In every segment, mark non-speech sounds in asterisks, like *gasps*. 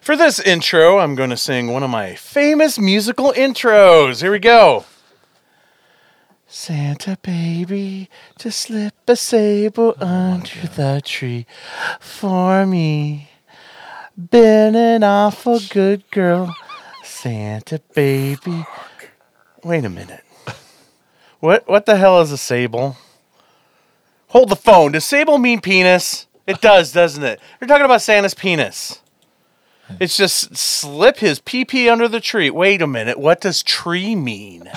For this intro, I'm going to sing one of my famous musical intros. Here we go. Santa baby, just slip a sable under the tree for me. Been an awful good girl, Santa baby. Wait a minute. What what the hell is a sable? Hold the phone. Does sable mean penis? It does, doesn't it? You're talking about Santa's penis. *laughs* It's just slip his pee pee under the tree. Wait a minute. What does tree mean?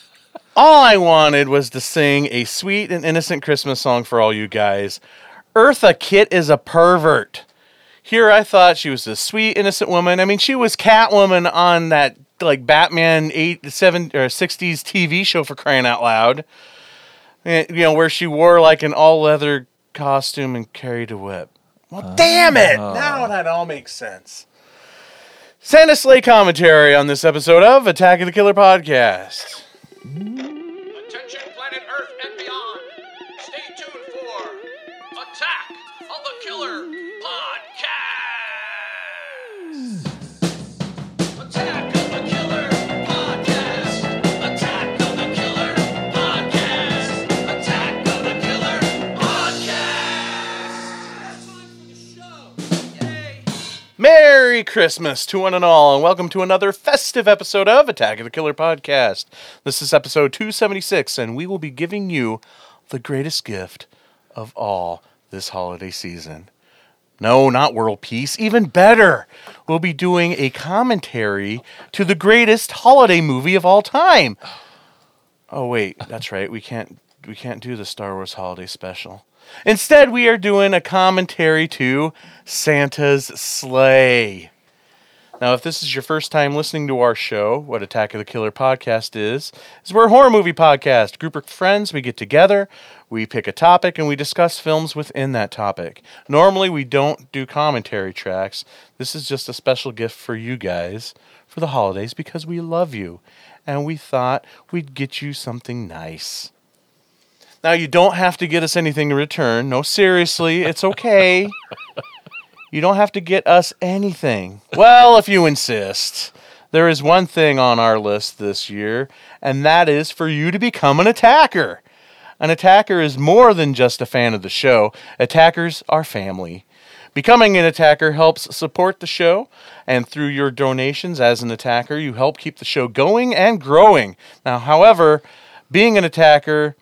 *laughs* all I wanted was to sing a sweet and innocent Christmas song for all you guys. Eartha Kitt is a pervert. Here I thought she was a sweet, innocent woman. I mean, she was Catwoman on that like Batman eight, seven, or sixties TV show for crying out loud. Eh, You know, where she wore like an all leather costume and carried a whip. Well, damn it! Now that all makes sense. Santa Slay commentary on this episode of Attack of the Killer podcast. Attention, planet Earth and beyond. Stay tuned for Attack of the Killer Merry Christmas to one and all, and welcome to another festive episode of Attack of the Killer podcast. This is episode 276, and we will be giving you the greatest gift of all this holiday season. No, not world peace. Even better, we'll be doing a commentary to the greatest holiday movie of all time. Oh wait, that's right. We can't we can't do the Star Wars holiday special. Instead, we are doing a commentary to Santa's Slay. Now, if this is your first time listening to our show, what Attack of the Killer podcast is, is we're a horror movie podcast. Group of friends, we get together, we pick a topic, and we discuss films within that topic. Normally, we don't do commentary tracks. This is just a special gift for you guys for the holidays because we love you, and we thought we'd get you something nice. Now, you don't have to get us anything in return. No, seriously, it's okay. You don't have to get us anything. Well, if you insist. There is one thing on our list this year, and that is for you to become an attacker. An attacker is more than just a fan of the show, attackers are family. Becoming an attacker helps support the show, and through your donations as an attacker, you help keep the show going and growing. Now, however, being an attacker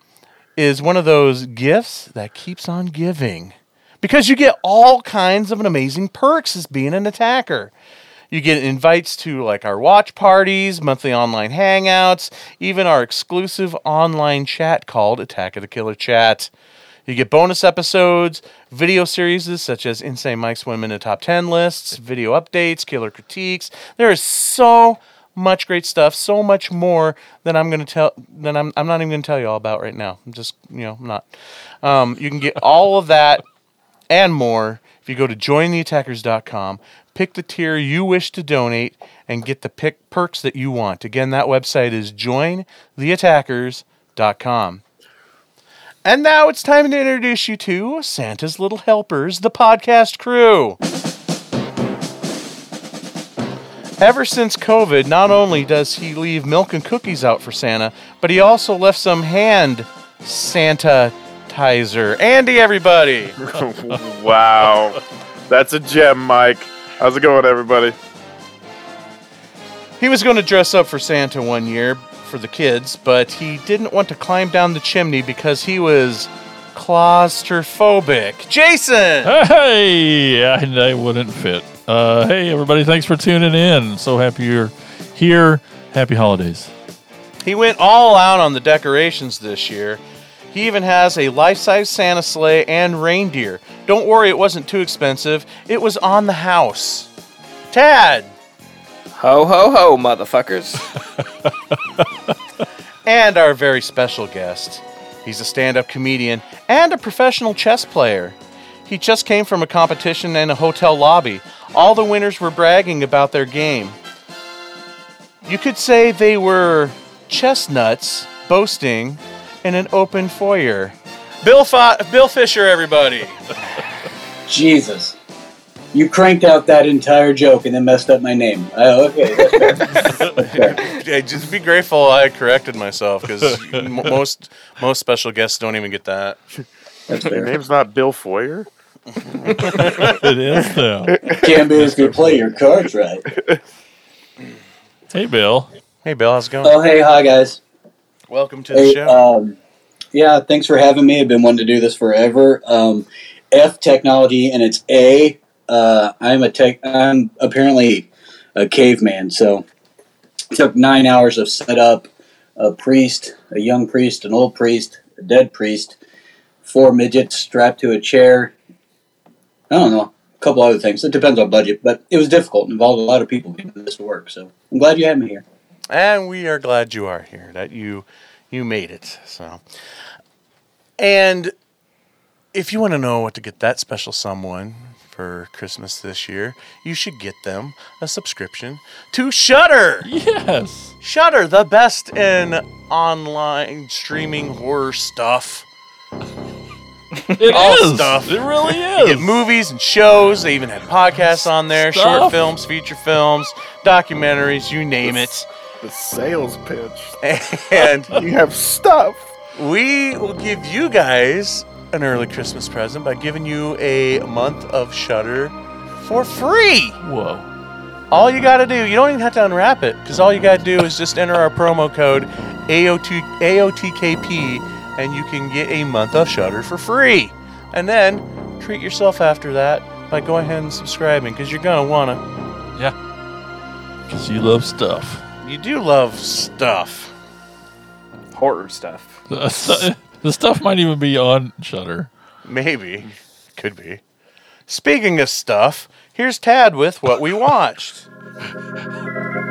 is one of those gifts that keeps on giving because you get all kinds of amazing perks as being an attacker. You get invites to like our watch parties, monthly online hangouts, even our exclusive online chat called Attack of the Killer Chat. You get bonus episodes, video series such as Insane Mike's One Minute Top 10 lists, video updates, killer critiques. There is so much great stuff, so much more than I'm going to tell than I'm I'm not even going to tell you all about right now. I'm just, you know, I'm not. Um, you can get all of that and more if you go to jointheattackers.com, pick the tier you wish to donate, and get the pick perks that you want. Again, that website is jointheattackers.com. And now it's time to introduce you to Santa's Little Helpers, the podcast crew. Ever since COVID, not only does he leave milk and cookies out for Santa, but he also left some hand Santa-tizer. Andy, everybody. *laughs* wow. That's a gem, Mike. How's it going, everybody? He was going to dress up for Santa one year for the kids, but he didn't want to climb down the chimney because he was claustrophobic. Jason! Hey, I, I wouldn't fit. Uh, hey, everybody, thanks for tuning in. So happy you're here. Happy holidays. He went all out on the decorations this year. He even has a life size Santa sleigh and reindeer. Don't worry, it wasn't too expensive, it was on the house. Tad! Ho ho ho, motherfuckers. *laughs* And our very special guest. He's a stand up comedian and a professional chess player. He just came from a competition in a hotel lobby. All the winners were bragging about their game. You could say they were chestnuts boasting in an open foyer. Bill, Fo- Bill Fisher, everybody. *laughs* Jesus. You cranked out that entire joke and then messed up my name. Oh, okay. That's fair. That's *laughs* fair. Yeah, just be grateful I corrected myself because *laughs* most most special guests don't even get that. That's Your name's not Bill Foyer? *laughs* It is though. Can't be as good play your cards right. hey, Bill. Hey, Bill, how's it going? Oh, hey, hi guys. Welcome to the show. um, yeah, thanks for having me. I've been wanting to do this forever. Um, F technology, and it's A. Uh, I'm a tech. I'm apparently a caveman, so it took nine hours of setup. A priest, a young priest, an old priest, a dead priest, four midgets strapped to a chair. I don't know, a couple other things. It depends on budget, but it was difficult. It involved a lot of people getting this to work. So I'm glad you had me here. and we are glad you are here. That you you made it. So, and if you want to know what to get that special someone for Christmas this year, you should get them a subscription to Shudder. Yes. Shudder, the best in online streaming horror stuff. *laughs* It All is. stuff. It really *laughs* You get is. movies and shows. They even had podcasts on there, short films, feature films, documentaries, you name it. The sales pitch. *laughs* And You have stuff. we will give you guys an early Christmas present by giving you a month of Shudder for free. Whoa. All you got to do, you don't even have to unwrap it, because all you got to do is just enter our promo code AOT, AOTKP, and you can get a month of Shudder for free. And then treat yourself after that by going ahead and subscribing, because you're gonna wanna. Yeah. Because you love stuff. You do love stuff. Horror stuff. *laughs* The, stu- the stuff might even be on Shudder. Maybe, could be. Speaking of stuff, here's Tad with what we watched. *laughs*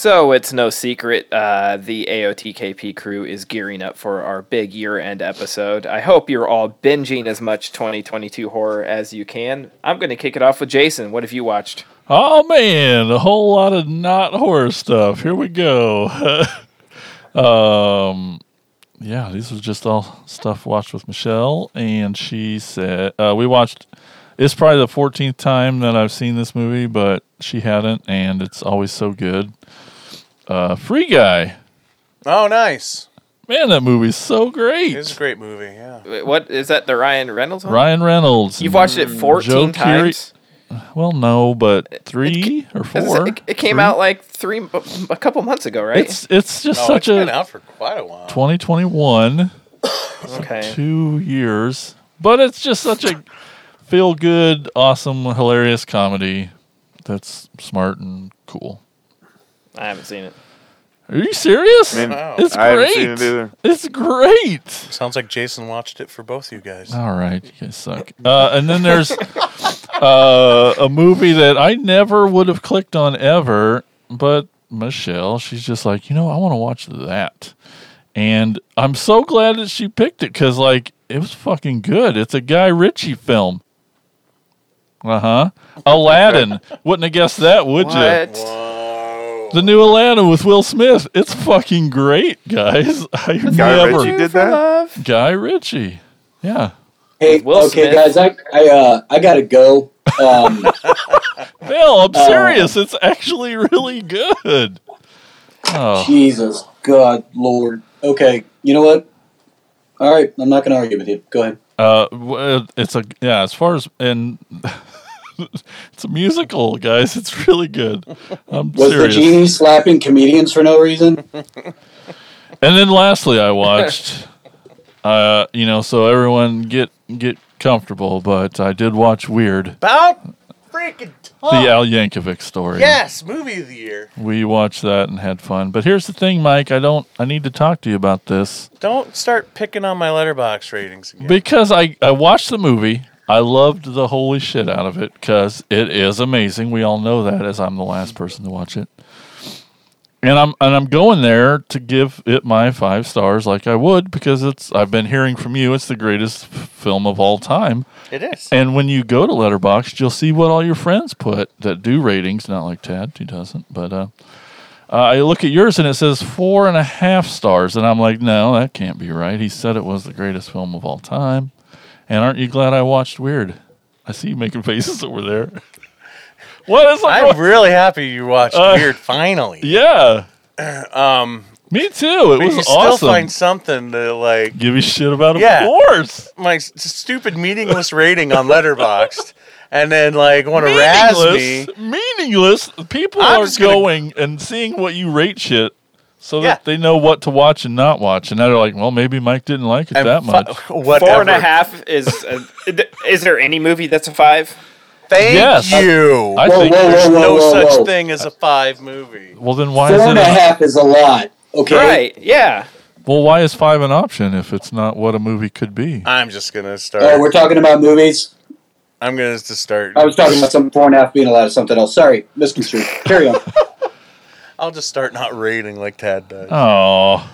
So it's no secret, uh, the AOTKP crew is gearing up for our big year-end episode. I hope you're all binging as much 2022 horror as you can. I'm going to kick it off with Jason. What have you watched? Oh man, a whole lot of not horror stuff. Here we go. *laughs* um, yeah, this was just all stuff watched with Michelle, and she said uh, we watched. It's probably the fourteenth time that I've seen this movie, but she hadn't, and it's always so good. Uh, Free Guy, Oh, nice. man, that movie's so great. It's a great movie, yeah. Wait, What is that? The Ryan Reynolds one? Ryan Reynolds. You've watched it 14 Joe Keery- times. Well, no, but three or Is it- four. It, it came Three? out like three, a couple months ago, right? It's it's just No, such Oh, it's been a out for quite a while. 2021. *coughs* okay. two years. But it's just such a *coughs* feel good, awesome, hilarious comedy that's smart and cool. I haven't seen it. Are you serious? I mean, Wow. It's I haven't great. seen it either. It's great. Sounds like Jason watched it for both you guys. All right, you guys suck. Uh, and then there's *laughs* uh, a movie that I never would have clicked on ever, but Michelle, she's just like, you know, I want to watch that. And I'm so glad that she picked it because, like, it was fucking good. It's a Guy Ritchie film. *laughs* Uh huh. Aladdin. Wouldn't have guessed that, would you? What? Whoa. The new Aladdin with Will Smith. It's fucking great, guys. *laughs* I Guy never. Ritchie did that? Love. Guy Ritchie. Yeah. Hey, Will okay, Smith. guys, I I uh I gotta go. Um, *laughs* Bill, I'm Uh, serious. It's actually really good. Oh, Jesus, God, Lord. Okay, you know what? All right, I'm not gonna argue with you. Go ahead. Uh, it's a yeah. As far as and *laughs* it's a musical, guys. It's really good. I'm Was serious. the genie slapping comedians for no reason? And then lastly, I watched. Uh, you know, so everyone get get comfortable. But I did watch Weird, About freaking time. the oh. Al Yankovic story. Yes, movie of the year. we watched that and had fun. But here's the thing, Mike. I don't. I need to talk to you about this. Don't start picking on my Letterboxd ratings again. Because I, I watched the movie. I loved the holy shit out of it because it is amazing. We all know that as I'm the last person to watch it. And I'm and I'm going there to give it my five stars like I would because it's I've been hearing from you it's the greatest film of all time. it is. And when you go to Letterboxd, you'll see what all your friends put that do ratings, not like Tad, he doesn't, but uh Uh, I look at yours and it says four and a half stars, and I'm like, no, that can't be right. He said it was the greatest film of all time. And aren't you glad I watched Weird? I see you making *laughs* faces over there. What is I'm up? really happy you watched Uh, Weird finally. *laughs* yeah, *clears throat* Um, me too. It but was you still find something to like. Give me shit about, of Yeah. course. My s- stupid meaningless rating on Letterboxd, *laughs* and then like want to razz me. Meaningless. Meaningless. People I'm are just gonna- going and seeing what you rate shit so Yeah. that they know what to watch and not watch. And now they're like, well, maybe Mike didn't like it and that fu- much. *laughs* whatever. Four and a half is. A, is there any movie that's a five? Thank Yes. you. I Whoa, think whoa, There's whoa, no whoa, such whoa. thing as a five movie. well then why Four is it and a half is a lot. Okay. Right. Yeah. well why is five an option if it's not what a movie could be? I'm just gonna start. Oh, we're talking about movies. I'm gonna just start. I was talking about some four and a half being a lot of something else. Sorry, misconstrued. Carry on. *laughs* I'll just start not rating like Tad does. Oh,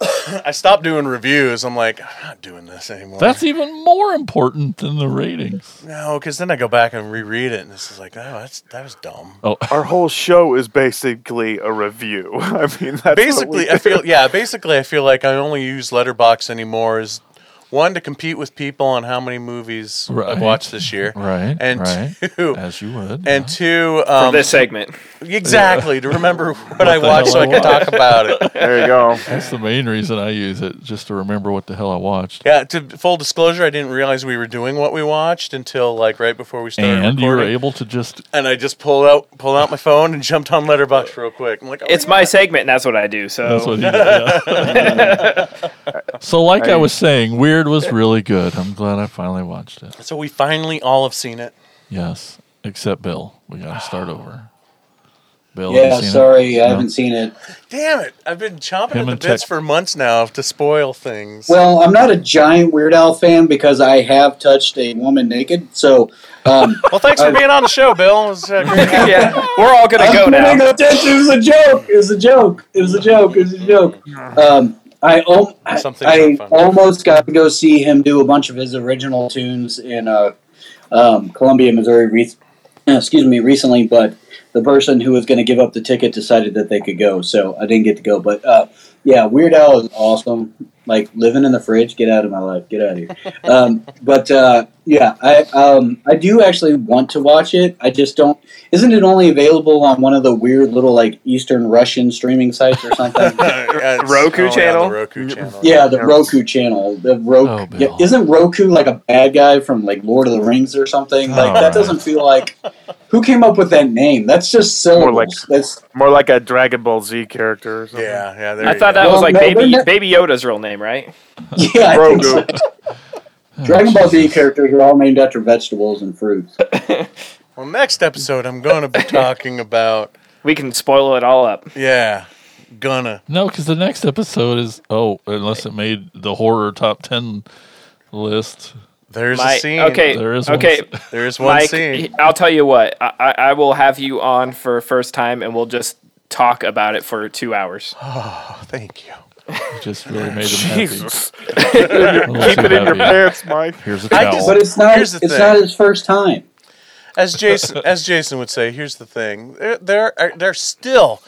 *coughs* I stopped doing reviews. I'm like, I'm not doing this anymore. that's even more important than the ratings. no, because then I go back and reread it, and this is like, oh, that's that was dumb. Oh, *laughs* Our whole show is basically a review. *laughs* I mean, that's what basically, we I feel yeah. Basically, I feel like I only use Letterboxd anymore as one to compete with people on how many movies Right. I've watched this year, right, and right. two, As you would. and two, For um, this segment. Exactly to remember *laughs* what, I watched so I I can talk about it. *laughs* There you go. That's the main reason I use it, just to remember what the hell I watched. Yeah, to full disclosure, I didn't realize we were doing what we watched until like right before we started And you were able to just and I just pulled out pulled out my phone and jumped on Letterboxd real quick. I'm like, oh, It's yeah. my segment, and that's what I do. So That's what you yeah. *laughs* So, like I was saying, Weird was really good. I'm glad I finally watched it. So we finally all have seen it. Yes, except Bill. We got to start *sighs* over. Bill, Yeah, sorry, It? I No? haven't seen it. Damn it! I've been chomping Him at the bits Tech- for months now to spoil things. Well, I'm not a giant Weird Al fan because I have touched a woman naked. So, um, *laughs* Well, thanks for being on the show, Bill. Was, uh, *laughs* yeah, we're all gonna go I'm now. paying attention. It was a joke. It was a joke. It was a joke. It was a joke. Um, I, al- Something's I almost got to go see him do a bunch of his original tunes in uh, um, Columbia, Missouri. Re- uh, excuse me, recently, but the person who was going to give up the ticket decided that they could go, so I didn't get to go. But uh, yeah, Weird Al is awesome. Like living in the fridge. Get out of my life. Get out of here. *laughs* Um, but uh, yeah, I um, I do actually want to watch it. I just don't. Isn't it only available on one of the weird little like Eastern Russian streaming sites or something? *laughs* Yeah, Roku only on channel? The Roku channel. Yeah, the Roku channel. The Roku. Oh, yeah, isn't Roku like a bad guy from like Lord of the Rings or something? Like Oh, that right. doesn't feel like. Who came up with that name? That's just syllables. like- That's More like a Dragon Ball Z character or something. Yeah, yeah. There I you thought go. that was like no, baby not- Baby Yoda's real name, right? *laughs* yeah. I think so. Dragon Ball Z characters are all named after vegetables and fruits. *laughs* Well, next episode, I'm going to be *laughs* talking about. We can spoil it all up. Yeah, gonna. No, because the next episode is oh, unless it made the horror top ten list. There's My- a scene. okay, There is one okay. scene. *laughs* There's one Mike, scene. I'll tell you what. I, I, I will have you on for first time, and we'll just talk about it for two hours. *sighs* Oh, thank you. It just really made him happy. Jesus. Unless *laughs* *laughs* Keep it in your happy. pants, Mike. Here's a I towel. just- But it's not. Here's the It's thing. not his first time. As Jason, as Jason would say, here's the thing: there, there are there are still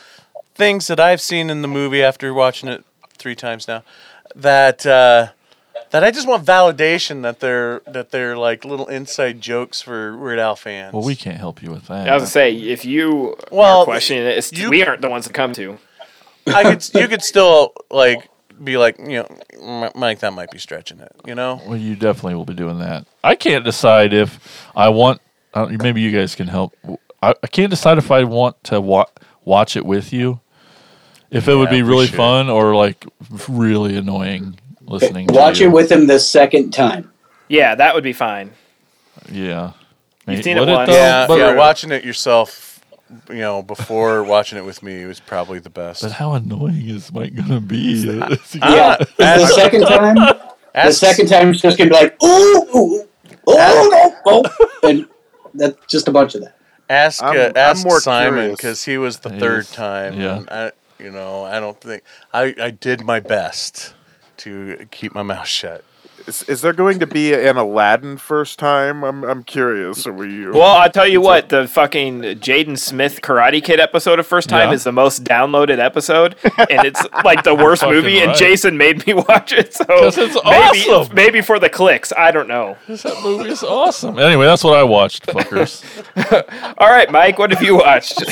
things that I've seen in the movie after watching it three times now that uh, that I just want validation that they're that they're like little inside jokes for Weird Al fans. well, we can't help you with that. I was gonna say, if you Well, are questioning it, it's, you- we aren't the ones to come to. I could you could still like be like you know "M- Mike that might be stretching it you know Well, you definitely will be doing that. I can't decide if I want. Uh, maybe you guys can help. I, I can't decide if I want to wa- watch it with you. If it would Yeah, be we really should. fun or like really annoying listening. to Watch you. it with him the second time. Yeah, that would be fine. Yeah. You've May- seen it would once. though? yeah But, yeah watching it yourself you know before *laughs* watching it with me was probably the best. but how annoying is Mike gonna be? Is *laughs* he I'm gonna- not- *laughs* The second time, the second time it's just gonna be like, ooh, ooh, ooh, oh, oh, and that's just a bunch of that. Ask I'm- uh, I'm ask more Simon because he was the He third is, time. yeah. and I, you know, I don't think I, I did my best to keep my mouth shut. Is, is there going to be an Aladdin first time? I'm I'm curious. Are we? Well, I'll tell you what, the fucking Jaden Smith Karate Kid episode of First Time Yeah. is the most downloaded episode, and it's *laughs* like the worst Fucking movie, and right. Jason made me *laughs* watch it. So 'Cause it's maybe, awesome. maybe for the clicks, I don't know. That movie is awesome. Anyway, that's what I watched, fuckers. *laughs* All right, Mike, what have you watched?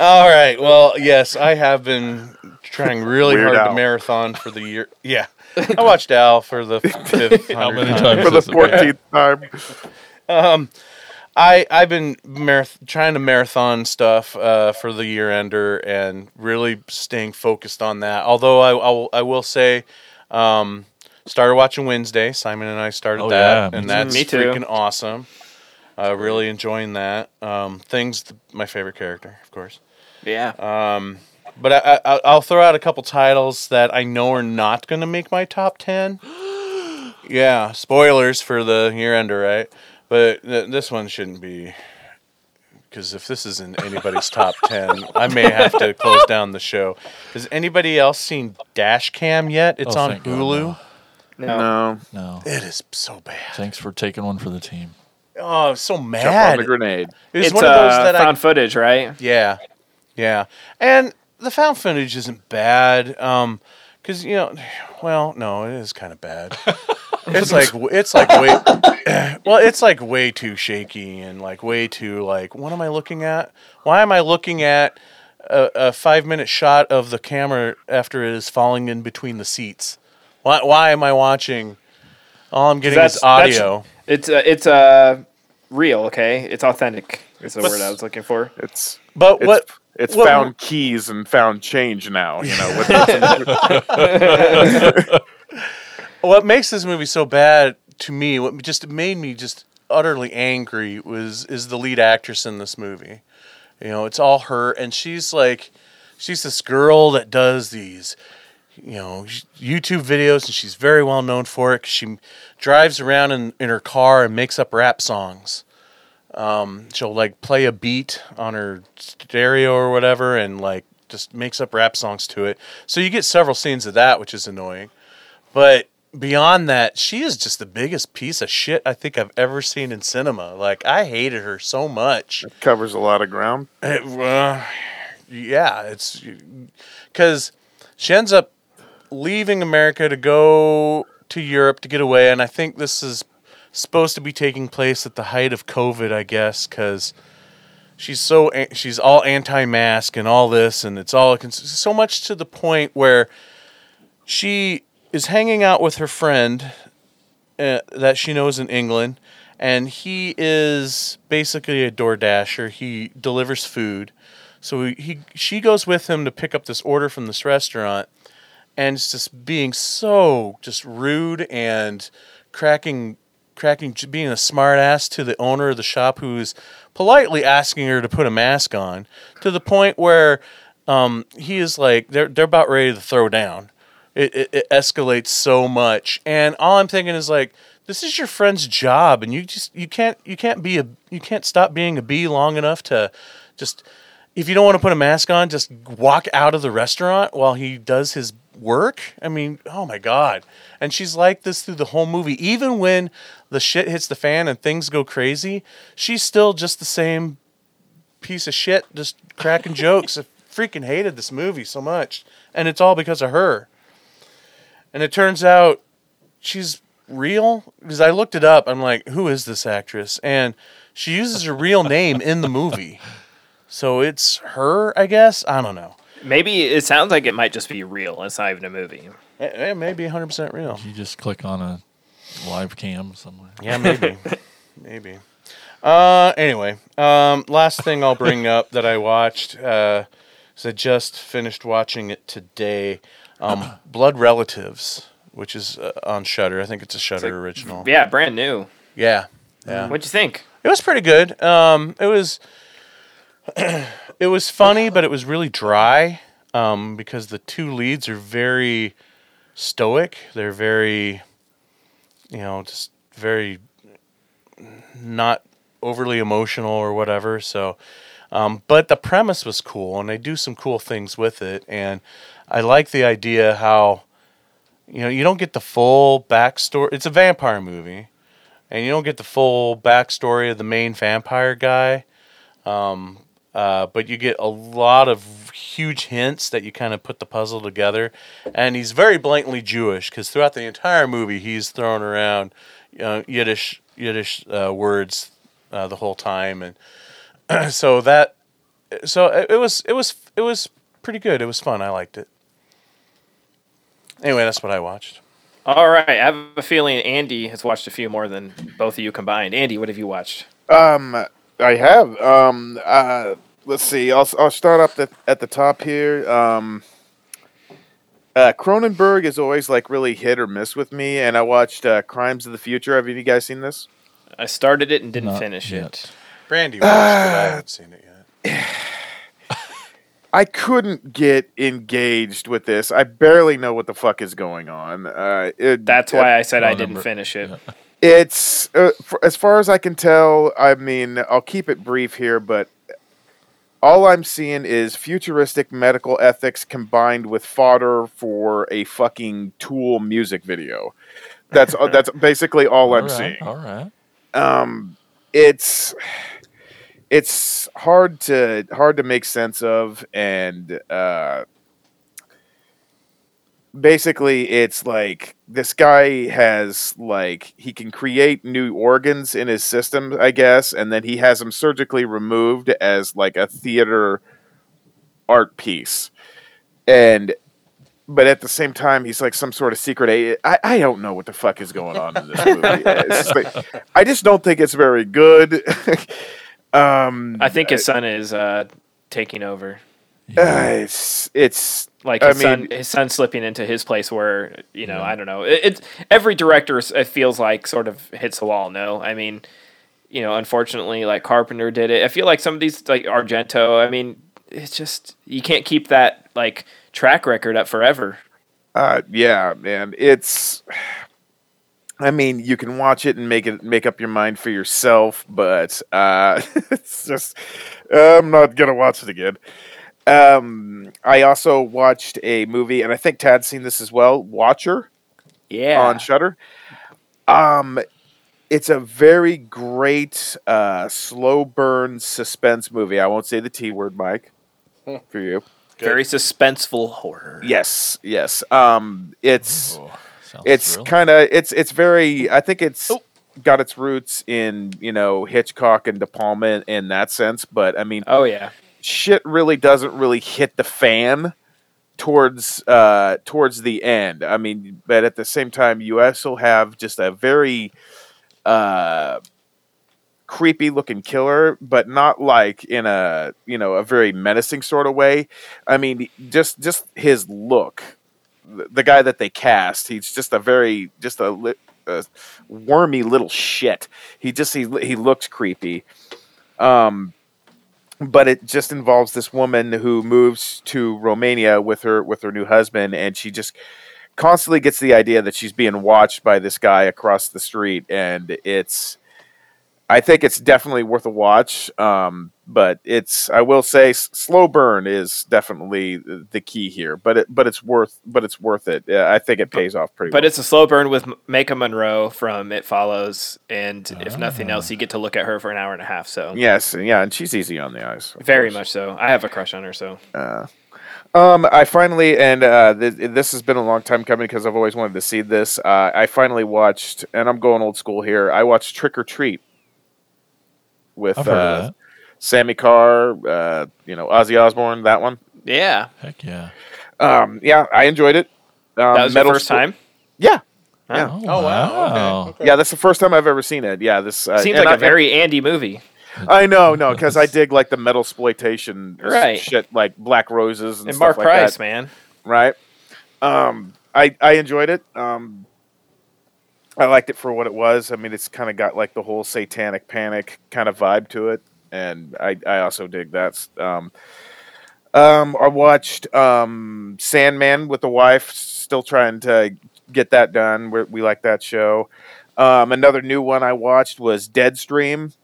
All right. Well, yes, I have been trying really Weird hard to marathon for the year. Yeah, I watched Al for the *laughs* fifth. How many times for the has it been? fourteenth time. I I've been marath- trying to marathon stuff uh, for the year ender and really staying focused on that. Although I I'll, I will say, um, started watching Wednesday. Simon and I started Oh, that, yeah, and that's Me too. freaking awesome. Uh, really enjoying that. Um, things th- my favorite character, of course. yeah. But I, I, I'll throw out a couple titles that I know are not going to make my top ten. *gasps* yeah, spoilers for the year ender, right? But th- this one shouldn't be, because if this isn't anybody's top *laughs* ten, I may have to close down the show. Has anybody else seen Dash Cam yet? It's Oh, on thank God, Hulu. no. No, No. It is so bad. Thanks for taking one for the team. Oh, I'm so jump on mad. the grenade. It was It's one of those uh, that I found footage, right? Yeah, yeah, and the found footage isn't bad, um, because you know, well, no, it is kind of bad. *laughs* it's like it's like way, *coughs* well, it's like way too shaky and like way too like, what am I looking at? Why am I looking at a, a five minute shot of the camera after it is falling in between the seats? Why why am I watching? All I'm getting That's- is that's- audio. It's uh, it's uh, real, okay? It's authentic. Is the But- word I was looking for. It's But it's, what it's what- found keys and found change now. You know, with *laughs* *laughs* what makes this movie so bad to me what just made me just utterly angry was is the lead actress in this movie you know it's all her and she's like she's this girl that does these you know youtube videos and she's very well known for it 'cause she drives around in, in her car and makes up rap songs um, she'll like play a beat on her stereo or whatever and like just makes up rap songs to it so you get several scenes of that which is annoying but beyond that, she is just the biggest piece of shit I think I've ever seen in cinema. Like I hated her so much. It covers a lot of ground. It, uh, yeah, it's because she ends up leaving America to go to Europe to get away, and I think this is supposed to be taking place at the height of COVID, I guess, because she's so she's all anti-mask and all this, and it's all so much to the point where she is hanging out with her friend uh, that she knows in England, and he is basically a door dasher. He delivers food, so he, he she goes with him to pick up this order from this restaurant, and it's just being so just rude and cracking cracking being a smart ass to the owner of the shop who's politely asking her to put a mask on to the point where um, he is like they're they're about ready to throw down. It, it, it escalates so much. And all i'm thinking is like this is your friend's job and you just you can't you can't be a you can't stop being a bee long enough to just if you don't want to put a mask on just walk out of the restaurant while he does his work i mean oh my god and she's like this through the whole movie even when the shit hits the fan and things go crazy she's still just the same piece of shit just cracking *laughs* jokes i freaking hated this movie so much and it's all because of her and it turns out she's real because I looked it up. I'm like, who is this actress? And she uses her real name in the movie, *laughs* so it's her, I guess. I don't know. Maybe it sounds like it might just be real. It's not even a movie. It, it may be 100 percent real. You just click on a live cam somewhere. Yeah, maybe, *laughs* maybe. Uh, anyway, um, last thing I'll bring *laughs* up that I watched. Uh, is I just finished watching it today. Um, *clears throat* Blood Relatives, which is uh, on Shudder. I think it's a Shudder like- original. Yeah, brand new. Yeah, yeah. What'd you think? It was pretty good. Um, it was *clears throat* it was funny, but it was really dry um, because the two leads are very stoic. They're very, you know, just very not overly emotional or whatever. So, um, but the premise was cool, and they do some cool things with it. And I like the idea how you know, you don't get the full backstory. It's a vampire movie, and you don't get the full backstory of the main vampire guy. Um, uh, but you get a lot of huge hints that you kind of put the puzzle together. And he's very blatantly Jewish because throughout the entire movie, he's throwing around uh, Yiddish Yiddish uh, words uh, the whole time, and *clears throat* so that so it, it was it was it was pretty good. It was fun. I liked it. Anyway, that's what I watched. All right, I have a feeling Andy has watched a few more than both of you combined. Andy, what have you watched? Um, I have. Um, uh, let's see. I'll I'll start up the, at the top here. Um, uh, Cronenberg is always like really hit or miss with me, and I watched uh, Crimes of the Future. Have you guys seen this? I started it and didn't Not finish yet. it. Brandy watched it. I haven't seen it yet. *sighs* I couldn't get engaged with this. I barely know what the fuck is going on. Uh, it, That's why I said I didn't finish it. Yeah. It's uh, for, as far as I can tell. I mean, I'll keep it brief here, but all I'm seeing is futuristic medical ethics combined with fodder for a fucking Tool music video. That's uh, that's *laughs* basically all I'm All right, seeing. All right. Um, it's it's hard to hard to make sense of, and uh, basically it's like this guy has like he can create new organs in his system i guess and then he has them surgically removed as like a theater art piece. And but at the same time he's like some sort of secret a- I, I don't know what the fuck is going on in this *laughs* movie. Just like- i just don't think it's very good. *laughs* Um I think his son is uh, taking over. uh, it's it's Like I his son, his son slipping into his place where you know I don't know. It, it's every director it feels like sort of hits the wall. No, I mean, you know, unfortunately, like Carpenter did it. I feel like some of these like Argento. I mean, it's just you can't keep that like track record up forever. Uh, yeah, man. It's. I mean, you can watch it and make it make up your mind for yourself, but uh, *laughs* it's just I'm not gonna watch it again. Um, I also watched a movie, and I think Tad's seen this as well. Watcher Yeah, on Shudder. Um, it's a very great uh, slow burn suspense movie. I won't say the T word, Mike, for you. very suspenseful horror. Yes, yes. Um, it's Oh, sounds it's kind of it's it's very i think it's got its roots in you know hitchcock and de palma in, in that sense but i mean Oh yeah. Shit really doesn't really hit the fan towards uh towards the end. I mean but at the same time you also have just a very uh creepy looking killer but not like in a you know a very menacing sort of way. I mean just just his look the guy that they cast he's just a very just a, a wormy little shit. He just he, he looks creepy. Um but it just involves this woman who moves to Romania with her with her new husband, and she just constantly gets the idea that she's being watched by this guy across the street, and it's. I think it's definitely worth a watch, um, but it's. I will say, s- slow burn is definitely the key here, but it, but it's worth, but it's worth it. Yeah, I think it pays off pretty. But well. it's a slow burn with M- Maika Monroe from It Follows, and if nothing else, you get to look at her for an hour and a half. So yes, yeah, and she's easy on the eyes. very course. much so. I have a crush on her. So Um, I finally, and uh, th- this has been a long time coming because I've always wanted to see this. Uh, I finally watched, and I'm going old school here. I watched Trick or Treat with uh. Sammi Curr, uh, you know, Ozzy Osbourne. That one. yeah, Heck yeah. Um, yeah, I enjoyed it. Um, that was Metal your first Sp- time. Yeah, yeah, Oh, Oh wow. wow. Okay. okay. yeah. That's the first time I've ever seen it. Yeah, this uh, Seems and like I- a very Andy movie. I know, no, because I dig like the metal exploitation Right. shit, like Black Roses and, And stuff Mark like Price, that. man. right? Um, I I enjoyed it. Um, I liked it for what it was. I mean, it's kind of got like the whole satanic panic kind of vibe to it, and I I also dig that. Um, um, I watched um, Sandman with the wife. Still trying to get that done. we we like that show. Um, another new one I watched was Deadstream,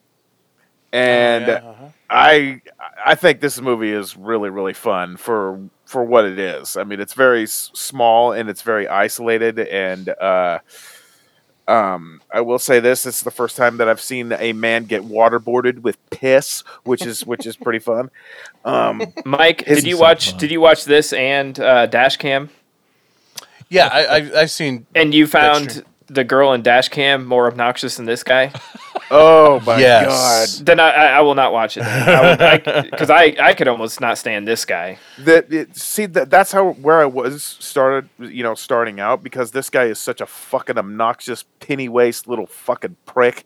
and Oh, yeah, uh-huh. I I think this movie is really really fun for for what it is. I mean, it's very s- small and it's very isolated and uh um I will say this, it's the first time that I've seen a man get waterboarded with piss, which is which is pretty fun. Um *laughs* Mike, did you watch? Did you watch this and uh, Dashcam? Yeah, I, I, I've seen. And you found the girl in Dashcam more obnoxious than this guy? *laughs* oh my Yes. Then I, I, I will not watch it. Because *laughs* I, I, could almost not stand this guy. That it, see that that's how where I was started, you know, starting out because this guy is such a fucking obnoxious penny waste little fucking prick.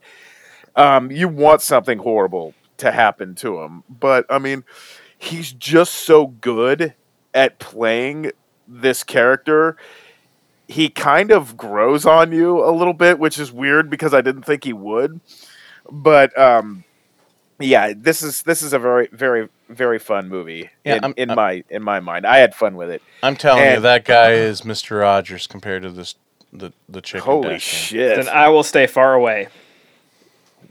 Um you want something horrible to happen to him, but I mean he's just so good at playing this character he kind of grows on you a little bit, which is weird because I didn't think he would. But um, yeah, this is this is a very very very fun movie Yeah, in, I'm- in I'm- my in my mind. I had fun with it. I'm telling you, that guy is Mister Rogers compared to this the the chick. in Holy Dashcam. shit! Then I will stay far away.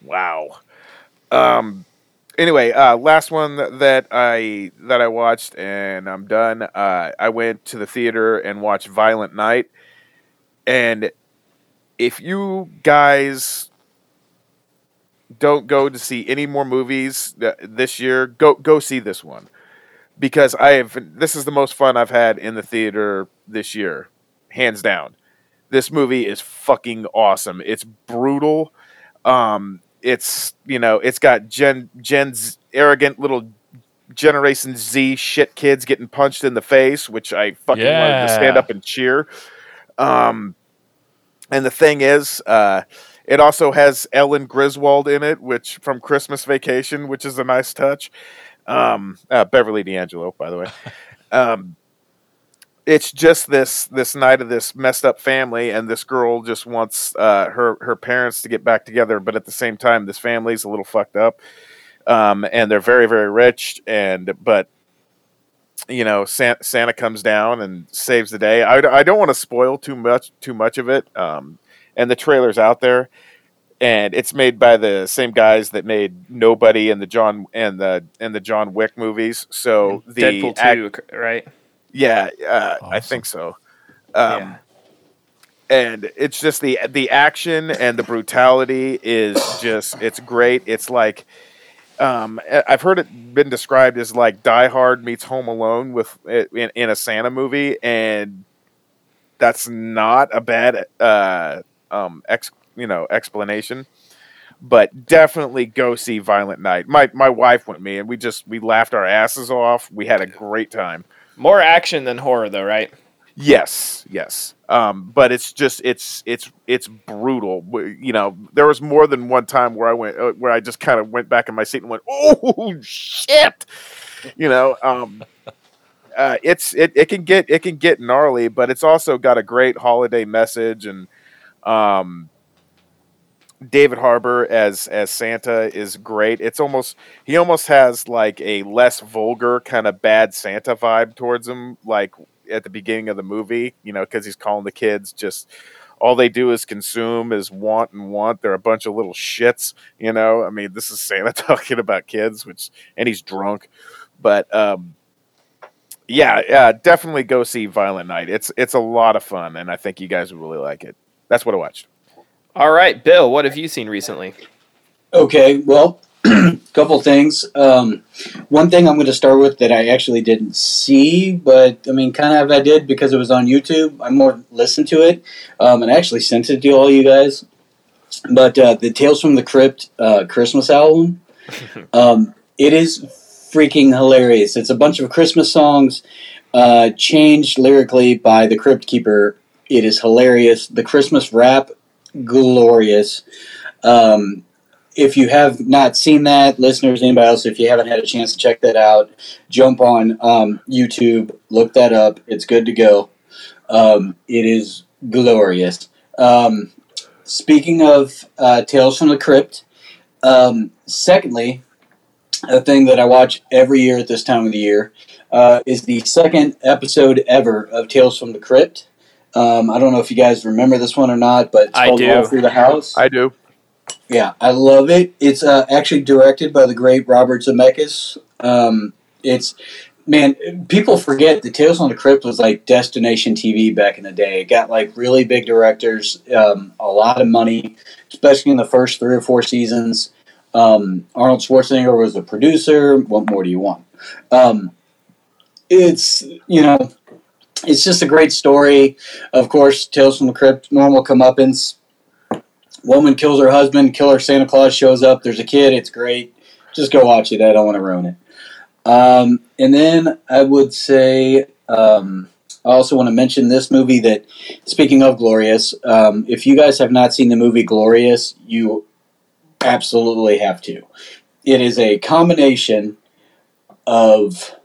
Wow. Um. Anyway, uh, last one that I that I watched, and I'm done. Uh, I went to the theater and watched Violent Night, and if you guys don't go to see any more movies this year, go go see this one because I have. This is the most fun I've had in the theater this year, hands down. This movie is fucking awesome. It's brutal. Um, it's you know, it's got Gen Gen's arrogant little Generation Z shit kids getting punched in the face, which I fucking wanted to stand up and cheer. Um, and the thing is, uh, it also has Ellen Griswold in it, which from Christmas Vacation, which is a nice touch. Um, uh, Beverly D'Angelo, by the way. *laughs* Um, it's just this this night of this messed up family, and this girl just wants uh, her her parents to get back together, but at the same time, this family's a little fucked up, um, and they're very very rich, and but you know Santa, Santa comes down and saves the day. I, I don't want to spoil too much too much of it, um, and the trailer's out there, and it's made by the same guys that made Nobody and the John and the and the John Wick movies. So the Deadpool act- 2, right? yeah, uh, I think so. Um, yeah. And it's just the the action and the brutality is just it's great. It's like um, I- I've heard it been described as like Die Hard meets Home Alone with in, in a Santa movie, and that's not a bad uh, um, ex you know explanation. But definitely go see Violent Night. My my wife went me, and we just we laughed our asses off. We had a great time. More action than horror, though, right? Yes, yes. Um, but it's just it's it's it's brutal. You know, there was more than one time where I went uh, where I just kind of went back in my seat and went, "Oh shit!" You know, um, uh, it's it, it can get it can get gnarly, but it's also got a great holiday message and um, David Harbour as as Santa is great. It's almost he almost has like a less vulgar kind of bad Santa vibe towards him, like at the beginning of the movie. You know, because he's calling the kids just all they do is consume, is want and want. They're a bunch of little shits. You know, I mean, this is Santa *laughs* talking about kids, which and he's drunk, but um, yeah, yeah, definitely go see Violent Night. It's it's a lot of fun, and I think you guys would really like it. That's what I watched. All right, Bill, what have you seen recently? Okay, well, a *clears throat* couple things. Um, one thing I'm going to start with that I actually didn't see, but I mean, kind of I did because it was on YouTube. I more listened to it, um, and I actually sent it to all you guys. But uh, the Tales from the Crypt uh, Christmas album, *laughs* um, it is freaking hilarious. It's a bunch of Christmas songs uh, changed lyrically by the Crypt Keeper. It is hilarious. The Christmas rap, glorious. Um, if you have not seen that, listeners, anybody else, if you haven't had a chance to check that out, jump on um, YouTube, look that up. It's good to go. Um, it is glorious. Um, speaking of uh, Tales from the Crypt, um, secondly, a thing that I watch every year at this time of the year uh, is the second episode ever of Tales from the Crypt. Um, I don't know if you guys remember this one or not, but it's I called do. Roll Through the House. I do. Yeah, I love it. It's uh, actually directed by the great Robert Zemeckis. Um, it's man, people forget that Tales from the Crypt was like destination TV back in the day. It got like really big directors, um, a lot of money, especially in the first three or four seasons. Um, Arnold Schwarzenegger was the producer. What more do you want? Um, it's you know, it's just a great story. Of course, Tales from the Crypt, normal comeuppance. Woman kills her husband. Killer Santa Claus shows up. There's a kid. It's great. Just go watch it. I don't want to ruin it. Um, and then I would say um, I also want to mention this movie that, speaking of Glorious, um, if you guys have not seen the movie Glorious, you absolutely have to. It is a combination of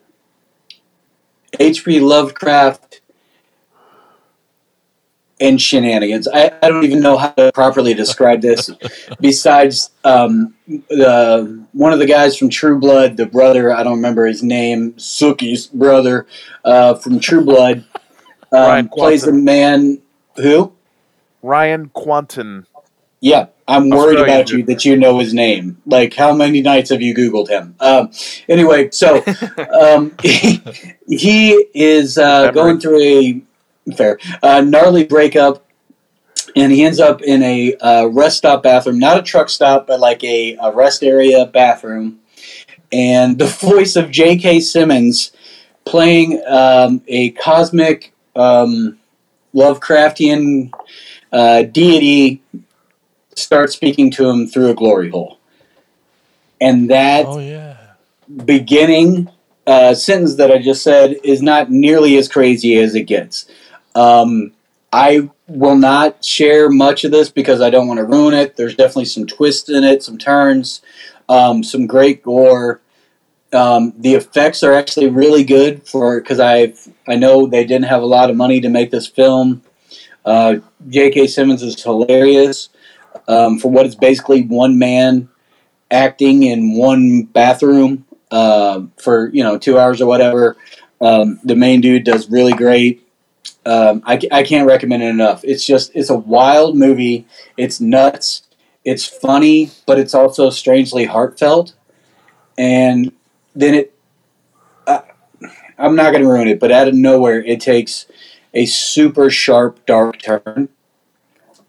H.P. Lovecraft and shenanigans. I, I don't even know how to properly describe this. *laughs* Besides, um, the one of the guys from True Blood, the brother, I don't remember his name, Sookie's brother uh, from True Blood, um, plays the man who. Ryan Kwanten. Yeah, I'm worried about you that you know his name. Like, how many nights have you Googled him? Um, anyway, so *laughs* um, he, *laughs* he is uh, going through a fair uh, gnarly breakup, and he ends up in a uh, rest stop bathroom, not a truck stop, but like a, a rest area bathroom. And the *laughs* voice of J.K. Simmons playing um, a cosmic um, Lovecraftian uh, deity starts speaking to him through a glory hole. And that Oh yeah. beginning uh, sentence that I just said is not nearly as crazy as it gets. Um, I will not share much of this because I don't want to ruin it. There's definitely some twists in it, some turns, um, some great gore. Um, the effects are actually really good for because I I know they didn't have a lot of money to make this film. Uh, J.K. Simmons is hilarious um, for what is basically one man acting in one bathroom uh, for you know two hours or whatever. Um, the main dude does really great. Um, I, I can't recommend it enough. It's just it's a wild movie. It's nuts. It's funny, but it's also strangely heartfelt. And then it, uh, I'm not going to ruin it, but out of nowhere, it takes a super sharp, dark turn.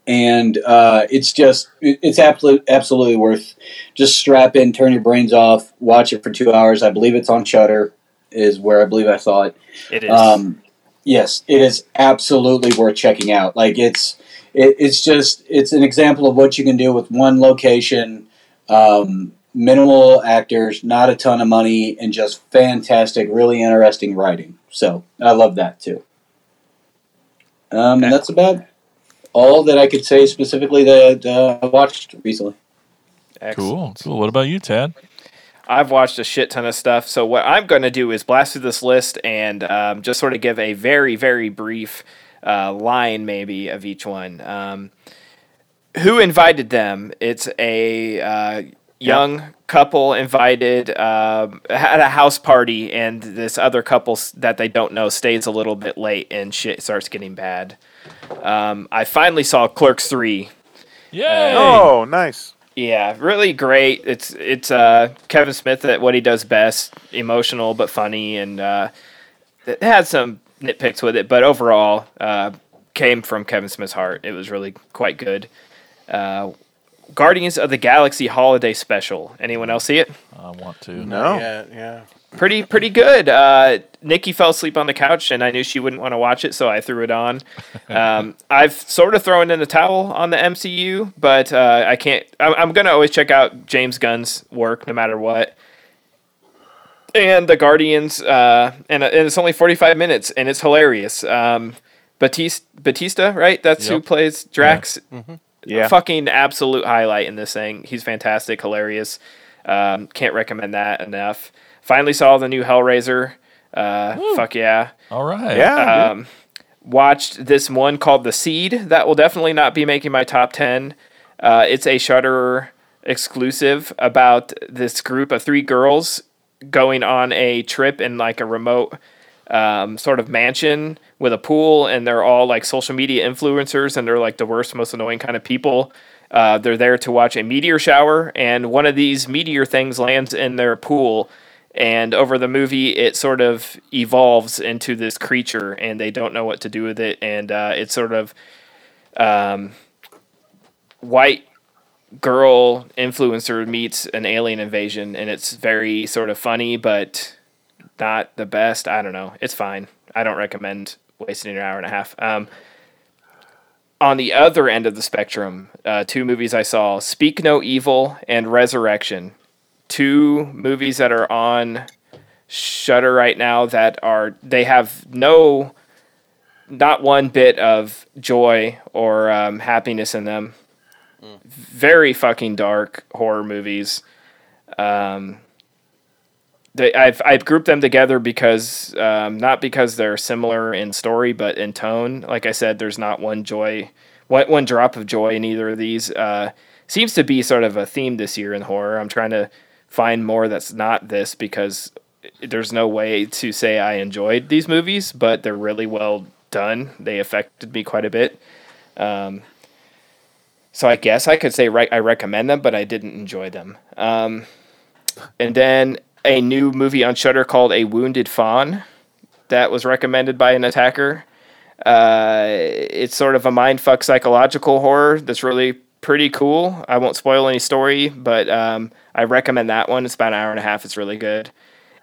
And uh, it's just, it's absolutely, absolutely worth just strap in, turn your brains off, watch it for two hours. I believe it's on Shudder, is where I believe I saw it. It is. Um, yes, it is absolutely worth checking out. Like it's it, it's just it's an example of what you can do with one location, um, minimal actors, not a ton of money, and just fantastic, really interesting writing. So I love that too. Um, Okay. that's about all that I could say specifically that uh, I watched recently. Excellent. Cool. Cool. What about you, Tad? I've watched a shit ton of stuff. So what I'm going to do is blast through this list and um, just sort of give a very, very brief uh, line, maybe, of each one. Um, who invited them? It's a uh, young couple invited, um, had a house party, and this other couple that they don't know stays a little bit late, and shit starts getting bad. Um, I finally saw Clerks three. Yay! Oh, nice. Yeah, really great. It's it's uh, Kevin Smith at what he does best, emotional but funny, and uh, it had some nitpicks with it, but overall uh, came from Kevin Smith's heart. It was really quite good. Uh, Guardians of the Galaxy Holiday Special. Anyone else see it? I want to. No. Yeah, yeah. Pretty pretty good. Uh, Nikki fell asleep on the couch, and I knew she wouldn't want to watch it, so I threw it on. *laughs* Um, I've sort of thrown in the towel on the MCU, but uh, I can't. I'm, I'm gonna always check out James Gunn's work, no matter what. And the Guardians, uh, and, and it's only 45 minutes, and it's hilarious. Um, Batista, Batista, right? That's who plays Drax Yeah. fucking absolute highlight in this thing. He's fantastic, hilarious. Um, can't recommend that enough. Finally saw the new Hellraiser. Uh, fuck yeah. All right. Yeah. Um, watched this one called The Seed. That will definitely not be making my top 10. Uh, it's a Shudder exclusive about this group of three girls going on a trip in like a remote um, sort of mansion with a pool, and they're all like social media influencers, and they're like the worst, most annoying kind of people. Uh, they're there to watch a meteor shower, and one of these meteor things lands in their pool. And over the movie, it sort of evolves into this creature, and they don't know what to do with it. And uh, it's sort of um, white girl influencer meets an alien invasion, and it's very sort of funny, but not the best. I don't know. It's fine. I don't recommend wasting an hour and a half. Um, on the other end of the spectrum, uh, two movies I saw Speak No Evil and Resurrection. Two movies that are on Shudder right now that are, they have no, not one bit of joy or um, happiness in them. Very fucking dark horror movies. Um, they, I've I've grouped them together because um, not because they're similar in story, but in tone. Like I said, there's not one joy, one one drop of joy in either of these. Uh, seems to be sort of a theme this year in horror. I'm trying to find more that's not this because there's no way to say I enjoyed these movies, but they're really well done. They affected me quite a bit. Um, so I guess I could say re- I recommend them, but I didn't enjoy them. Um, and then a new movie on Shudder called A Wounded Fawn that was recommended by an attacker. Uh, it's sort of a mindfuck psychological horror that's really pretty cool. I won't spoil any story, but um, I recommend that one. It's about an hour and a half. It's really good.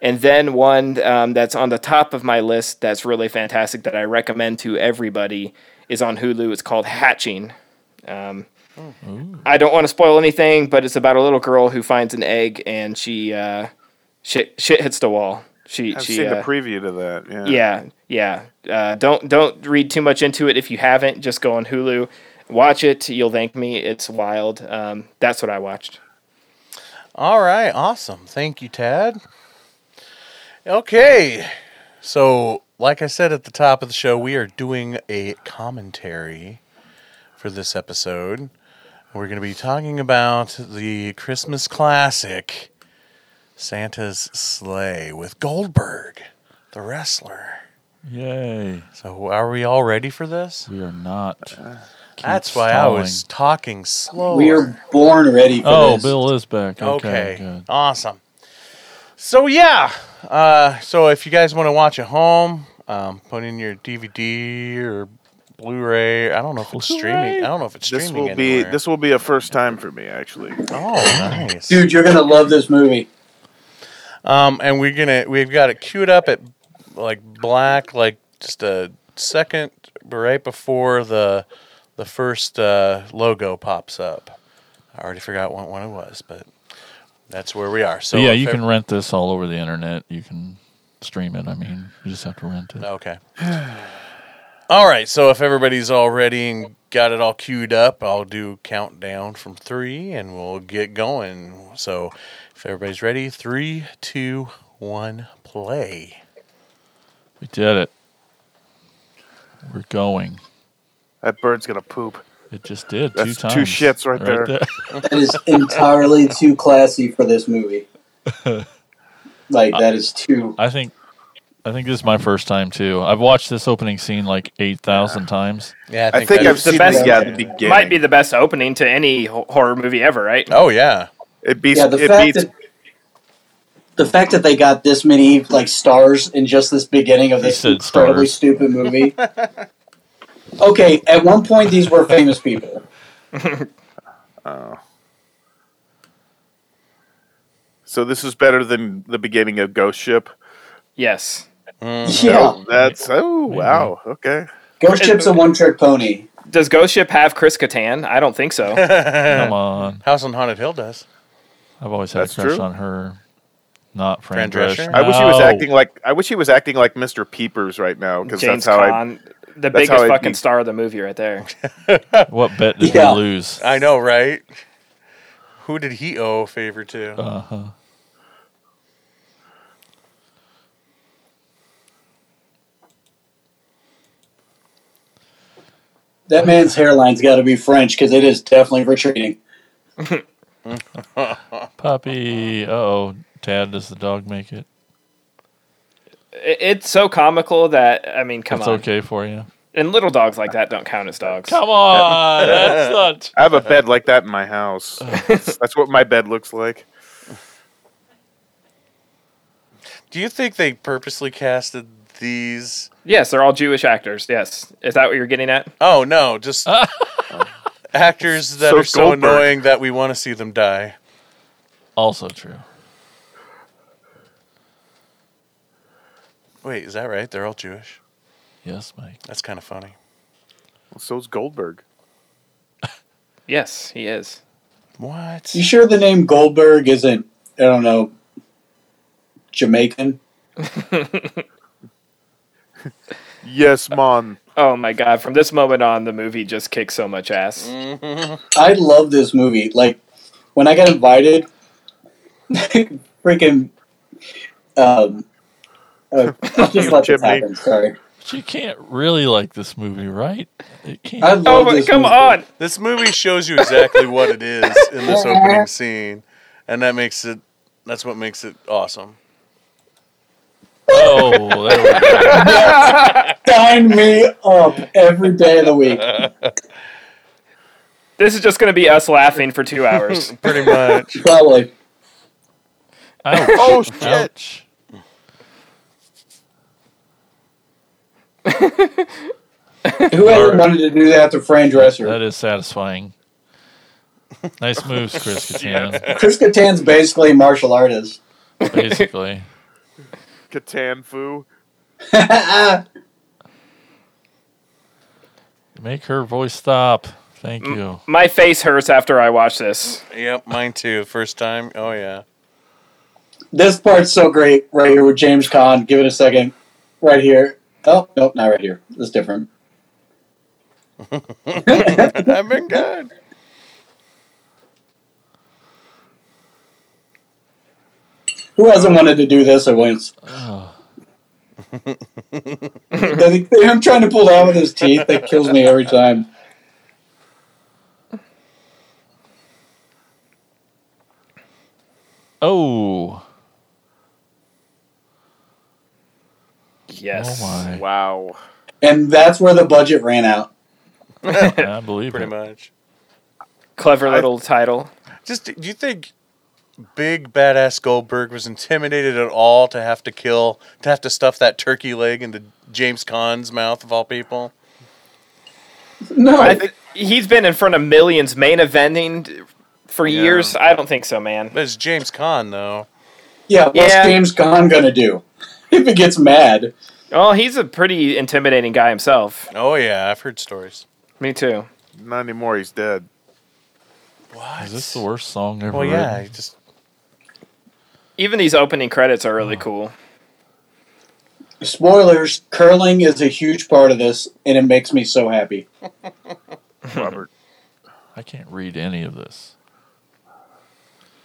And then one um, that's on the top of my list that's really fantastic that I recommend to everybody is on Hulu. It's called Hatching. Um, I don't want to spoil anything, but it's about a little girl who finds an egg and she uh, shit shit hits the wall. She I've she seen uh, the preview to that. Yeah. yeah yeah. Uh, don't don't read too much into it if you haven't. Just go on Hulu, watch it. You'll thank me. It's wild. Um, that's what I watched. All right, awesome. Thank you, Tad. Okay, so like I said at the top of the show, we are doing a commentary for this episode. We're going to be talking about the Christmas classic, Santa's Slay, with Goldberg, the wrestler. Yay. So, are we all ready for this? We are not. Keep That's why I was talking slow. We are born ready for Oh, this. Bill is back. Okay. Okay, Good. awesome. So yeah, uh, so if you guys want to watch at home, um, put in your DVD or Blu-ray. I don't know if it's streaming. I don't know if it's This streaming will be anywhere. this will be a first time for me actually. Oh, nice, Dude, you're gonna love this movie. Um, and we're gonna we've got it queued up at like black, like just a second right before the the first uh, logo pops up. I already forgot what one it was, but that's where we are. So yeah, you can rent this all over the internet. You can stream it. I mean, you just have to rent it. Okay. *sighs* All right. So if everybody's all ready and got it all queued up, I'll do countdown from three, and we'll get going. So if everybody's ready, three, two, one, play. We did it. We're going. That bird's gonna poop. It just did That's two two shits right there. *laughs* That is entirely too classy for this movie. *laughs* Like that is too. I think. I think this is my first time too. I've watched this opening scene like eight thousand times. Yeah, I think that I've is- the seen best- this yeah, the beginning. Might be the best opening to any horror movie ever, right? Oh yeah. it beats Yeah, the it fact beats that the fact that they got this many like stars in just this beginning of this incredibly stars. stupid movie. *laughs* okay, at one point these were famous people. *laughs* oh. so this is better than the beginning of Ghost Ship. Yes. Hmm. Yeah, That's oh wow. Okay. Ghost Ship's a one-trick pony. Does Ghost Ship have Chris Kattan? I don't think so. *laughs* Come on. House on Haunted Hill does. I've always had That's a crush true. on her. Not Fran Fran, Drescher? Drescher. I wish he was acting like I wish he was acting like Mr. Peepers right now because that's how I Caan, the that's biggest how I'd fucking be- star of the movie right there. *laughs* What bet did Yeah. we lose? I know, right? Who did he owe a favor to? Uh huh. That man's hairline's got to be French because it is definitely retreating. Puppy. Uh oh. Tad, does the dog make it? It- It's so comical that I mean, come It's on. It's okay for you. And little dogs like that don't count as dogs. Come on, *laughs* that's not. I have a bed like that in my house. *laughs* That's, that's what my bed looks like. Do you think they purposely casted these? Yes, they're all Jewish actors. Yes. Is that what you're getting at? Oh no, just *laughs* actors that So are so Goldberg. annoying that we want to see them die. Also true. Wait, is that right? They're all Jewish. Yes, Mike. That's kind of funny. So's Goldberg. *laughs* Yes, he is. What? You sure the name Goldberg isn't, I don't know, Jamaican? *laughs* Yes, man. Oh my god, from this moment on the movie just kicks so much ass. *laughs* I love this movie. Like, when I got invited, freaking. Um, I'll oh, *laughs* *laughs* just let this happen. Sorry. But you can't really like this movie, right? It can't. I oh, love Oh this come movie. on. This movie shows you exactly what it is in this opening scene, and that makes it. That's what makes it awesome. oh, there we go. Sign me up every day of the week. This is just going to be us laughing for 2 hours. *laughs* Pretty much. Probably. Ouch. Oh shit! Ouch. *laughs* Who ever wanted to do that to Fran Drescher? That is satisfying. Nice moves, Chris *laughs* Kattan. Chris Kattan's basically a martial artist. Basically. *laughs* Kattan foo. Make her voice stop. Thank you. My face hurts after I watch this. Yep, mine too. First time. Oh yeah. this part's so great right here with James Caan. Give it a second. Right here. Oh, nope, not right here. It's different. *laughs* I've been good. Who hasn't wanted to do this at once? *sighs* Oh, him trying to pull it out with his teeth, that kills me every time. oh. Yes. Oh. Wow. And that's where the budget ran out. I *laughs* believe Pretty it. much. Clever little title. Just do you think big badass Goldberg was intimidated at all to have to kill to have to stuff that turkey leg into James Caan's mouth of all people? No, I th- he's been in front of millions main eventing for Yeah. years. I don't think so, man. But it's James Caan though. yeah, what's Yeah. James Caan gonna do *laughs* if it gets mad? Oh, he's a pretty intimidating guy himself. Oh yeah, I've heard stories. Me too. Not anymore. He's dead. What? Is this the worst song ever? Well, yeah, written? he just Even these opening credits are really cool. Spoilers: curling is a huge part of this, and it makes me so happy. *laughs* Robert. I can't read any of this.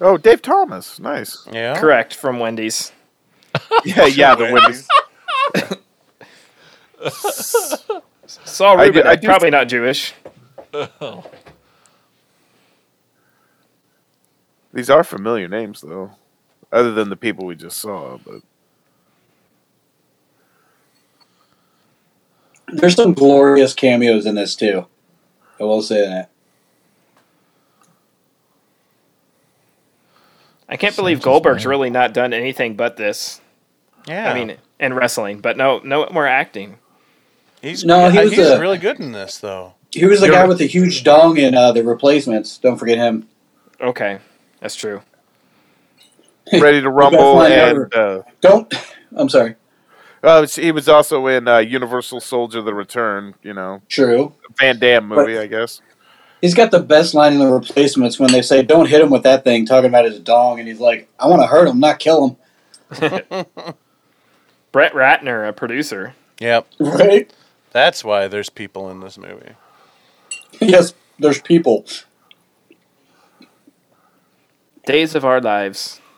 Oh, Dave Thomas. Nice. yeah. Correct from Wendy's. *laughs* Yeah, yeah. The Wendy's. Saul I Rubin, do- I do- probably not Jewish. *laughs* These are familiar names, though, other than the people we just saw. But There's some glorious cameos in this too. I will say that. I can't believe Goldberg's really not done anything but this. Yeah. I mean, and wrestling, but no, no more acting. he's No, he was he's a- really good in this though. He was the You're guy with the huge dong in uh, the replacements. Don't forget him. Okay, that's true. *laughs* Ready to Rumble line and uh, Don't. *laughs* I'm sorry. uh, he was also in uh, Universal Soldier: The Return. You know, True. Van Damme movie, I guess. He's got the best line in the replacements when they say, "Don't hit him with that thing," talking about his dong, and he's like, "I want to hurt him, not kill him." *laughs* Brett Ratner, a producer. Yep. Right? That's why there's people in this movie. yes. There's people. Days of Our Lives. *laughs*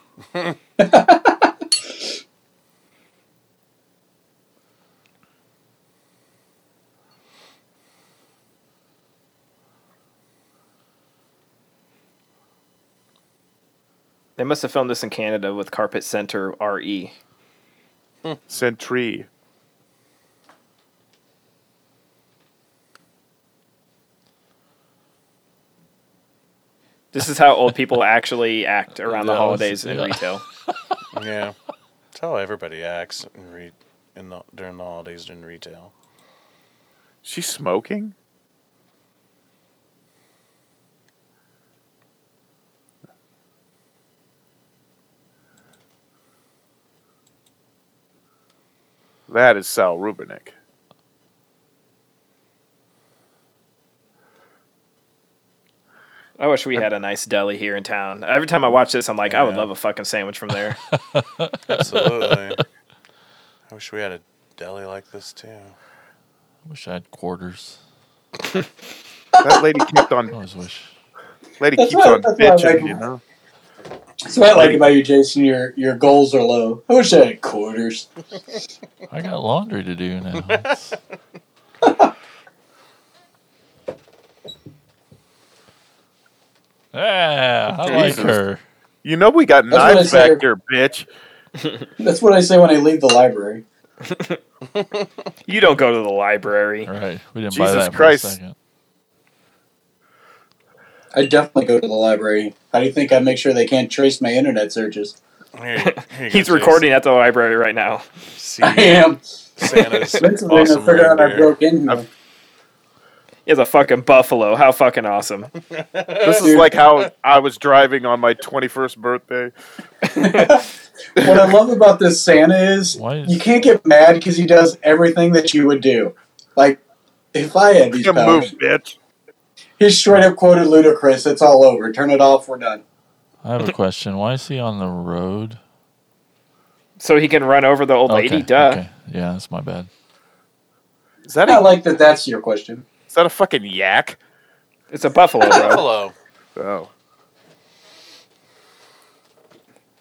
They must have filmed this in Canada with Carpet Center E. RE. Sentry. This is how old people actually act around the holidays in yeah. retail. *laughs* yeah, that's how everybody acts in re- in the, during the holidays in retail. She's smoking. That is Saul Rubinek. I wish we had a nice deli here in town. Every time I watch this, I'm like, I would love a fucking sandwich from there. *laughs* Absolutely. I wish we had a deli like this too. I wish I had quarters. That lady kept on. I on. always wish. Lady That's keeps why- on that's why I like bitching. You know. That's what I like about you, Jason. Your your goals are low. I wish I had quarters. *laughs* I got laundry to do now. Yeah, *laughs* I like her. You know we got That's what I knives say. back there, bitch. *laughs* That's what I say when I leave the library. You don't go to the library. Right. We didn't buy Jesus that Christ. for a second. I definitely go to the library. How do you think I make sure they can't trace my internet searches? Here, here He's recording at the library right now. See I am. Santa's *laughs* Eventually, awesome gonna figure out I broke in here. He has a fucking buffalo. How fucking awesome. *laughs* This is like how I was driving on my 21st birthday. *laughs* what I love about this Santa is Why is- you can't get mad because he does everything that you would do. Like, if I had these You move, powers, bitch. He straight up quoted Ludacris. It's all over. Turn it off. We're done. I have a question. Why is he on the road? So he can run over the old lady. Okay, Duh. Okay. Yeah, that's my bad. Is that I a, like that. That's your question. is that a fucking yak? It's a buffalo, bro. Buffalo. Oh.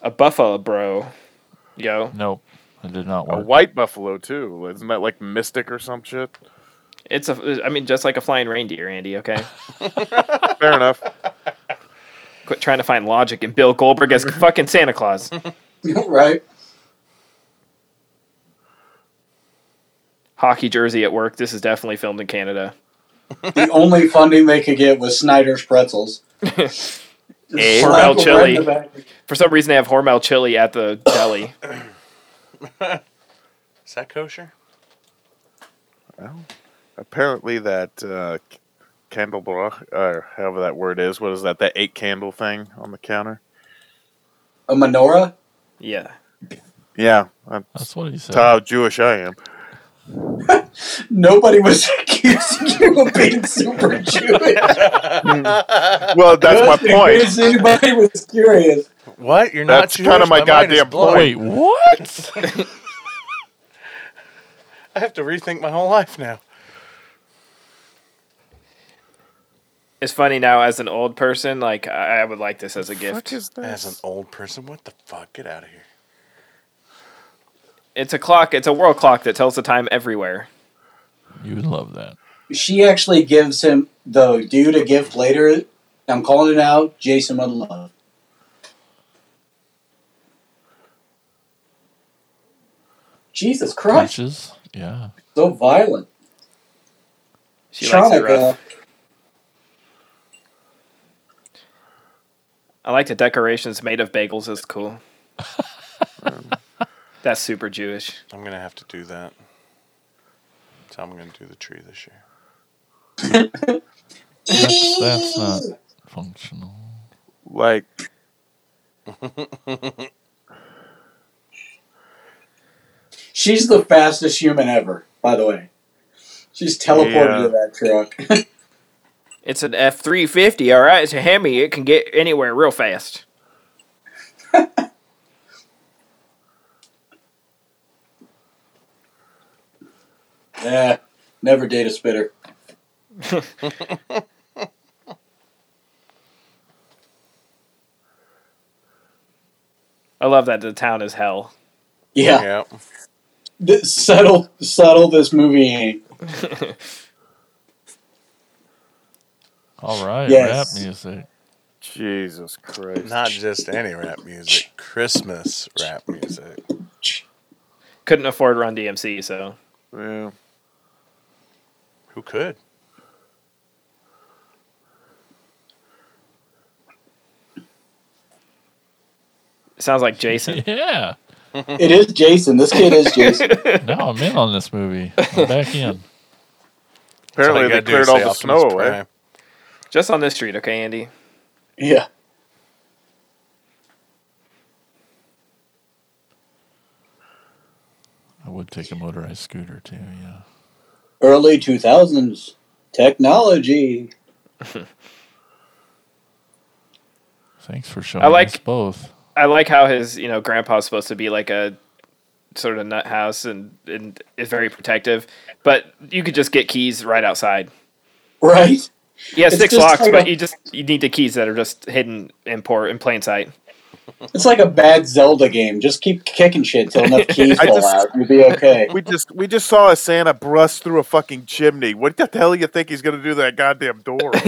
a buffalo, bro. Yo. Nope. I did not A work. white buffalo too. Isn't that like mystic or some shit? It's a, I mean, just like a flying reindeer, Andy, okay? *laughs* Fair enough. Quit trying to find logic in Bill Goldberg as fucking Santa Claus. *laughs* right? Hockey jersey at work. This is definitely filmed in Canada. The only funding they could get was Snyder's pretzels. *laughs* Hormel chili. right in the back. For some reason, they have Hormel chili at the deli. *coughs* Is that kosher? Well, apparently that uh, candelabra, or however that word is, what is that? That eight candle thing on the counter? A menorah? Yeah. Yeah, that's That's what he said. how Jewish I am. *laughs* Nobody was *laughs* accusing you of being super *laughs* Jewish. Well, that's my point. case anybody was curious. What? You're not That's Jewish? kinda my mind is goddamn point. Wait, what? I have to rethink my whole life now. It's funny now as an old person, like I I would like this as a gift. Fuck is As this? an old person, what the fuck? Get out of here. It's a clock. It's a world clock that tells the time everywhere. You would love that. She actually gives him the dude a gift later. I'm calling it out. Jason would love. Jesus Christ, Punches. Yeah. so violent. She likes it Shanika, rough. I like the decorations made of bagels. It's cool. *laughs* That's super Jewish. I'm gonna have to do that. So I'm gonna do the tree this year. That's, that's *laughs* not functional. Like, she's the fastest human ever. By the way, she's teleported Yeah. to that truck. *laughs* It's an F three fifty. All right, it's a Hemi. It can get anywhere real fast. *laughs* yeah, never date a spitter. I love that the town is hell. Yeah, Yeah. Th- subtle, subtle. This movie ain't. *laughs* All right. Yes. Rap music. Jesus Christ. Not just any rap music, Christmas rap music. Couldn't afford Run DMC, so Yeah. Who could? Sounds like Jason. *laughs* Yeah. It is Jason. This kid is Jason. *laughs* Now I'm in on this movie. I'm back in. That's all you Apparently, they cleared all the snow away. Prime. Just on this street, okay, Andy? Yeah. I would take a motorized scooter too. Yeah. Early 2000s technology. *laughs* Thanks for showing I like- us both. I like how his, you know, grandpa's supposed to be like a sort of nut house and, and is very protective, but you could just get keys right outside. Right? He has It's six locks, like but a- you just you need the keys that are just hidden in poor in plain sight. It's like a bad Zelda game. Just keep kicking shit till enough *laughs* keys I fall just- out. You'll be okay. We just we just saw a Santa bust through a fucking chimney. What the hell do you think he's gonna do to that goddamn door? *laughs*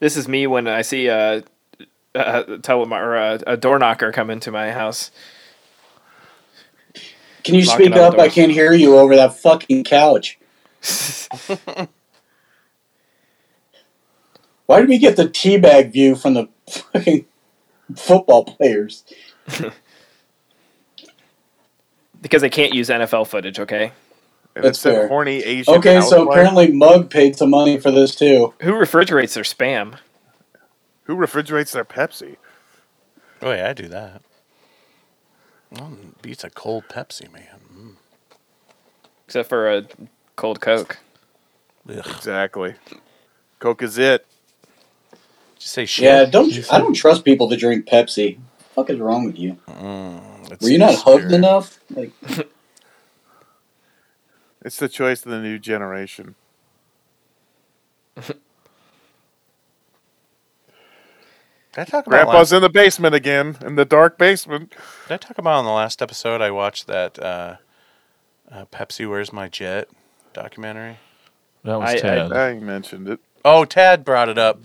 This is me when I see a, a tele or a, a door knocker come into my house. Can you speak on the up? I can't hear you over that fucking couch. *laughs* Why did we get the teabag view from the fucking football players? *laughs* Because they can't use NFL footage, okay? And That's it's that fair. horny Asian. Okay, so housewife. apparently Mug paid some money for this too. Who refrigerates their spam? who refrigerates their Pepsi? Oh yeah, I do that. Well, beats a cold Pepsi, man. Mm. Except for a cold Coke. Ugh. Exactly. Coke is it. Just say shit. Yeah, don't I don't trust people to drink Pepsi. What the fuck is wrong with you? Mm, it's Were you not hugged enough? Like It's the choice of the new generation. *laughs* Did I talk about Grandpa's last, in the basement again, in the dark basement. Did I talk about on the last episode? I watched that uh, uh, Pepsi "Where's My Jet" documentary. That was I- I- Ted. I mentioned it. Oh, Tad brought it up.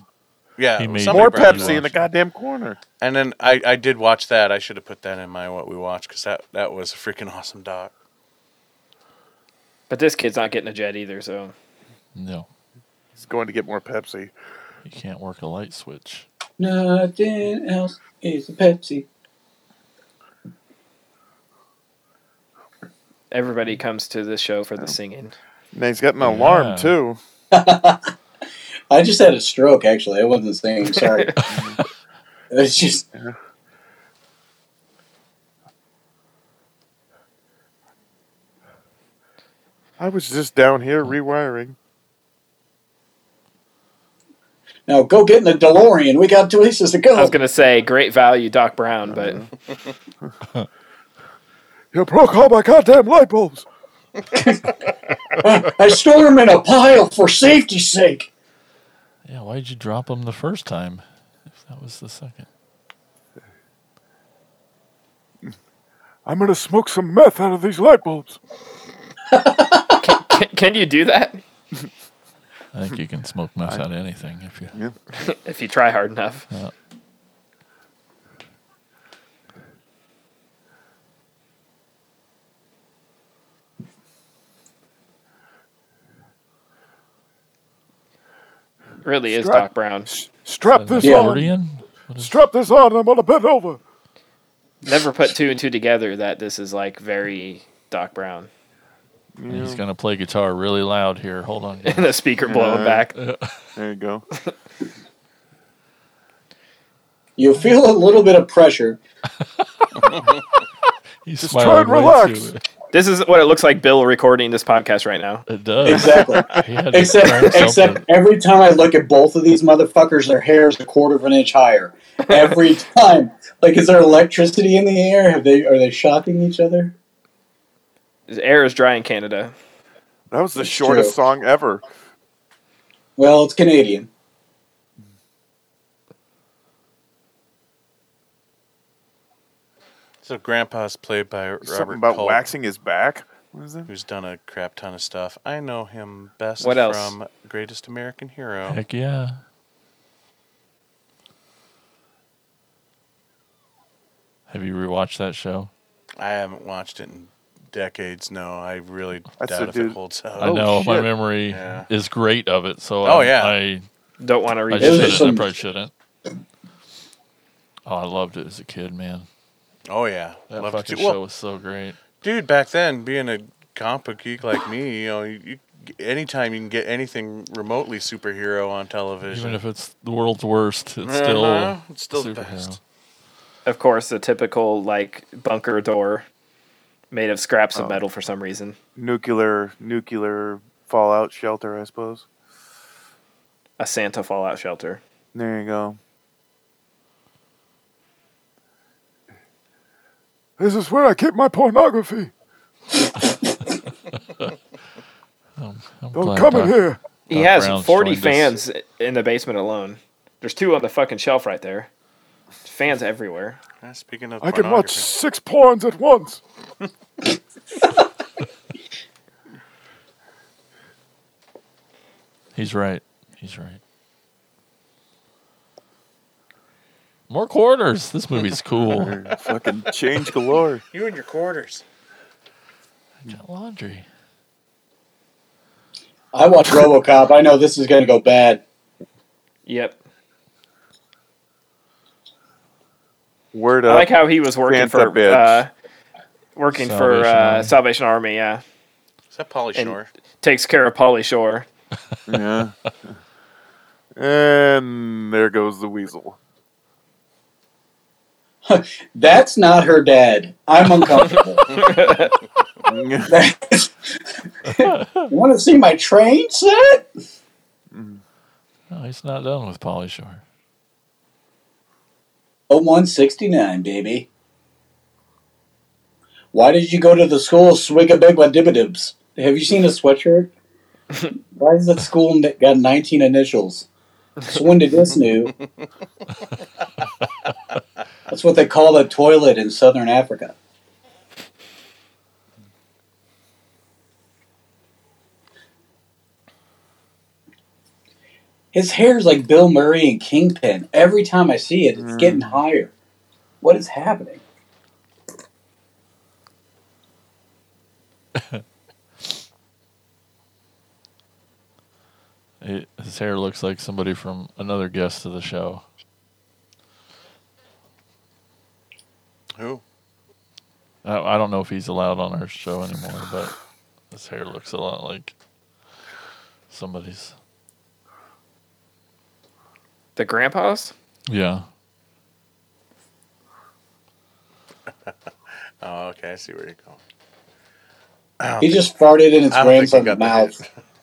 Yeah, He made More Pepsi in the goddamn corner. And then I, I did watch that. I should have put that in my what we watched because that that was a freaking awesome doc. But this kid's not getting a jet either, so no, He's going to get more Pepsi. you can't work a light switch. Nothing else is a Pepsi. everybody comes to this show for the oh. singing. And he's got an alarm Yeah. too. *laughs* I just had a stroke actually. I wasn't singing. sorry. *laughs* it's just I was just down here rewiring. Now go get in the DeLorean. We got two places to go. I was gonna say great value, Doc Brown, but uh-huh. *laughs* You broke all my goddamn light bulbs. *laughs* I store them in a pile for safety's sake. Yeah, why'd you drop them the first time? If that was the second. I'm gonna smoke some meth out of these light bulbs. *laughs* can, can you do that I think you can *laughs* smoke meth out of anything if you. *laughs* if you try hard enough? Uh, Really is Strap- Doc Brown. Strap this Yeah. on. accordion? Strap this on. I'm gonna bend over. Never put two and two together that this is like very Doc Brown. He's gonna play guitar really loud here. Hold on. guys. *laughs* And the speaker blowing Yeah. back. *laughs* There you go. You feel a little bit of pressure. *laughs* He's Just smiling try and relax. This is what it looks like Bill recording this podcast right now. It does. Exactly. He had to crank Except, except every time I look at both of these motherfuckers, their hair is a quarter of an inch higher. Every time. Like, is there electricity in the air? Have they are they shocking each other? His air is dry in Canada. That was the That's shortest true. song ever. Well, it's Canadian. So Grandpa's played by Robert Something about Culp, waxing his back. What is it? who's done a crap ton of stuff. I know him best What else? from Greatest American Hero. Heck yeah. Have you rewatched that show? I haven't watched it in decades. No, I really That's doubt the if it dude- holds I up. Oh, know my shit. memory Yeah. is great of it, so Oh, I, yeah. I Don't want to I read Those are shouldn't. it. some- I probably shouldn't. Oh, I loved it as a kid, man. Oh yeah, That Love it fucking too. show Well, was so great. dude, back then, being a comic book geek like me, you know, you, you, anytime you can get anything remotely superhero on television, Even if it's the world's worst, it's Uh-huh, still it's still the superhero. best. Of course, the typical like bunker door made of scraps Oh. of metal for some reason. Nuclear nuclear fallout shelter, I suppose. A Santa fallout shelter. There you go. This is where I keep my pornography. *laughs* I'm Don't glad come in Doc- here. He Doc has Brown's 40 joined us. fans in the basement alone. There's two on the fucking shelf right there. Fans everywhere. Uh, speaking of, I can watch pornography. six porns at once. *laughs* He's right. He's right. More quarters. This movie's *laughs* cool. Fucking change galore. you and your quarters. I Got laundry. I watch RoboCop. I know this is going to go bad. Yep. Word I up. like how he was working Santa for bitch. uh, working for Salvation uh, Army. Salvation Army. Yeah, Is that Pauly And- Shore? takes care of Pauly Shore. yeah. *laughs* And there goes the weasel. *laughs* That's not her dad. I'm uncomfortable. *laughs* Want to see my train set? No, he's not done with Pauly Shore. A 169, baby. Why did you go to the school Swigabigwadibidibs? Have you seen a sweatshirt? *laughs* Why is that school got 19 initials? Did this new? That's what they call a toilet in southern Africa. His hair's like Bill Murray and Kingpin. Every time I see it, it's mm. getting higher. What is happening? It, *laughs* his hair looks like somebody from another guest of the show. Who? I, I don't know if he's allowed on our show anymore, but his hair looks a lot like somebody's. The grandpas? Yeah. *laughs* Oh, okay. I see where you're going. I don't He just farted in his I don't think you grandson's got the mouth. *laughs*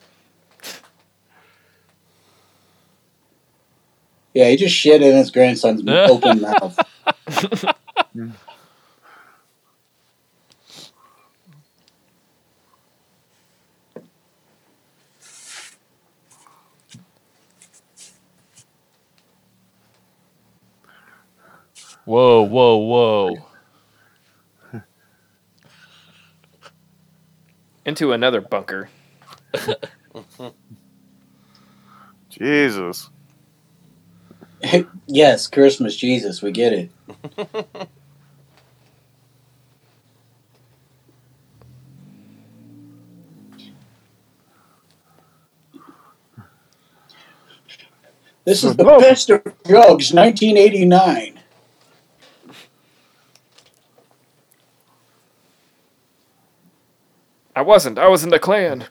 Yeah, he just shit in his grandson's *laughs* open mouth. Whoa, whoa, whoa. Into another bunker. *laughs* Jesus. *laughs* yes, Christmas Jesus, we get it. This is the No. best of drugs, 1989. Wasn't. I was in the clan.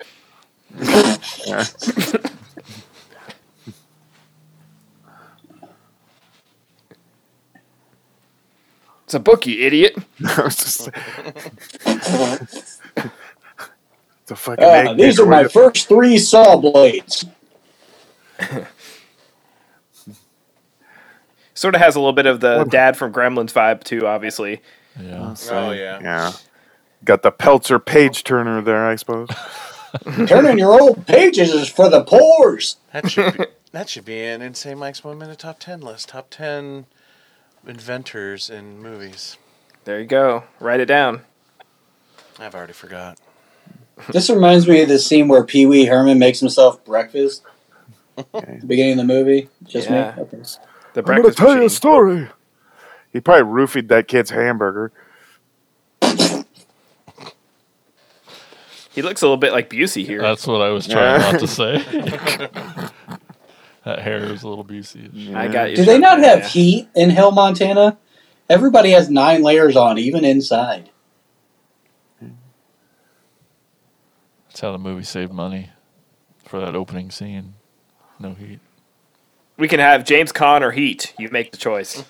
It's a book, you idiot. *laughs* I was just- it's *laughs* fucking Uh, egg these are my maker. first three saw blades. Sort of has a little bit of the dad from Gremlins vibe too, obviously. Yeah. Oh yeah. Yeah. Got the Peltzer page turner there, I suppose. *laughs* Turning your old pages is for the pores. That should be that should be an insane Mike's one minute top ten list. Top ten inventors in movies. There you go. Write it down. I've already forgot. This reminds me of the scene where Pee Wee Herman makes himself breakfast. At the beginning of the movie. Just Yeah. me. Okay. The I'm gonna breakfast tell you a story. He probably roofied that kid's hamburger. He looks a little bit like Busey here. That's what I was trying not to say. *laughs* *laughs* That hair is a little busy. I got you. Do they not have Yeah. heat in Hell, Montana? Everybody has nine layers on, even inside. That's how the movie saved money for that opening scene. No heat. We can have James Caan or Heat. You make the choice.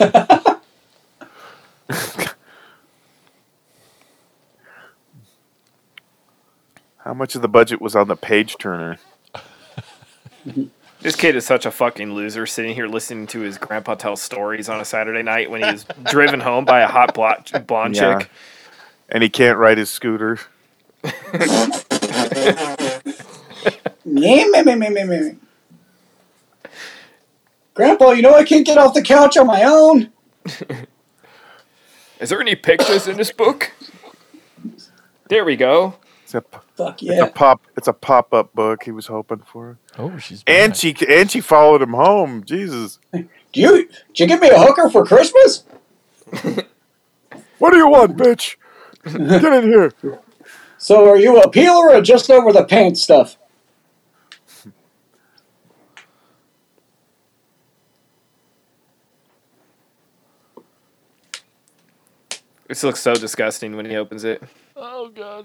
*laughs* How much of the budget was on the page turner? *laughs* This kid is such a fucking loser sitting here listening to his grandpa tell stories on a Saturday night when he was *laughs* driven home by a hot blonde, blonde Yeah. chick. And he can't ride his scooter. Me, me, me, me, me, me. Grandpa, you know I can't get off the couch on my own. *laughs* Is there any pictures in this book? There we go. It's a, Fuck it's a pop. It's a pop up book. He was hoping for. Oh, she's And she and she followed him home. Jesus, Do you, did you give me a hooker for Christmas? what do you want, bitch? Get in here. So are you a peeler or just over the pants stuff? This looks so disgusting when he opens it. Oh god.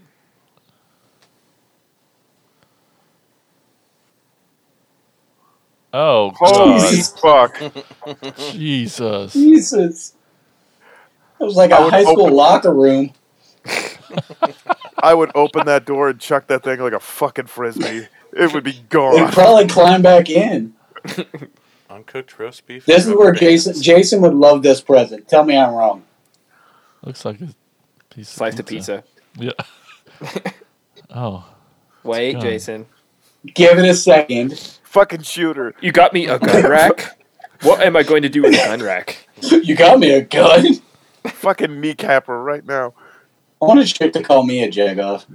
Oh Holy god. Jesus. fuck! Jesus. Jesus. It was like I a would high school open- locker room. I would open that door and chuck that thing like a fucking frisbee. It would be They'd gone. probably climb back in. Uncooked roast beef. This is where rubber bands. Jason Jason would love this present. Tell me I'm wrong. Looks like a piece Slice of of pizza. Yeah. *laughs* oh. Wait. Jason. Give it a second. Fucking shooter. You got me a *laughs* gun rack? What am I going to do with a gun rack? You got me a gun. Fucking kneecap her right now. I want a chick to call me a jagoff.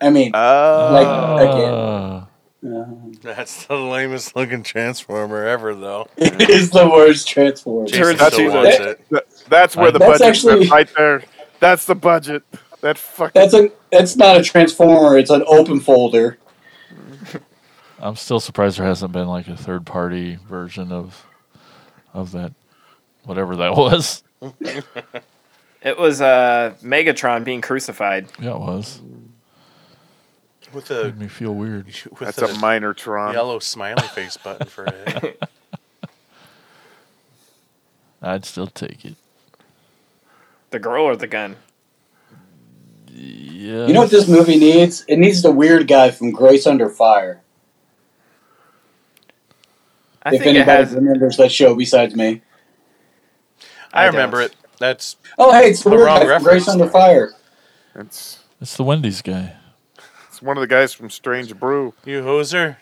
I mean, Uh, Like- again. Uh, *laughs* That's the lamest looking transformer ever, though. *laughs* it is the worst transformer. Turns Jason out still to wants the- it. th- that's where the That's budget actually- right there. That's the budget. That fucking. That's a that's not a transformer. It's an open folder. I'm still surprised there hasn't been like a third party version of of that whatever that *laughs* was. It was uh, Megatron being crucified. Yeah, it was. With a Made me feel weird. *laughs* with That's a a minor Tron. yellow smiley face button for it. *laughs* I'd still take it. The girl or the gun? Yeah. You know what this movie needs? It needs the weird guy from Grace Under Fire. I if think it anybody has. remembers that show besides me. I, I remember don't. it. That's Oh, hey, it's the The wrong guy reference. Grace Under Fire. It's It's the Wendy's guy. it's one of the guys from Strange Brew. you hoser.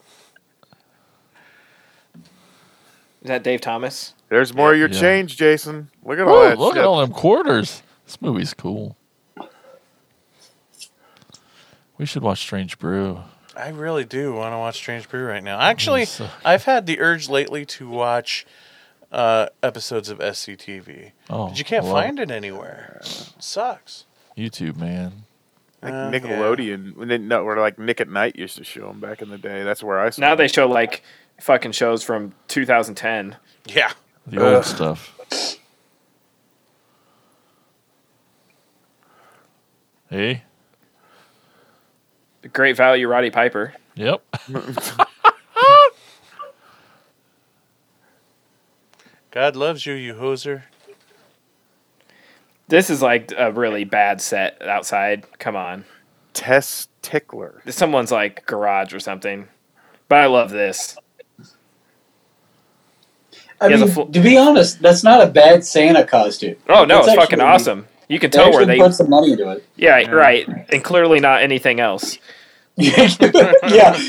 Is that Dave Thomas? There's more of your Yeah. change, Jason. Look at all Oh, that look shit. at all them quarters. This movie's cool. We should watch Strange Brew. I really do want to watch Strange Brew right now. Actually, Yes, uh, *laughs* I've had the urge lately to watch uh, episodes of SCTV, Oh, but you can't well, find it anywhere. sucks. YouTube, man. Like Uh, Nickelodeon, when they, no, or like Nick at Night used to show them back in the day. That's where I saw. Now 'em. they show like fucking shows from 2010. Yeah. The old Ugh. stuff. Hey. The Great Value Roddy Piper. Yep. *laughs* God loves you, you hoser. This is like a really bad set outside. Come on. Tess Tickler. Someone's like garage or something. But I love this. I He has a mean, full- to be honest, that's not a bad Santa costume. Oh no, That's it's fucking actually- awesome. You can They tell where they put some money into it. Yeah, right. And clearly not anything else. *laughs* yeah,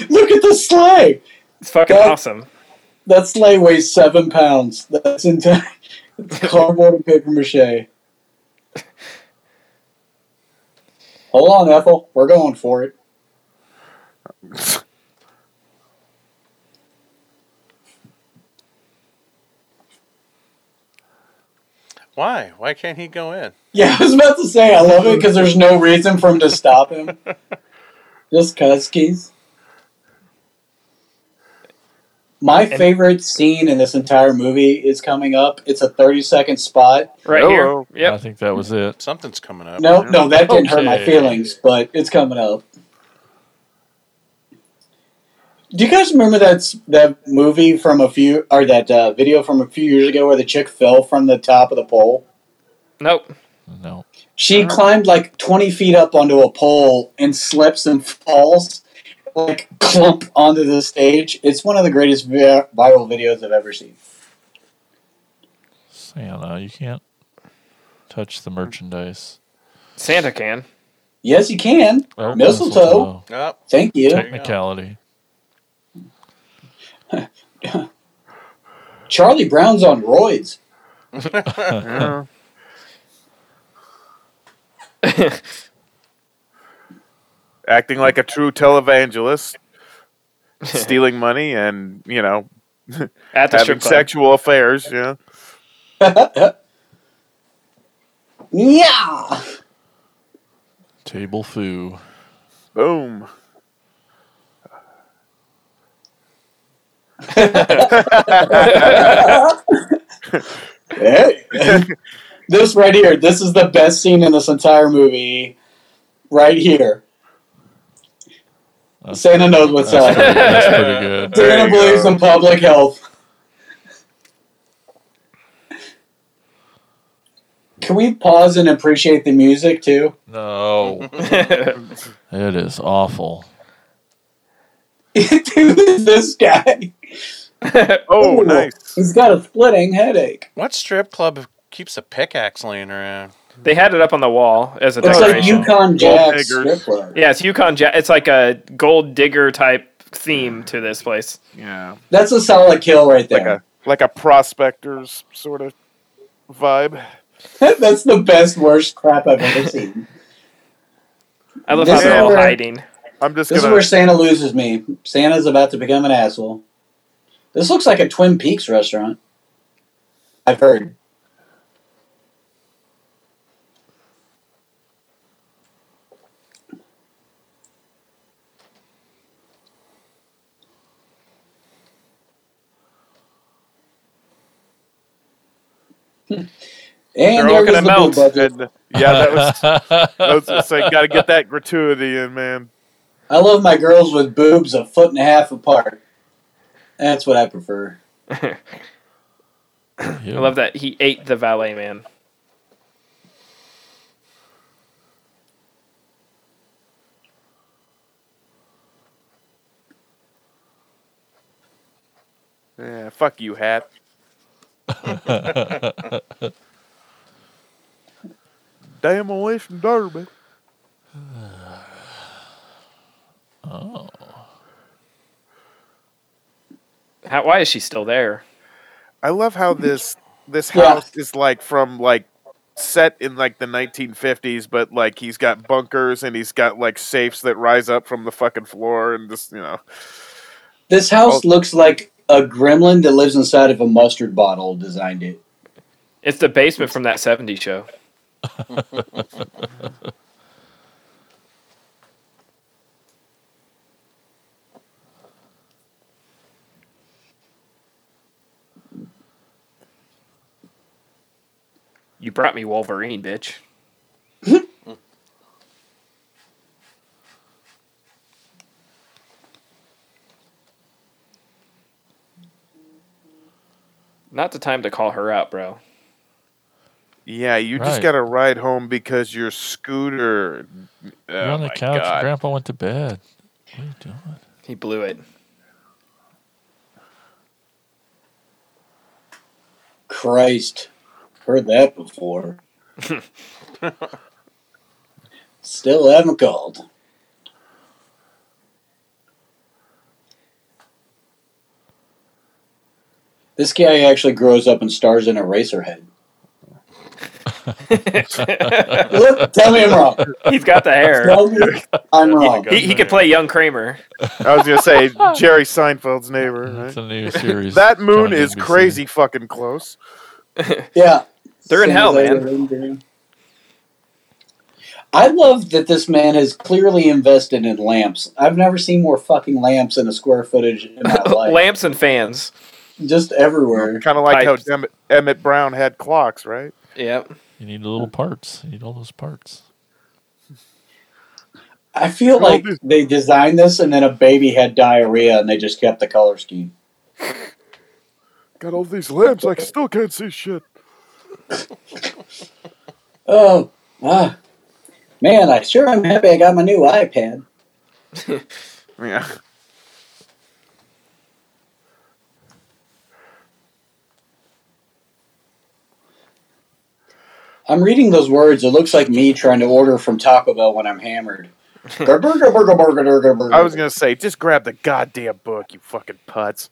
look at the sleigh. It's fucking That- awesome. That sleigh weighs seven pounds. That's entire. It's *laughs* cardboard and paper mache. Hold on, Ethel. We're going for it. *laughs* Why? Why can't he go in? *laughs* Yeah, I was about to say I love it because there's no reason for him to stop him. *laughs* Just cuz keys. My favorite scene in this entire movie is coming up. It's a 30 second spot. Right Oh, here. oh. I think that was it. Something's coming up. No, no, that didn't hurt my feelings, but it's coming up. Do you guys remember that that movie from a few, or that uh, video from a few years ago where the chick fell from the top of the pole? Nope. No. She climbed like 20 feet up onto a pole and slips and falls, like clump onto the stage. It's one of the greatest viral videos I've ever seen. Santa, you can't touch the merchandise. Santa can. Yes, you can. Oh, Mistletoe. Oh, Thank you. Technicality. Charlie Brown's on roids. Yeah. *laughs* Acting like a true televangelist, stealing money and you know *laughs* At the having strip club. sexual affairs. Yeah. *laughs* Yeah. Table foo. Boom. Hey. this right here. This is the best scene in this entire movie. Right here. That's- Santa knows what's That's pretty, up. that's pretty good. Santa believes go. in public health. Can we pause and appreciate the music too? No, *laughs* it is awful. *laughs* Who's this guy? *laughs* Oh, Ooh. nice. He's got a splitting headache. what strip club keeps a pickaxe laying around? they had it up on the wall as a It's like decoration. Yukon Jack's diggers. strip club. yeah, it's Yukon. Jack. it's like a gold digger type theme to this place. Yeah. That's a solid kill right Like there. a like a prospectors sort of vibe. *laughs* That's the best, worst crap I've ever seen. I love This how they're all where- hiding. I'm just This is gonna where Santa loses me. Santa's about to become an asshole. This looks like a Twin Peaks restaurant. I've heard. And They're all there gonna melt. budget. and, yeah, that was *laughs* I was just saying, got to get that gratuity in, man. I love my girls with boobs a foot and a half apart. That's what I prefer. *laughs* I love that he ate the valet man. Yeah, fuck you, hat. *laughs* Damn away from Derby. How, why is she still there? I love how this this Yeah. house is like from like set in like the 1950s, but like he's got bunkers and he's got like safes that rise up from the fucking floor and just you know. This house looks like a gremlin that lives inside of a mustard bottle designed it. It's the basement from that 70s show. *laughs* You brought me Wolverine, bitch. Not the time to call her out, bro. Yeah, you just Right. got to ride home because your scooter. Oh You're oh on the my couch. God. Grandpa went to bed. What are you doing? He blew it. Christ. Heard that before. *laughs* Still haven't called. This guy actually grows up and stars in Eraserhead. *laughs* Look, tell me I'm wrong. He's got the hair. Tell me I'm wrong. He, he could play young Kramer. I was gonna say *laughs* Jerry Seinfeld's neighbor. It's a new series. That moon is crazy fucking close. Yeah. They're in hell, I man. did in Dream. I love that this man has clearly invested in lamps. I've never seen more fucking lamps in a square footage in my *laughs* life. Lamps and fans. Just everywhere. Kind of like Pipes. how Emmett, Emmett Brown had clocks, right? Yep. You need the little parts. You need all those parts. I feel like they designed this and then a baby had diarrhea and they just kept the color scheme. Got all these lamps, I still can't see shit. *laughs* Oh, ah. Man, I sure am happy I got my new iPad. *laughs* Yeah. I'm reading those words. It looks like me trying to order from Taco Bell when I'm hammered. *laughs* Burger, burger, burger, burger, burger, burger. I was gonna say, just grab the goddamn book, you fucking putz.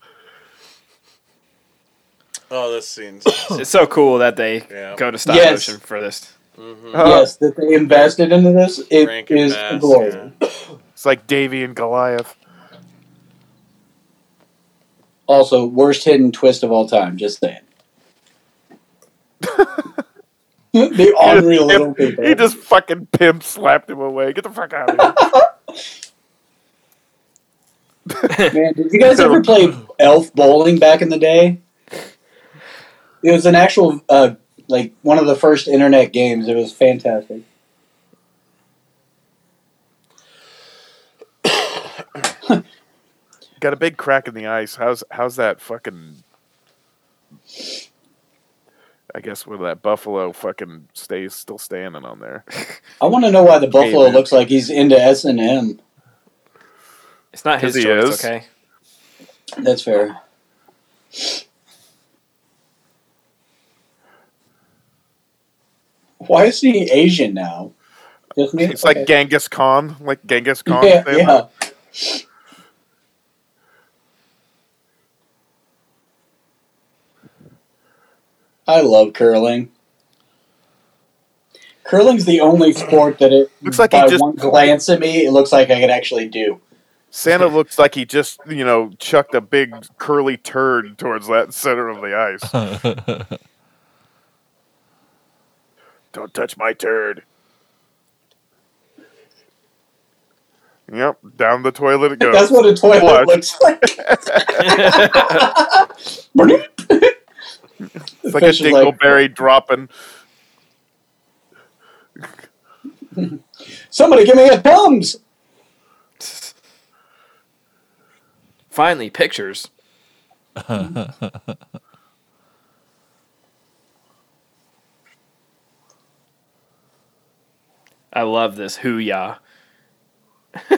Oh, this scene's *coughs* It's so cool that they Yeah. go to stop Yes. motion for this. Uh, Yes, that they invested into this. It Rankin is Bass, glorious. *coughs* It's like Davey and Goliath. Also, worst hidden twist of all time. Just saying. *laughs* the unreal little people. He just fucking pimp slapped him away. Get the fuck out of here. *laughs* *laughs* Man, did you guys ever play Elf Bowling back in the day? It was an actual, uh, like one of the first internet games. It was fantastic. Got a big crack in the ice. How's how's that fucking? I guess where that buffalo fucking stays still standing on there. I want to know why the buffalo man. looks like he's into S and M. It's not his he choice, is. okay? That's fair. Why is he Asian now? Just me? It's like Okay. Genghis Khan, like Genghis Khan. yeah, family. yeah. I love curling. Curling's the only sport that it Looks like he by just- one glance at me, it looks like I could actually do. Santa looks like he just you know chucked a big curly turd towards that center of the ice. *laughs* Don't touch my turd. Yep, down the toilet it *laughs* goes. That's what a toilet Flush. looks like. it's like a dingleberry dropping. Somebody give me a thumbs. Finally, pictures. *laughs* I love this hoo-yah.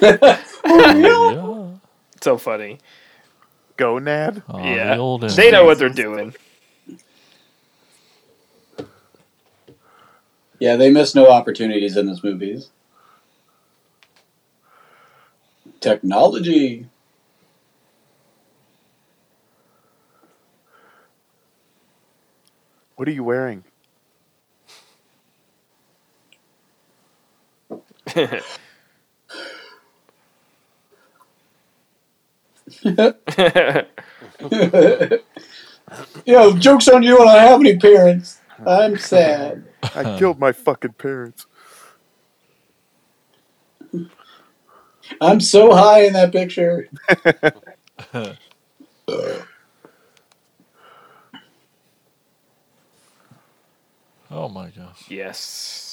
yeah. *laughs* So funny. Gonad. Oh, yeah. the They know what they're doing. Yeah, they miss no opportunities in this movies. Technology. What are you wearing? *laughs* Yo, joke's on you, and I have any parents. I'm sad. I killed my fucking parents. I'm so high in that picture. *laughs* Oh my gosh. yes.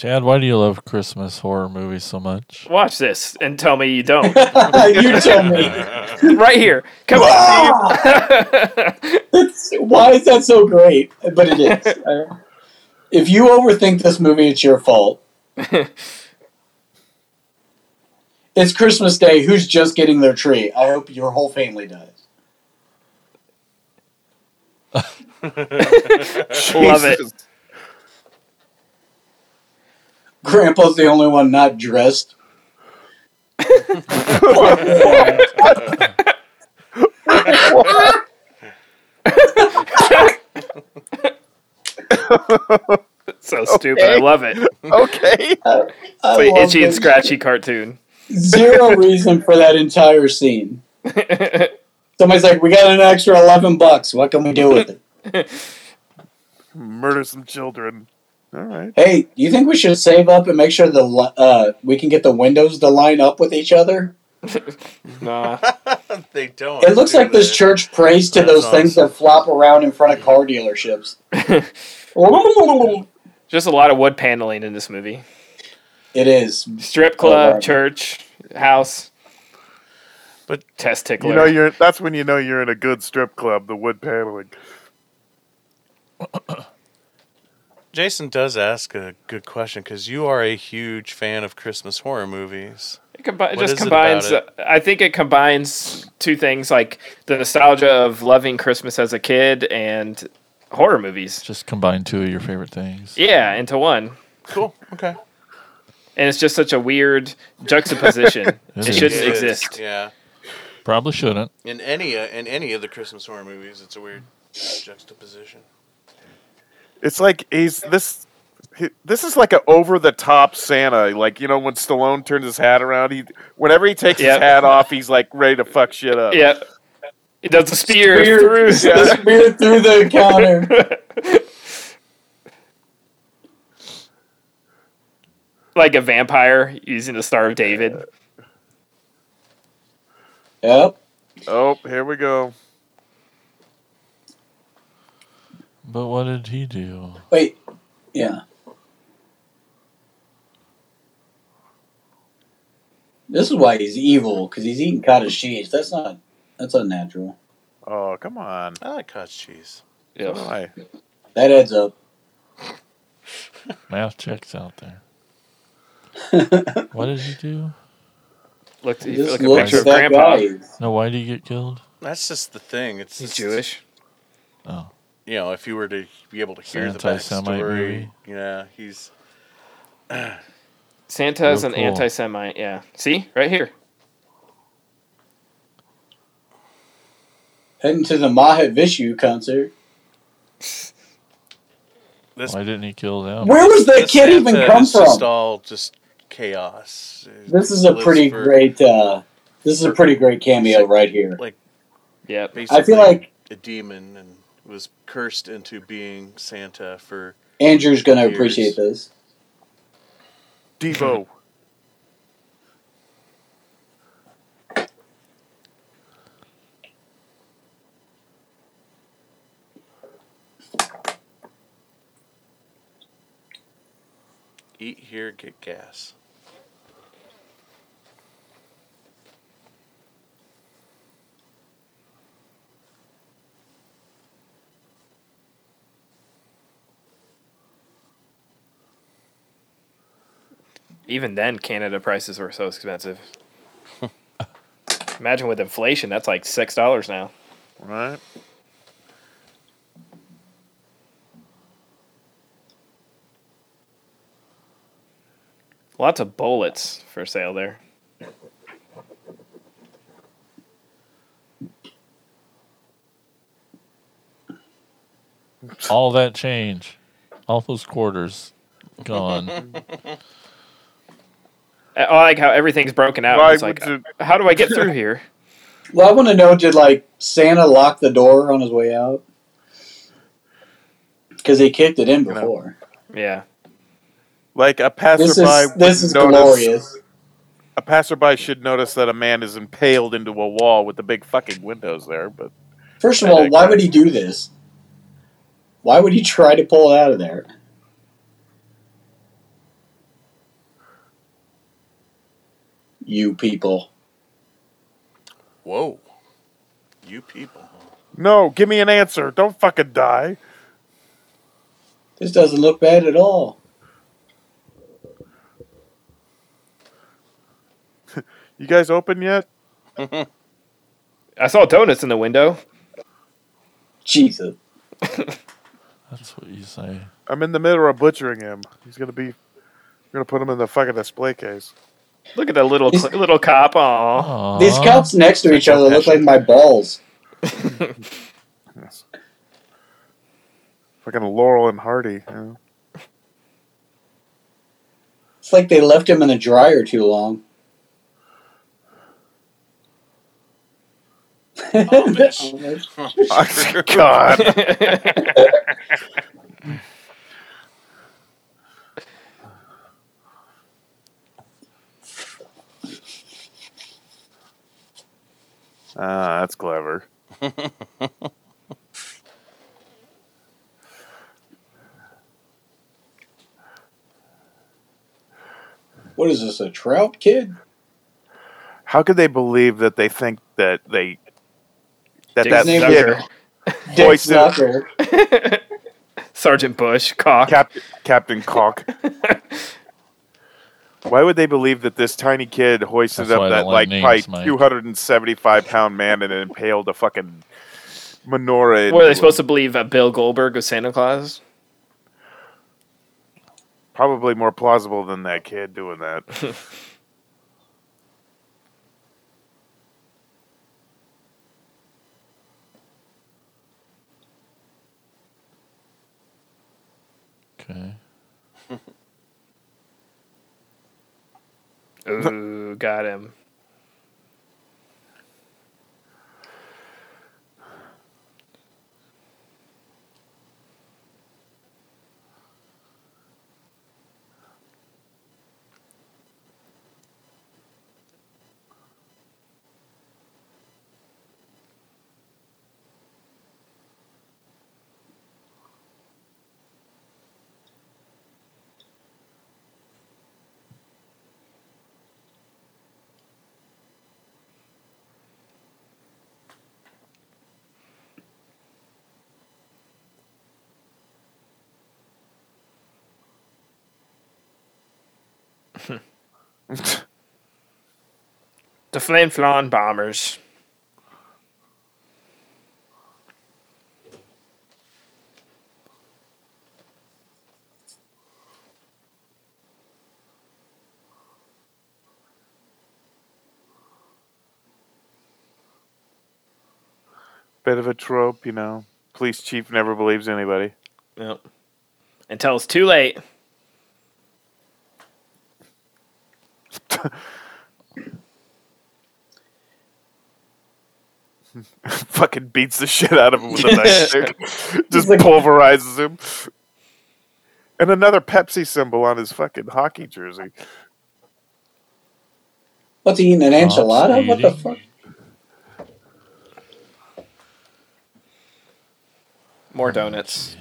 Chad, why do you love Christmas horror movies so much? Watch this and tell me you don't. *laughs* you tell me. *laughs* right here. Come on. Ah! *laughs* It's- why is that so great? But it is. Uh, if you overthink this movie, it's your fault. it's Christmas Day. Who's just getting their tree? I hope your whole family does. Love it. Jesus. Grandpa's the only one not dressed. *laughs* So stupid. I love it. Okay. *laughs* I Play love itchy and scratchy cartoon. Zero reason for that entire scene. *laughs* Somebody's like, "We got an extra eleven bucks. What can we do with it?" Murder some children. All right. Hey, do you think we should save up and make sure the uh, we can get the windows to line up with each other? *laughs* Nah. *laughs* they don't. It looks do like this they? church prays to That's those things that flop around in front of car dealerships. *laughs* Just a lot of wood paneling in this movie. it is. Strip Oh, club, right. church, house. But- test tickler. You know you're that's when you know you're in a good strip club, the wood paneling. *coughs* Jason does ask a good question because you are a huge fan of Christmas horror movies. It, combi- it just is it about combines. uh, I think it combines two things, like the nostalgia of loving Christmas as a kid and horror movies. Just combine two of your favorite things. Yeah, into one, Cool. Okay. and it's just such a weird juxtaposition. *laughs* It shouldn't exist. Yeah. Probably shouldn't. In any uh, in any of the Christmas horror movies, it's a weird juxtaposition. It's like he's this. he- This is like an over the top Santa. Like you know when Stallone turns his hat around, he whenever he takes Yep. his hat off, he's like ready to fuck shit up. Yeah, it does the spear, Spear- through. *laughs* the spear through the counter. *laughs* like a vampire using the Star of David. Yep. Oh, here we go. But what did he do? Wait. Yeah. This is why he's evil because he's eating cottage cheese. That's not. That's unnatural. Oh, come on. I like cottage cheese. Yeah. Why? That adds up. Math checks out there. *laughs* what did he do? Look, Just look a picture of that Grandpa. guy. No, why did he get killed? That's just the thing. It's He's just- Jewish. Oh, You know, if you were to be able to hear the anti-Semite backstory, movie. yeah, he's *clears throat* Santa is Real an cool. anti-Semite. Yeah. See, right here. Heading to the Matisyahu concert. *laughs* this. why didn't he kill them? Where was that this kid even come is Just from? all just chaos. This is a pretty for great. uh This is a pretty great cameo right here. Like, yeah, I feel like a demon and was cursed into being Santa for Andrew's gonna Years. appreciate this. Devo. eat here, get gas. Even then, Canada prices were so expensive. *laughs* Imagine with inflation, that's like six dollars now. Right? Lots of bullets for sale there. *laughs* All that change, all those quarters, gone. *laughs* I I like how everything's broken out. Why it's like, would how do I get through here? *laughs* Well, I want to know: Did like Santa lock the door on his way out? Because he kicked it in before. Yeah. Like a passerby. This passerby. is would this is notice- glorious. A passerby should notice that a man is impaled into a wall with the big fucking windows there. But First of all, why would he do this? Why would he try to pull it out of there? You people. Whoa, you people. no, give me an answer. Don't fucking die. This doesn't look bad at all. *laughs* You guys open yet? *laughs* I saw donuts in the window. Jesus. *laughs* That's what you say. I'm in the middle of butchering him. He's gonna be. We're gonna put him in the fucking display case. Look at that little Is- little cop. Aw. Aw. These cups next to each other look like my balls. Yes. *laughs* Fucking Laurel and Hardy. You know? It's like they left him in the dryer too long. *laughs* Oh, *laughs* God. Ah, that's clever. *laughs* What is this, a trout kid? How could they believe that they think that they that Dick that name kid Dick hoisted *laughs* Sergeant Bush, cock. Cap- Captain Cock? *laughs* Why would they believe that this tiny kid hoisted That's up that like like probably two hundred and seventy five pound man and impaled a fucking menorah? What are they into supposed to believe? that Bill Goldberg was Santa Claus? Probably more plausible than that kid doing that. *laughs* Okay. Ooh, got him. *laughs* The Flin Flon Bombers. Bit of a trope, you know. Police chief never believes anybody. Yep. Until it's too late. *laughs* Fucking beats the shit out of him with a nightstick. *laughs* Just like- pulverizes him. And another Pepsi symbol on his fucking hockey jersey. What's he eating, an enchilada? What the fuck? More donuts.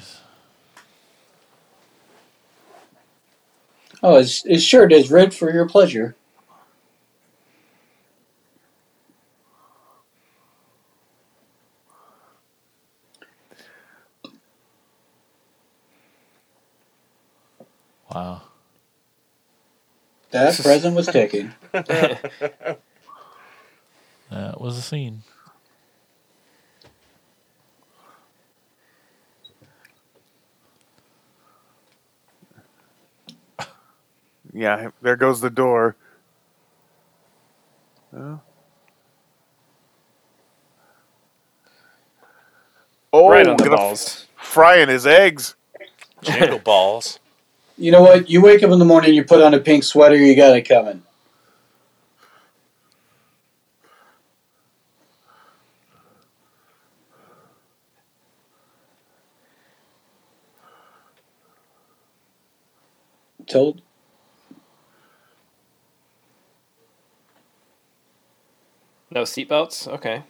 Oh, his, his shirt is red for your pleasure. Wow. That present was taken. *laughs* That was a scene. Yeah, there goes the door. Oh, right on oh, the gonna f- balls. frying his eggs. Jingle balls. You know what? You wake up in the morning, you put on a pink sweater, you got it coming. Told. No seatbelts? Okay.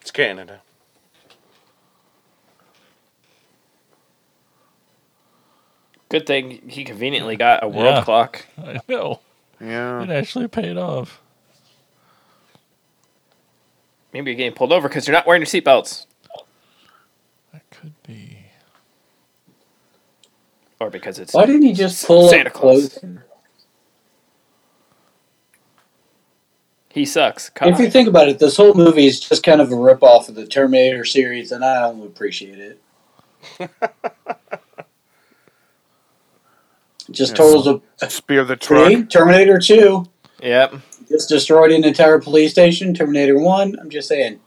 It's Canada. Good thing he conveniently got a world Yeah. clock. *laughs* I know. Yeah. It actually paid off. Maybe you're getting pulled over because you're not wearing your seatbelts. That could be. Or because it's. Why didn't he just pull Santa up Claus. close? He sucks. If you think about it, this whole movie is just kind of a ripoff of the Terminator series, and I don't appreciate it. *laughs* just Yes. totals of Spear the truck. See? Terminator 2 Yep. just destroyed an entire police station. Terminator 1, I'm just saying.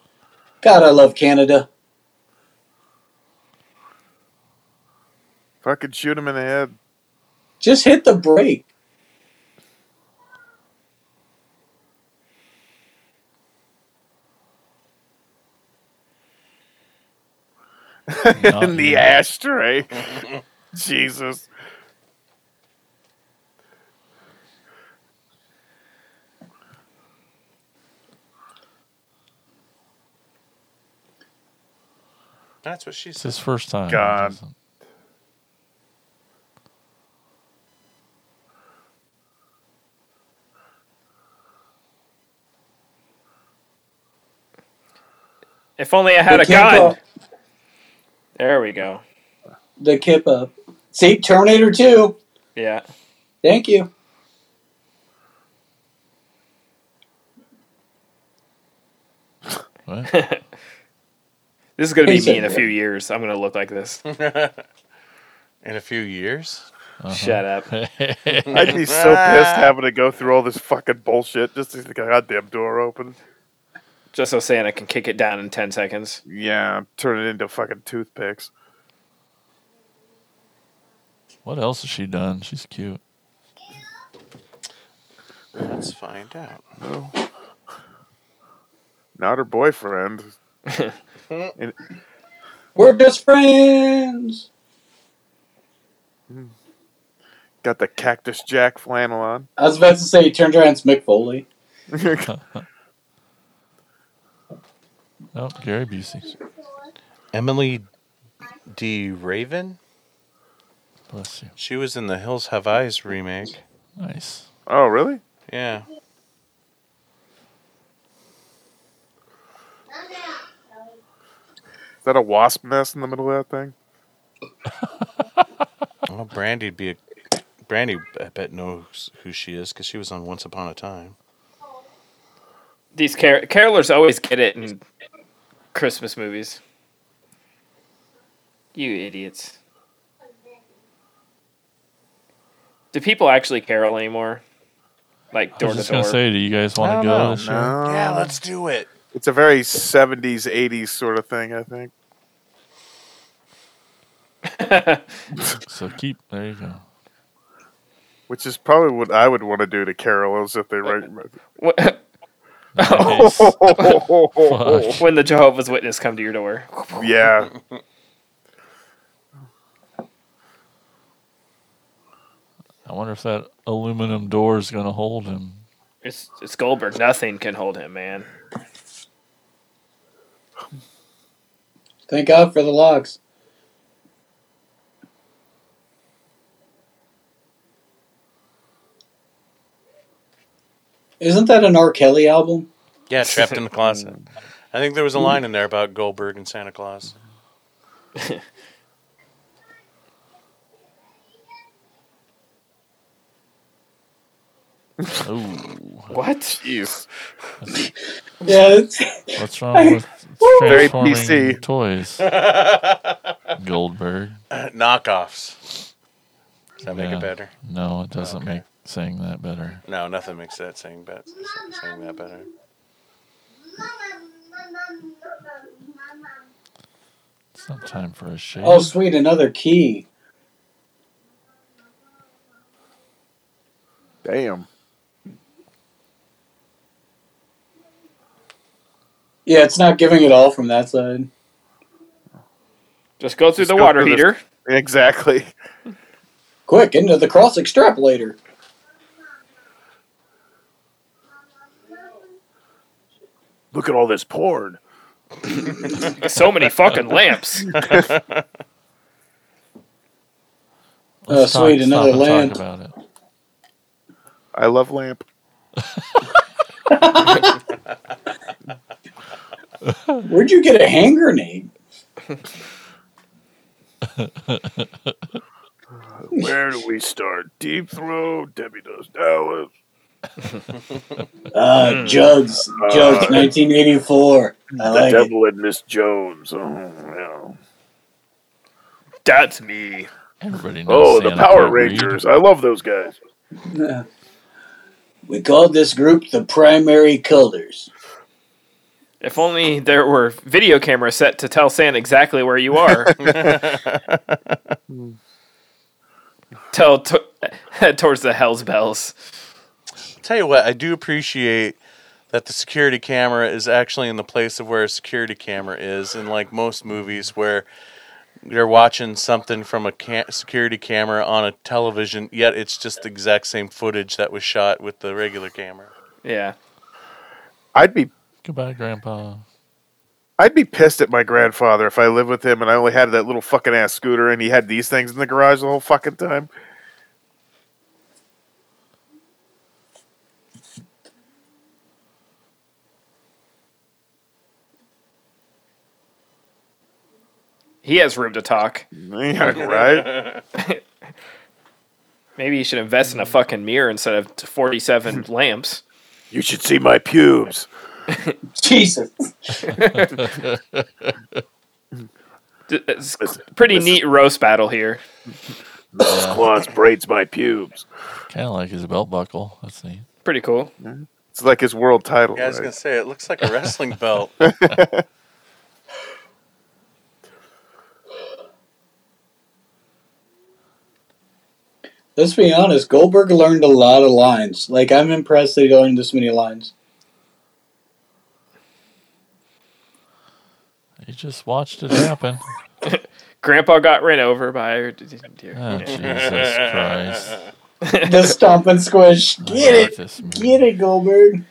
God, I love Canada. Fucking shoot him in the head. Just hit the brake. Not *laughs* in the yet. ashtray. *laughs* Jesus. That's what she said. It's said. his first time. God. If only I had The a gun. There we go. The Kippa. See, Terminator 2. Yeah. Thank you. What? *laughs* This is gonna be me in a few years. I'm gonna look like this. *laughs* In a few years. Uh-huh. Shut up. *laughs* I'd be so pissed having to go through all this fucking bullshit just to get the goddamn door open. Just so Santa can kick it down in ten seconds. Yeah, turn it into fucking toothpicks. what else has she done? She's cute. Let's find out. No. Not her boyfriend. We're best friends. Got the Cactus Jack flannel on. I was about to say, he turned around, it's Mick Foley. Oh, Gary Busey. Emilie de Ravin. Bless you. She was in the Hills Have Eyes remake. Nice. oh, really? Yeah. That a wasp nest in the middle of that thing? *laughs* Well, Brandy'd be a. Brandy, I bet knows who she is because she was on Once Upon a Time. These car- carolers always get it in Christmas movies. You idiots. Do people actually carol anymore? Like I door was to just gonna say, do you guys want to go know. this? No. Yeah, let's do it. It's a very 70s, 80s sort of thing, I think. *laughs* So keep. There you go. Which is probably what I would want to do to carolers if they write. *laughs* What- Nice. Oh. *laughs* When the Jehovah's Witness come to your door. yeah. I wonder if that aluminum door is gonna hold him. It's it's Goldberg. Nothing can hold him, man. Thank God for the locks. Isn't that an R. Kelly album? Yeah, trapped in the closet. *laughs* I think there was a hmm. line in there about Goldberg and Santa Claus. *laughs* Ooh, What? Jeez. Yeah, what's wrong with Very transforming PC. toys? *laughs* Goldberg. Uh, knockoffs. Does that make it better? No, it doesn't Okay. make saying that better. No, nothing makes that saying, bet, saying that better. It's not time for a shave. oh sweet, another key. Damn. Yeah, it's not giving it all from that side. Just go through Just the go water through this- heater. *laughs* Exactly. Quick, into the cross extrapolator. Look at all this porn. *laughs* So many fucking lamps. *laughs* Oh, sweet, another and talk lamp. about it. I love lamp. Where'd you get a hand grenade? Where do we start? Deep throat. Debbie does Dallas. Uh, Jugs, Jugs, 1984. I like it. and Miss Jones. Oh, yeah. That's me. Everybody knows. Oh, the Power can't read. Rangers. I love those guys. We called this group the Primary Colors. If only there were video cameras set to tell Santa exactly where you are. *laughs* tell to- *laughs* towards the Hell's Bells. Tell you what, I do appreciate that the security camera is actually in the place of where a security camera is in like most movies where you're watching something from a ca- security camera on a television yet it's just the exact same footage that was shot with the regular camera Yeah. I'd be Goodbye, Grandpa. I'd be pissed at my grandfather if I lived with him and I only had that little fucking ass scooter and he had these things in the garage the whole fucking time. He has room to talk. Yeah, right? *laughs* Maybe you should invest in a fucking mirror instead of 47 *laughs* lamps. You should see my pubes. *laughs* Jesus. *laughs* It's pretty neat roast battle here. Mrs. Claus braids my pubes. Kind of like his belt buckle. Let's see. Pretty cool. Mm-hmm. It's like his world title. Yeah, I was right? gonna say it looks like a wrestling *laughs* belt. Let's be honest. Goldberg learned a lot of lines. Like I'm impressed that he learned this many lines. You just watched it happen. *laughs* Grandpa got ran over by her. Dear. Oh, Jesus *laughs* Christ. the stomp and squish. Get it. Get it, Goldberg.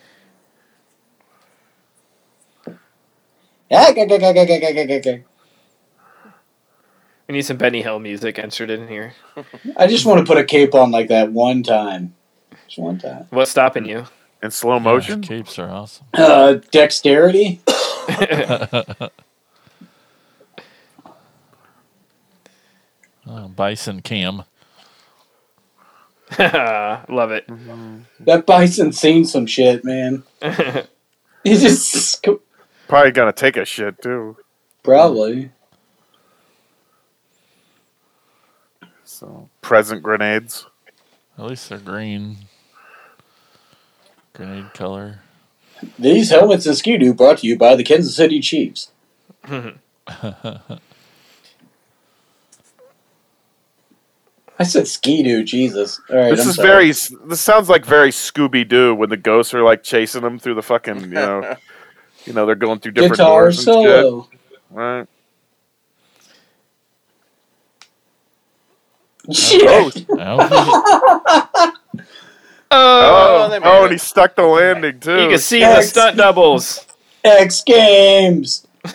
Ah, we need some Benny Hill music inserted in here. I just want to put a cape on like that one time. Just one time. What's stopping you? In slow motion? Yeah, capes are awesome. Uh, dexterity? *laughs* Oh, Bison Cam. *laughs* Love it. That bison seen some shit, man. *laughs* He just Probably gonna take a shit too. probably. So present grenades. At least they're green. Grenade color. These helmets and Ski-Doo brought to you by the Kansas City Chiefs. *laughs* I said Ski-Doo, Jesus. All right, This I'm is sorry. very. This sounds like very Scooby Doo when the ghosts are like chasing them through the fucking. You know, *laughs* you know they're going through different guitar doors and shit. solo. Right. Shit. Oh, *laughs* Oh, Oh, they made oh, it. and he stuck the landing too. you can see the stunt doubles. X Games. *laughs*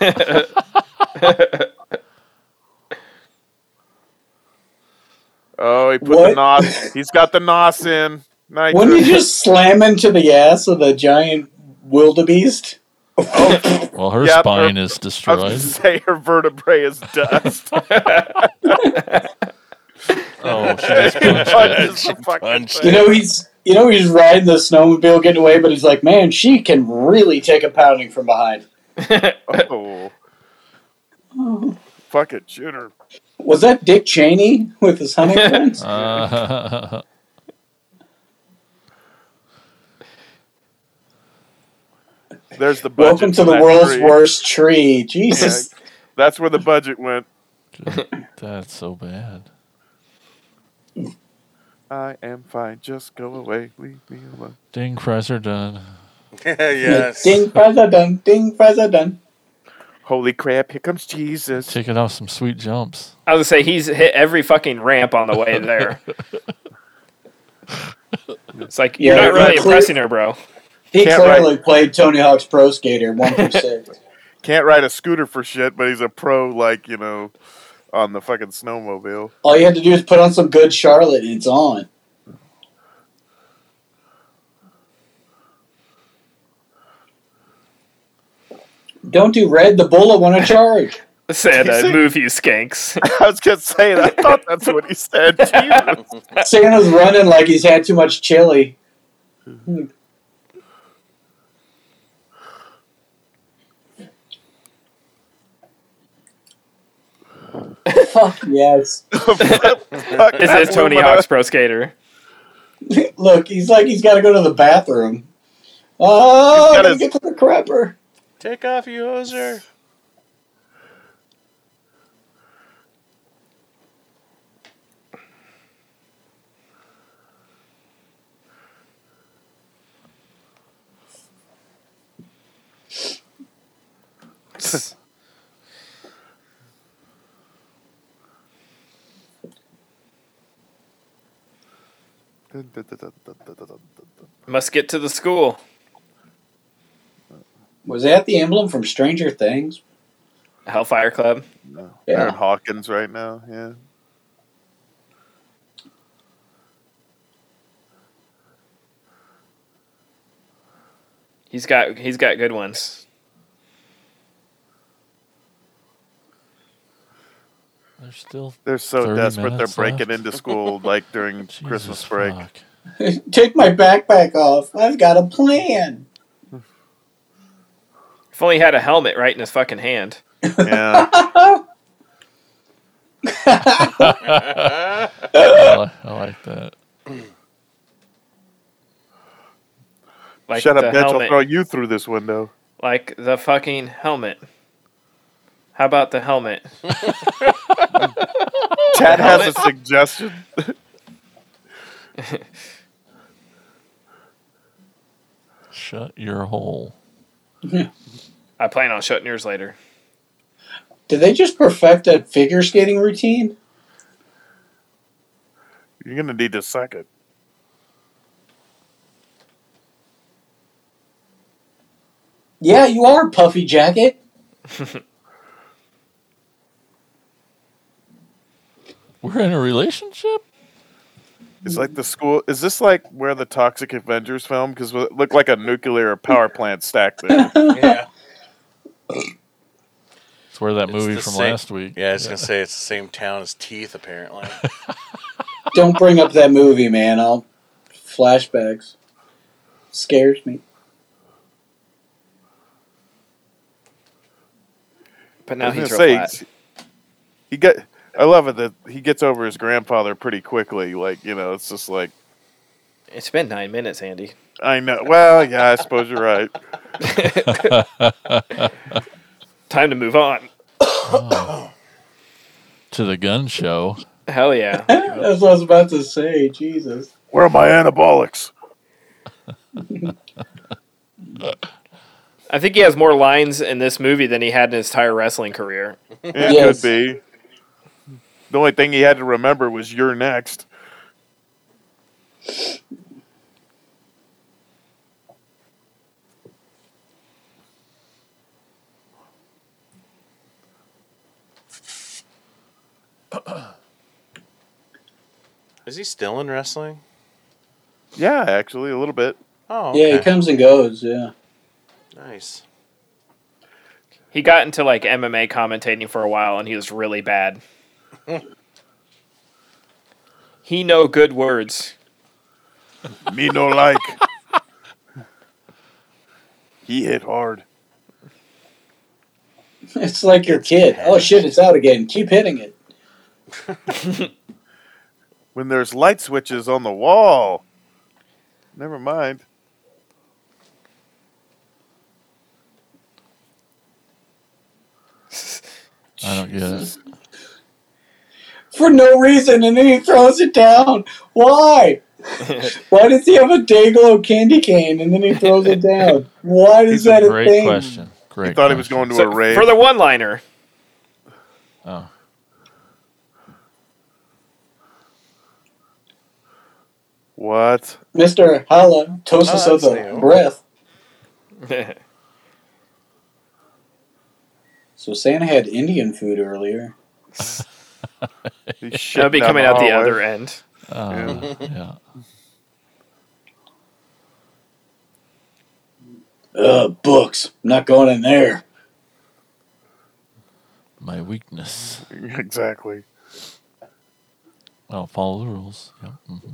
Oh, he put What? the nos. *laughs* He's got the nos in. Nice. Wouldn't you just slam into the ass of the giant wildebeest? Oh, well, her *laughs* Yep, spine her- is I was destroyed. say her vertebrae is dust. *laughs* Oh, she just He punched it. punches punched. You know he's you know he's riding the snowmobile getting away, but he's like, man, she can really take a pounding from behind. Oh. Fucking shoot her. Was that Dick Cheney with his *laughs* hunting friends? Uh, There's the budget. Welcome to for the world's tree. worst tree. Jesus. That's where the budget went. *laughs* that's so bad. I am fine. Just go away. Leave me alone. Ding, fries are done. *laughs* yes. Ding president, ding president. Holy crap! Here comes Jesus. Taking off some sweet jumps. I was gonna say he's hit every fucking ramp on the way there. *laughs* It's like you're not really clear- impressing her, bro. He Can't clearly played Tony Hawk's Pro Skater one *laughs* through six. Can't ride a scooter for shit, but he's a pro, like you know, on the fucking snowmobile. All you have to do is put on some good Charlotte and it's on. Don't do red, the bullet want to *laughs* charge. Santa, move you skanks. *laughs* I was just saying. I *laughs* thought that's what he said. Jesus. Santa's running like he's had too much chili. Fuck yes. Fuck, This that is Tony woman, uh, Hawk's Pro Skater. Look, he's like he's got to go to the bathroom. Oh, He's got gotta his- get to the crapper. Take off, you hoser. *laughs* Must get to the school. Was that the emblem from Stranger Things? Hellfire Club. Aaron Yeah. Hawkins right now. Yeah. He's got he's got good ones. They're still They're so desperate they're breaking left. into school like during *laughs* Jesus Christmas break. *laughs* Take my backpack off. I've got a plan. If only he had a helmet right in his fucking hand. Yeah. I, *laughs* li- I like that. Like Shut up, the bitch! I'll helmet. throw you through this window. Like the fucking helmet. How about the helmet? *laughs* Chad has a suggestion. *laughs* Shut your hole. I plan on shutting yours later. Did they just perfect that figure skating routine? You're gonna need a second. Yeah, you are, Puffy Jacket. We're in a relationship? It's like the school. Is this like where the Toxic Avengers film? Because it looked like a nuclear power plant stacked there. *laughs* Yeah. It's where that It's movie the from same- last week. Yeah, I was gonna say it's the same town as Teeth, apparently. *laughs* Don't bring up that movie, man. I'll flashbacks. Scares me. But I now was he's gonna real say, flat. he get. I love it that he gets over his grandfather pretty quickly. Like you know, it's just like It's been nine minutes, Andy. I know. Well, yeah, I suppose you're right. *laughs* Time to move on. To the gun show. Hell yeah. *laughs* That's what I was about to say. Jesus. Where are my anabolics? I think he has more lines in this movie than he had in his entire wrestling career. It Yes. could be. The only thing he had to remember was "You're next." *clears throat* Is he still in wrestling? Yeah, actually, a little bit. Oh, okay. Yeah, he comes and goes. Yeah. nice. He got into like MMA commentating for a while and he was really bad. *laughs* he know good words. *laughs* Me no like. *laughs* he hit hard. It's like your kid. Oh shit, it's out again. Keep hitting it. When there's light switches on the wall. Never mind. I don't get it. For no reason, and then he throws it down. Why? *laughs* Why does he have a Dayglow candy cane and then he throws it down? Why is He's that a Great thing? question. Great. He thought he was going to So, a rave. for the one liner, Oh. what? Mr. Hala, toast us Oh, with that's a breath. *laughs* So Santa had Indian food earlier. *laughs* He's shitting that'll be coming out the hallway. other end. Uh, yeah. Ugh, books. I'm not going in there. My weakness. *laughs* Exactly. I'll follow the rules. Yep. mhm.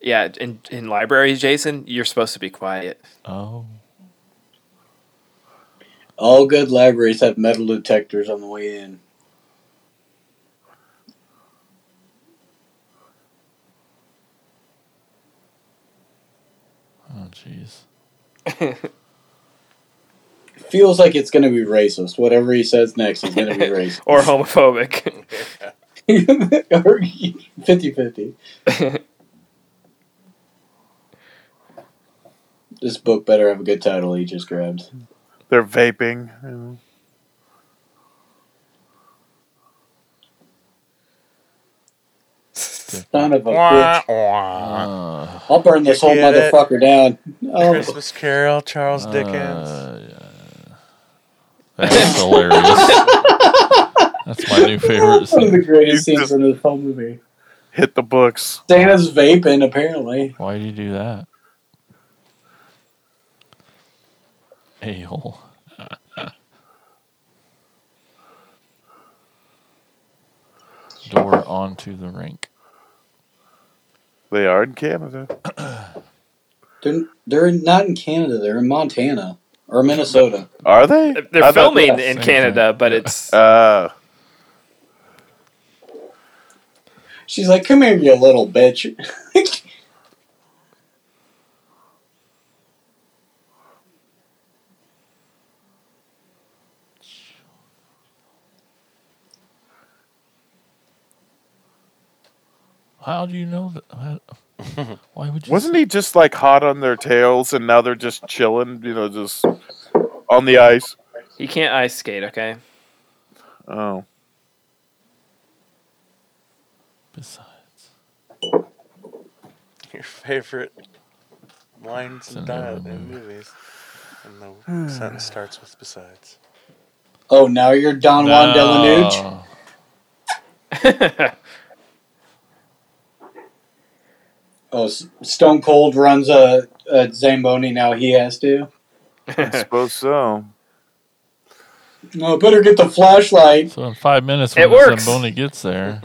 Yeah, in in libraries, Jason, you're supposed to be quiet. Oh. All good libraries have metal detectors on the way in. Oh, jeez. *laughs* Feels like it's going to be racist. Whatever he says next is going to be *laughs* racist. Or homophobic. *laughs* or 50 50. This book better have a good title he just grabbed. They're vaping. you know. Son of a Wah, bitch. wah. Uh, I'll burn this whole Get it? motherfucker down. Oh, Christmas Carol, Charles Dickens. Uh, yeah. That's hilarious. *laughs* That's my new favorite one of the greatest scenes in the whole movie. Hit the books. Santa's vaping, apparently. Why do you do that? A hole. Door onto the rink. They are in Canada. *clears throat* They're, they're not in Canada. They're in Montana or Minnesota. Are they? They're I filming yeah, in Canada, thing. but it's Uh, *laughs* She's like, "Come here, you little bitch." *laughs* How do you know that? how- *laughs* Why would you? wasn't he just like hot on their tails, and now they're just chilling? You know, just on the ice. He can't ice skate, okay? Oh, Besides, Your favorite lines It's and another dialogue in movies. And the sentence *sighs* starts with besides. oh, now you're Don Juan Delanuge. *laughs* No. Oh, Stone Cold runs a, a Zamboni. Now he has to. *laughs* I suppose so. Oh, better get the flashlight So in five minutes, It when the works. Zamboni gets there,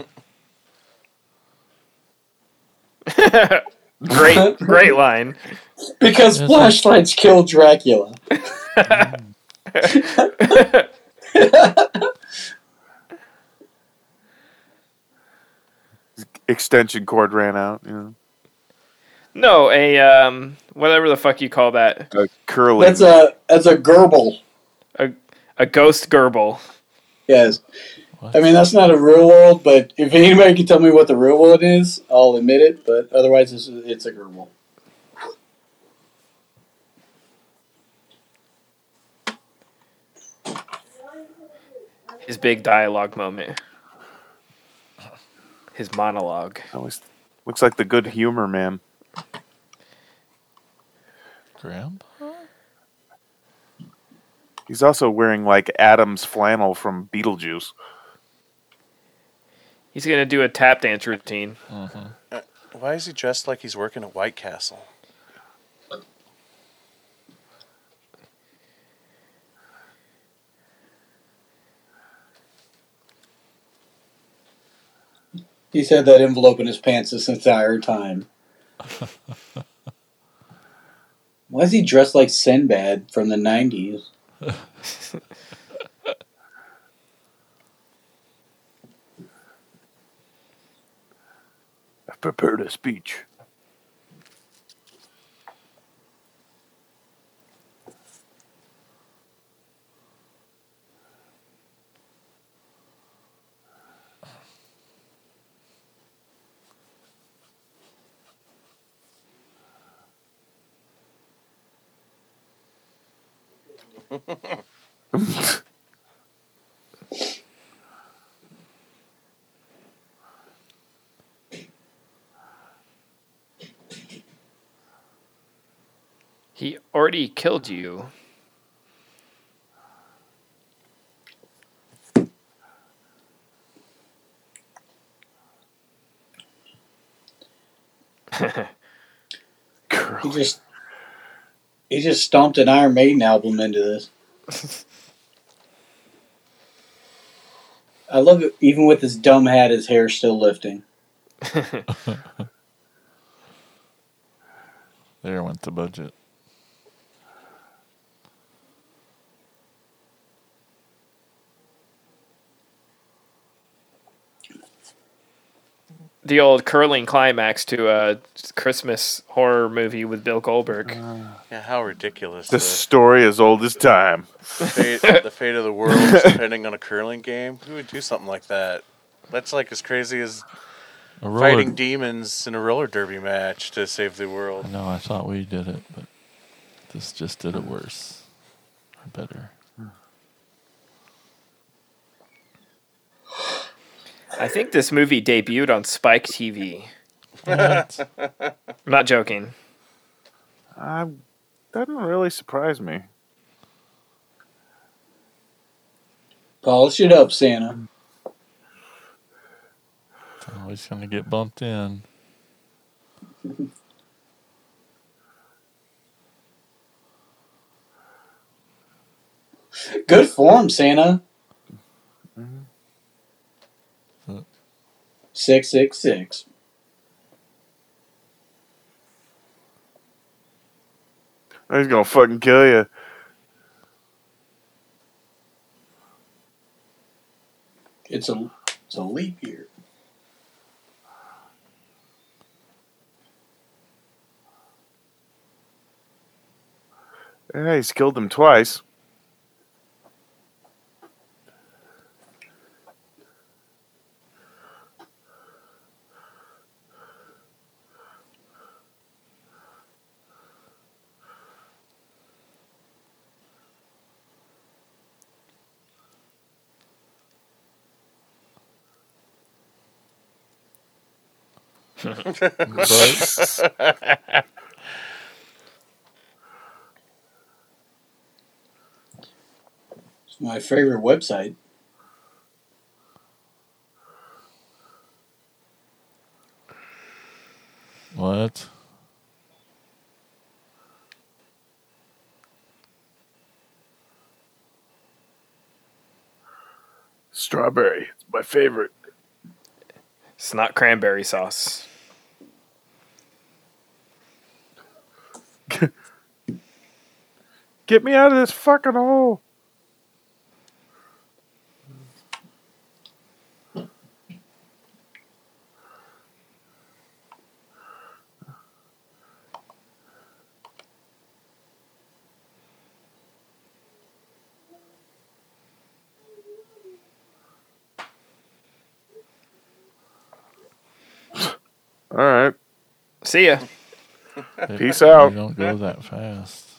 *laughs* great, great line. because Yes, flashlights kill Dracula. *laughs* Extension cord ran out. You know, No, a um, whatever the fuck you call that, a curling. That's a that's a gerbil. a ghost gerbil. Yes. What? I mean, that's not a real world, but if anybody can tell me what the real world is, I'll admit it. But otherwise, it's, it's a gerbil. His big dialogue moment. His monologue. Always looks like the good humor man. Grandpa. He's also wearing like Adam's flannel from Beetlejuice. He's gonna do a tap dance routine. hmm Why is he dressed like he's working at White Castle? He's had that envelope in his pants this entire time. Why is he dressed like Sinbad from the 90s? *laughs* I've prepared a speech. *laughs* He already killed you. *laughs* He just he just stomped an Iron Maiden album into this. I love it. Even with his dumb hat, his hair still lifting. *laughs* There went the budget. The old curling climax to a Christmas horror movie with Bill Goldberg. Uh, yeah, how ridiculous. The The, story as old as time. fate, the fate of the world is *laughs* depending on a curling game. Who would do something like that? That's like as crazy as roller. fighting demons in a roller derby match to save the world. No, I thought we did it, but this just did it worse or better. I think this movie debuted on Spike TV. I'm not joking. I doesn't really surprise me. Polish it up, Santa. Always going to get bumped in. Good form, Santa. Six six six. He's gonna fucking kill you. It's a it's a leap year. Yeah, he's killed them twice. But It's my favorite website. what? Strawberry. It's my favorite. It's not cranberry sauce. *laughs* Get me out of this fucking hole. All right. See ya. Peace out. You don't go that fast.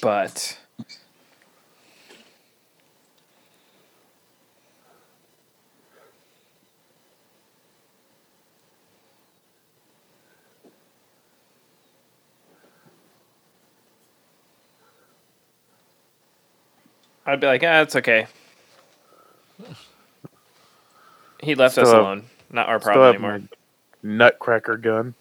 But I'd be like, ah, it's okay. He left us Still have- alone. Not our problem anymore. nutcracker gun.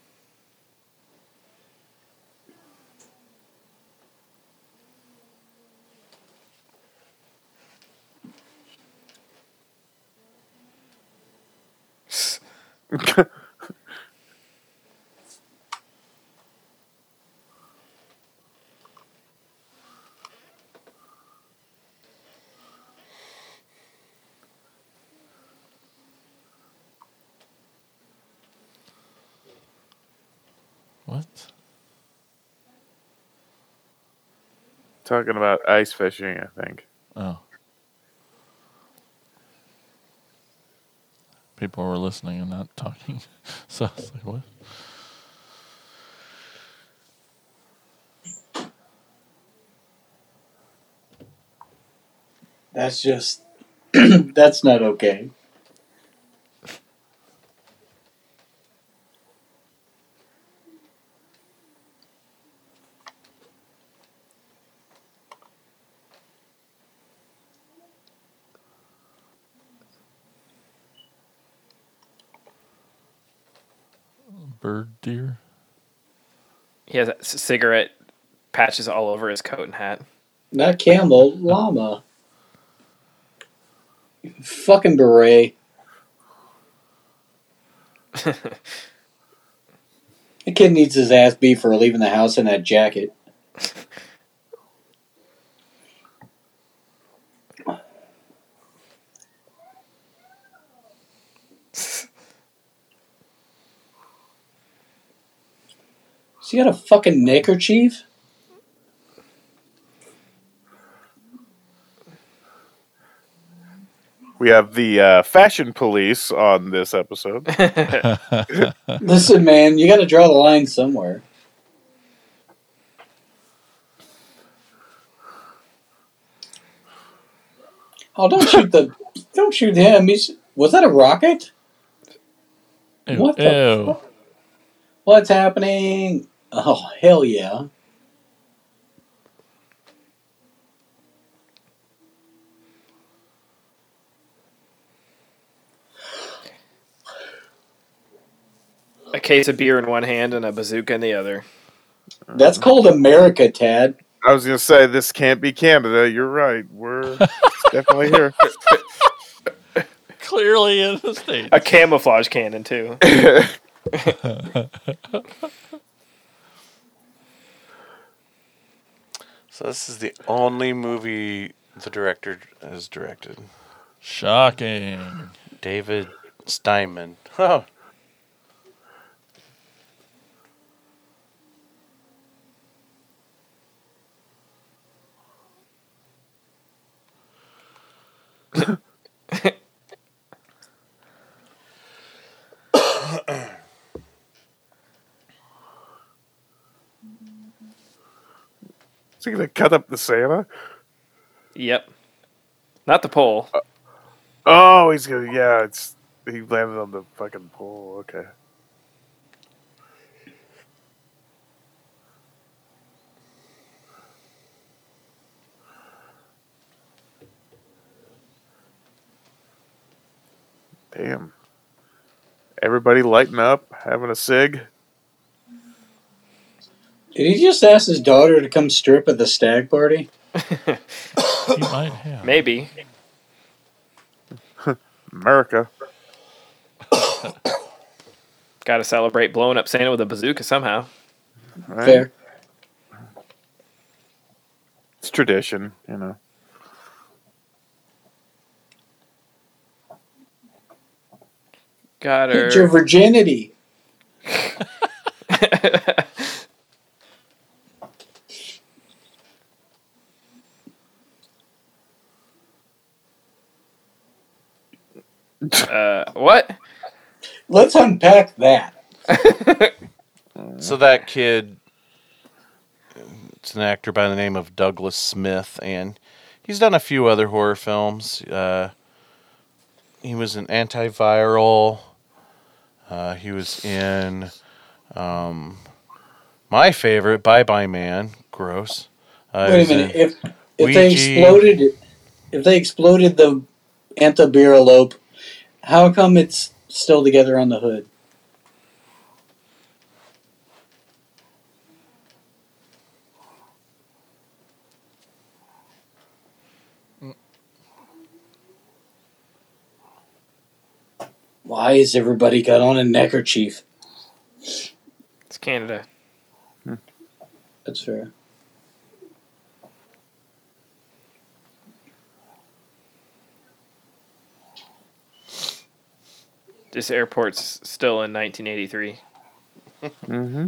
What? Talking about ice fishing, I think. Oh. People were listening and not talking. *laughs* So I was like, what? That's just *clears throat* that's not okay. He has cigarette patches all over his coat and hat. Not camel, llama. Fucking beret. *laughs* The kid needs his ass beat for leaving the house in that jacket. Has he got a fucking neckerchief? We have the uh, fashion police on this episode. *laughs* *laughs* Listen, man, you got to draw the line somewhere. Oh, don't *laughs* shoot the! Don't shoot him. He's was that a rocket? Ew, What the ew. fuck? What's happening? Oh hell yeah! A case of beer in one hand and a bazooka in the other. That's called America, Tad. I was gonna say this can't be Canada. You're right. We're definitely here. *laughs* Clearly in the state. A camouflage cannon too. *laughs* So this is the only movie the director has directed. Shocking. David Steiman. Oh, *laughs* Gonna cut up the Santa? Yep. Not the pole. Uh, oh, he's gonna. Yeah, it's he landed on the fucking pole. Okay. Damn. Everybody lighting up, having a cig. Did he just ask his daughter to come strip at the stag party? He might have. Maybe. America. Got to celebrate blowing up Santa with a bazooka somehow. Right? Fair. It's tradition, you know. Got Get your virginity. *laughs* uh, what? Let's unpack that. *laughs* so that kid, it's an actor by the name of Douglas Smith, and he's done a few other horror films. Uh, he was in Antiviral. Uh, he was in um, my favorite, Bye Bye Man. Gross. Uh, Wait a minute. in- If if they exploded, if they exploded the antiviralope, how come it's still together on the hood? Why has everybody got on a neckerchief? It's Canada. Hmm. That's fair. This airport's still in 1983. Mm-hmm.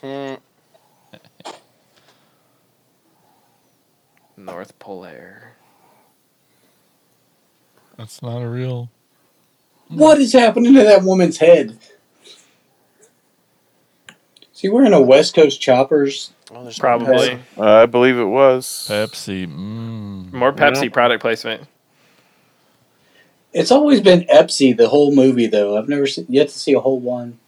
Hmm. *laughs* North Polaire. That's not a real. What is happening to that woman's head? Is he wearing a West Coast Choppers? Oh, there's no Probably. Pepsi. Uh, I believe it was. Pepsi. Mm. More Pepsi Yeah. product placement. It's always been Epsy the whole movie, though. I've never se- yet to see a whole one.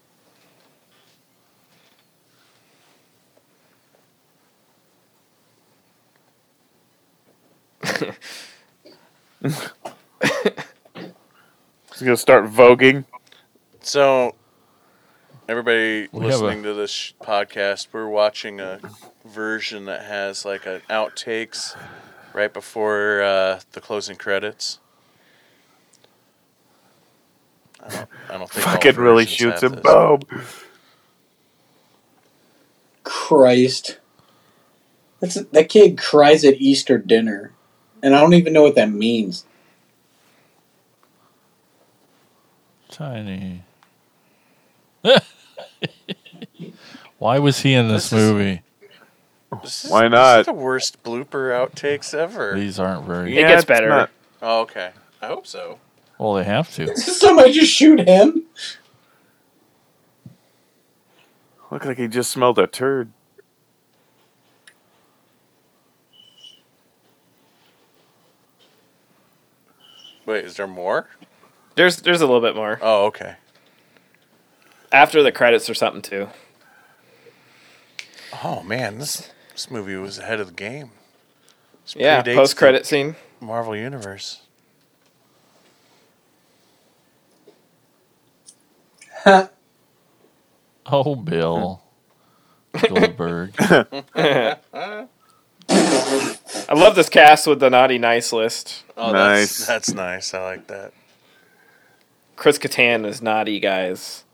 *laughs* He's gonna start voguing. So, everybody We have listening to this sh- podcast, we're watching a version that has like an outtakes right before uh, the closing credits. I don't, I don't think all Fucking really shoots him. this. Boom. Christ. That's, that kid cries at Easter dinner, and I don't even know what that means. Tiny. *laughs* Why was he in this, This is- movie? This is- Why this not? is the worst blooper outtakes ever. These aren't very. It gets it's better. not- Oh, okay. I hope so. Well, they have to. Did somebody just shoot him? Look like he just smelled a turd. Wait, is there more? There's there's a little bit more Oh, okay. after the credits or something too. Oh man, this this movie was ahead of the game. This Yeah, post credit scene. Marvel Universe. *laughs* Oh, Bill Goldberg. *laughs* I love this cast with the naughty nice list. Oh, Nice. That's, that's nice. I like that. Chris Kattan is naughty, guys.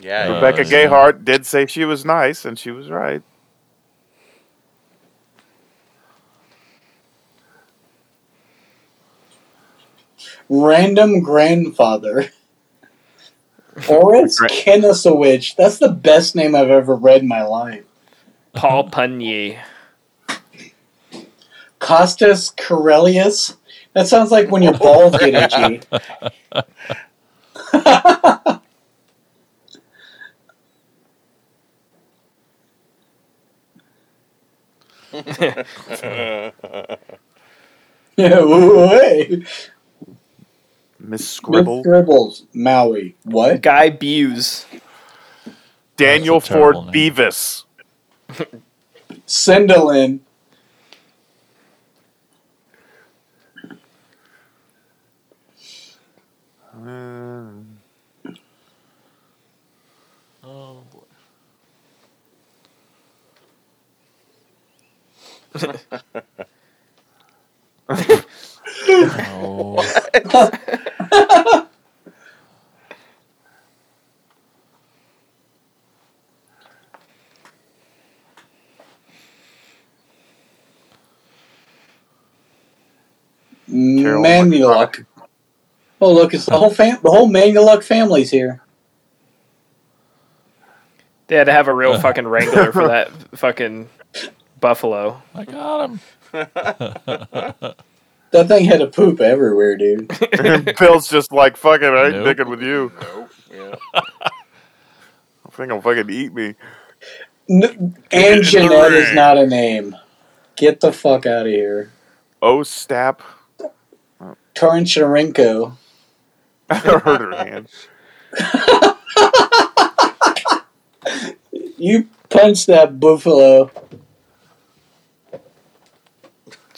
Yeah. Uh, Rebecca yeah. Gayhart did say she was nice, and she was right. Random grandfather. Oris Gra- Kennesowicz. That's the best name I've ever read in my life. Paul Punier. Costas Corellius. That sounds like when your *laughs* balls get itchy. *laughs* *laughs* Yeah, ooh, hey. Miss Scribble. Scribbles. Maui. What? Guy Buse. Daniel That's a terrible Ford name. Beavis. Cinderlin. *laughs* Oh, boy. *laughs* *laughs* oh, Carol Manuluk. Oh, look, it's the whole fam- the whole Manuluk family's here. They had to have a real *laughs* fucking wrangler for that fucking buffalo. I got him. *laughs* That thing had a poop everywhere, dude. *laughs* *laughs* Bill's just like, fucking, I ain't Nope. dicking with you. Nope. Yeah. *laughs* I think I'll fucking eat me. N- it in and the Jeanette is ring. not a name. Get the fuck out of here. Oh, stap. Tarancharenko. I hurt her hand. You punched that buffalo.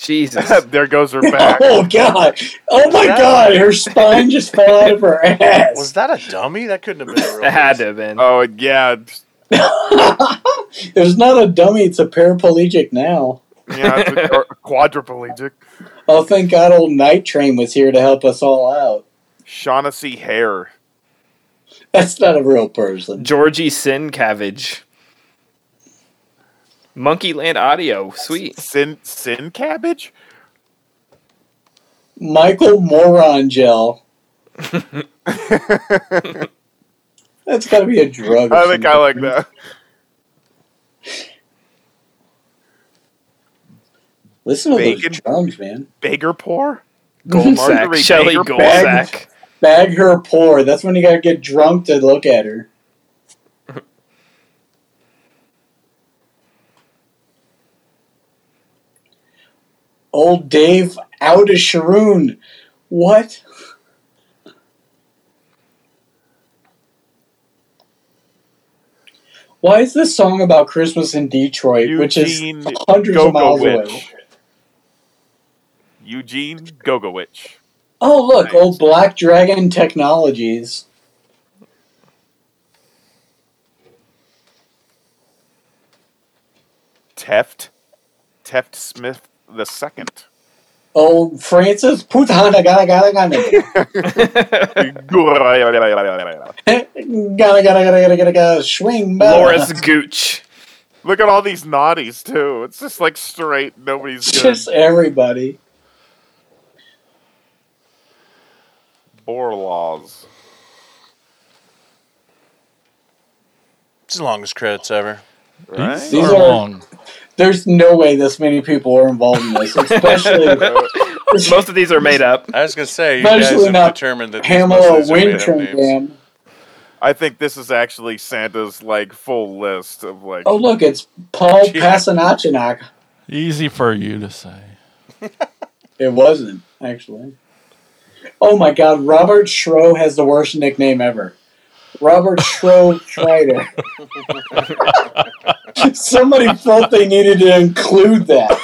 Jesus. *laughs* there goes her back. *laughs* Oh god! Oh my That- god! Her spine just *laughs* fell out of her ass. Was that a dummy? That couldn't have been a real. It had person. to have been. Oh, yeah. It's not a dummy. It's a paraplegic now. Yeah, it's a, or quadriplegic. Oh, thank God, old Night Train was here to help us all out. Shaughnessy Hare. That's not a real person. Georgie Sin Cabbage. Monkeyland Audio. Sweet. Sin Sin Cabbage? Michael Moron Gel. *laughs* That's got to be a drug. I think some I like that. Listen to Bacon. those drums, man. Beggar poor? *laughs* Goldsack. Marguerite Shelly Baker Goldsack. Bag her poor. That's when you got to get drunk to look at her. Old Dave out of Sharoon. What? Why is this song about Christmas in Detroit, which is Eugene hundreds of miles away? Eugene Gogowitch. Oh, look, Nice. old Black Dragon Technologies. Teft. Teft Smith the second. Oh, Francis, putana gana gana gana. *laughs* Gana gana gana gana swing. Loris Gooch. Look at all these naughties too. It's just like straight. Nobody's good. just everybody. Borlaws. It's the longest credits ever. Right? These, are long. There's no way this many people are involved in this, especially *laughs* Most of these are made up. I was gonna say you guys Especially have not determined that these- most of Pamela these are made up names. Damn. I think this is actually Santa's like full list of like. Oh look, it's Paul Yeah. Pasanachinak. Easy for you to say. *laughs* It wasn't actually. Oh my God, Robert Schro has the worst nickname ever. Robert Schro Schreider. *laughs* *laughs* Somebody felt they needed to include that.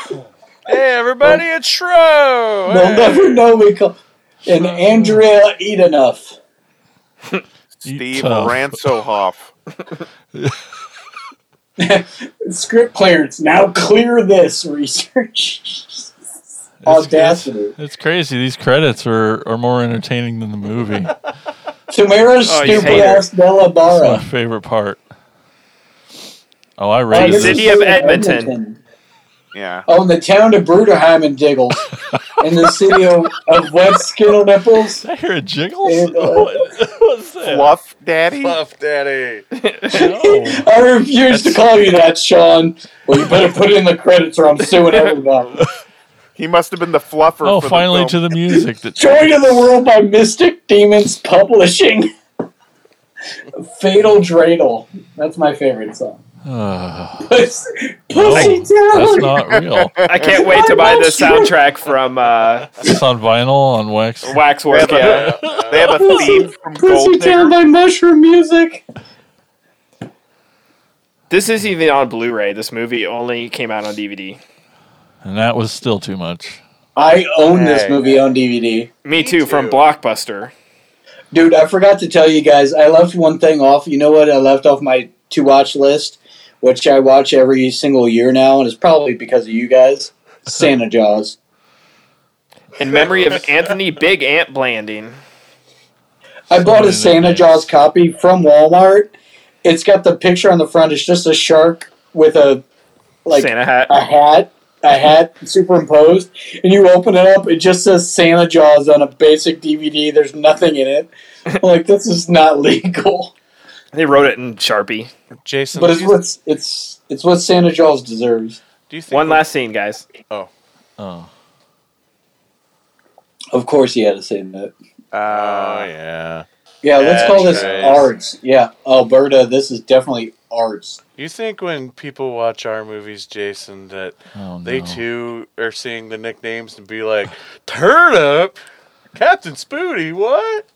Hey everybody, oh. it's Shro. They'll Hey. never know we call. And Andrea eat enough. *laughs* Steve tough. Ransohoff. *laughs* Script clearance. Now clear this research. Audacity. It's, it's crazy. These credits are, are more entertaining than the movie. That's Tamara's Oh, stupid hate her. ass Bella my Barra. favorite part. Oh, I read rated this it. City of so Edmonton. Yeah. Oh, in the town of Bruderheim and Diggles. in the city of, of what Skittle Nipples? I hear a jiggles? It, uh, what was that? Fluff Daddy. Fluff Daddy. No. I refuse to call you that, Sean. Well, you better put it in the credits or I'm suing everybody. He must have been the fluffer. Oh, for finally the to the music. That Joy to the World by Mystic Demons Publishing. Fatal Dreidel. That's my favorite song. Uh, Pussy, no, Pussy that's not real. I can't wait to buy the soundtrack from uh, It's on vinyl on wax. Waxwork. Yeah. They have a theme from Pussy Gold Town Digger. by Mushroom Music. This is even on Blu-ray. This movie only came out on DVD. And that was still too much. I own this movie on DVD. Me too, from. Blockbuster. Dude, I forgot to tell you guys, I left one thing off. You know what? I left off my to watch list, which I watch every single year now, and it's probably because of you guys. *laughs* Santa Jaws. In memory of Anthony Big Ant Blanding. I bought a Santa. Jaws copy from Walmart. It's got the picture on the front. It's just a shark with a like Santa hat. a hat, a hat *laughs* superimposed, and you open it up. It just says Santa Jaws on a basic DVD. There's nothing in it. I'm like this is not *laughs* legal, They wrote it in Sharpie. Jason, but it's what it's it's what Santa Jaws deserves. do you think One last scene, guys. Oh. oh. Of course, he had to say that. Oh Uh, yeah. Yeah, let's call this guys. arts. Yeah, Alberta, this is definitely arts. You think when people watch our movies, Jason, that Oh, no. they too are seeing the nicknames and be like, "Turnip, Captain Spooty, what?"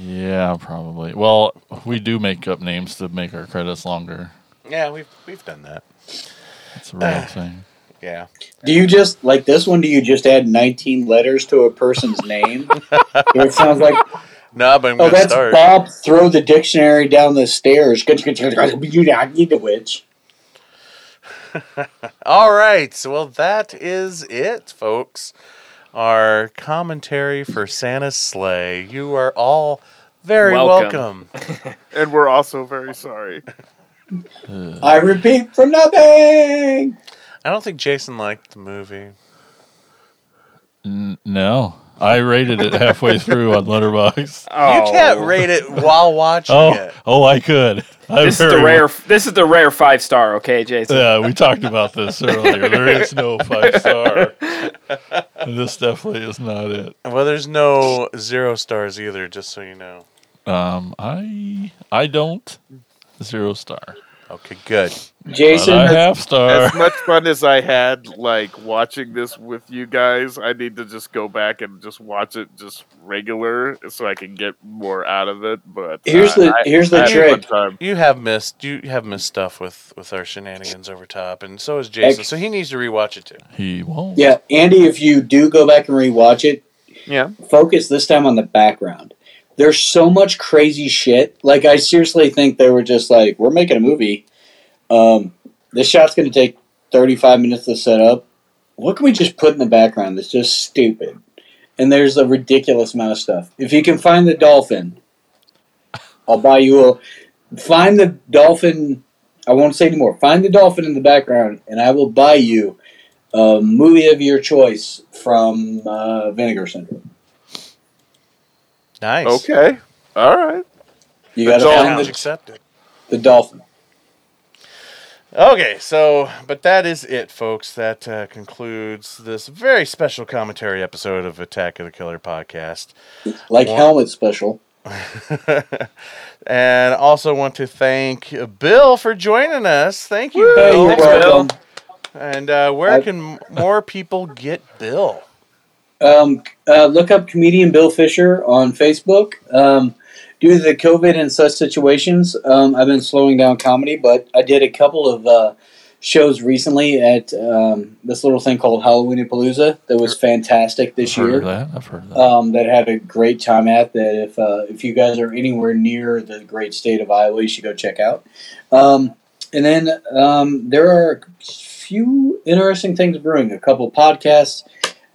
Yeah, probably. Well, we do make up names to make our credits longer. Yeah, we've we've done that. It's a real *sighs* thing. Yeah. Do you just like this one? Do you just add 19 letters to a person's name? *laughs* it sounds like No, but I'm oh, that's start. Bob. Throw the dictionary down the stairs. You need the witch. *laughs* All right. So, well, that is it, folks. Our commentary for Santa's Slay. You are all very welcome. Welcome. *laughs* and we're also very sorry. *laughs* I repeat from nothing. I don't think Jason liked the movie. N- no. I rated it halfway through on Letterboxd. Oh. You can't rate it while watching Oh, it. oh, I could. I This is the very rare. This is the rare five star. Okay, Jason. Yeah, we talked about this earlier. There is no five star. *laughs* *laughs* this definitely is not it. Well, there's no zero stars either, just so you know. Um, I I don't zero star. Okay, good. Jason, But I half star. As much fun as I had, like watching this with you guys, I need to just go back and just watch it just regular, so I can get more out of it. But here's uh, the I- here's I the had trick. You have missed you have missed stuff with with our shenanigans over top, and so is Jason. So he needs to rewatch it too. he won't. Yeah, Andy, if you do go back and rewatch it, Yeah, focus this time on the background. There's so much crazy shit. Like I seriously think they were just like, we're making a movie. Um, this shot's going to take 35 minutes to set up. What can we just put in the background that's just stupid? And there's a ridiculous amount of stuff. If you can find the dolphin, I'll buy you a. Find the dolphin. I won't say anymore. Find the dolphin in the background, and I will buy you a movie of your choice from uh, Vinegar Syndrome. Nice. okay, all right. You got to all. find the accepted. the dolphin. Okay, so, but that is it, folks. That uh, concludes this very special commentary episode of Attack of the Killer podcast. Like Wow. helmet special. *laughs* and also want to thank Bill for joining us. Thank you, Hey, Bill. Thanks, Bill. welcome. And uh, where I- can more people get Bill? Um, uh, look up comedian Bill Fisher on Facebook. Um, due to the COVID and such situations, um, I've been slowing down comedy, but I did a couple of uh, shows recently at um, this little thing called Halloween Palooza that was fantastic this I've heard year. that. I've heard that. um, that had a great time at that if uh, if you guys are anywhere near the great state of Iowa, you should go check out. Um, and then um, there are a few interesting things brewing. A couple podcasts.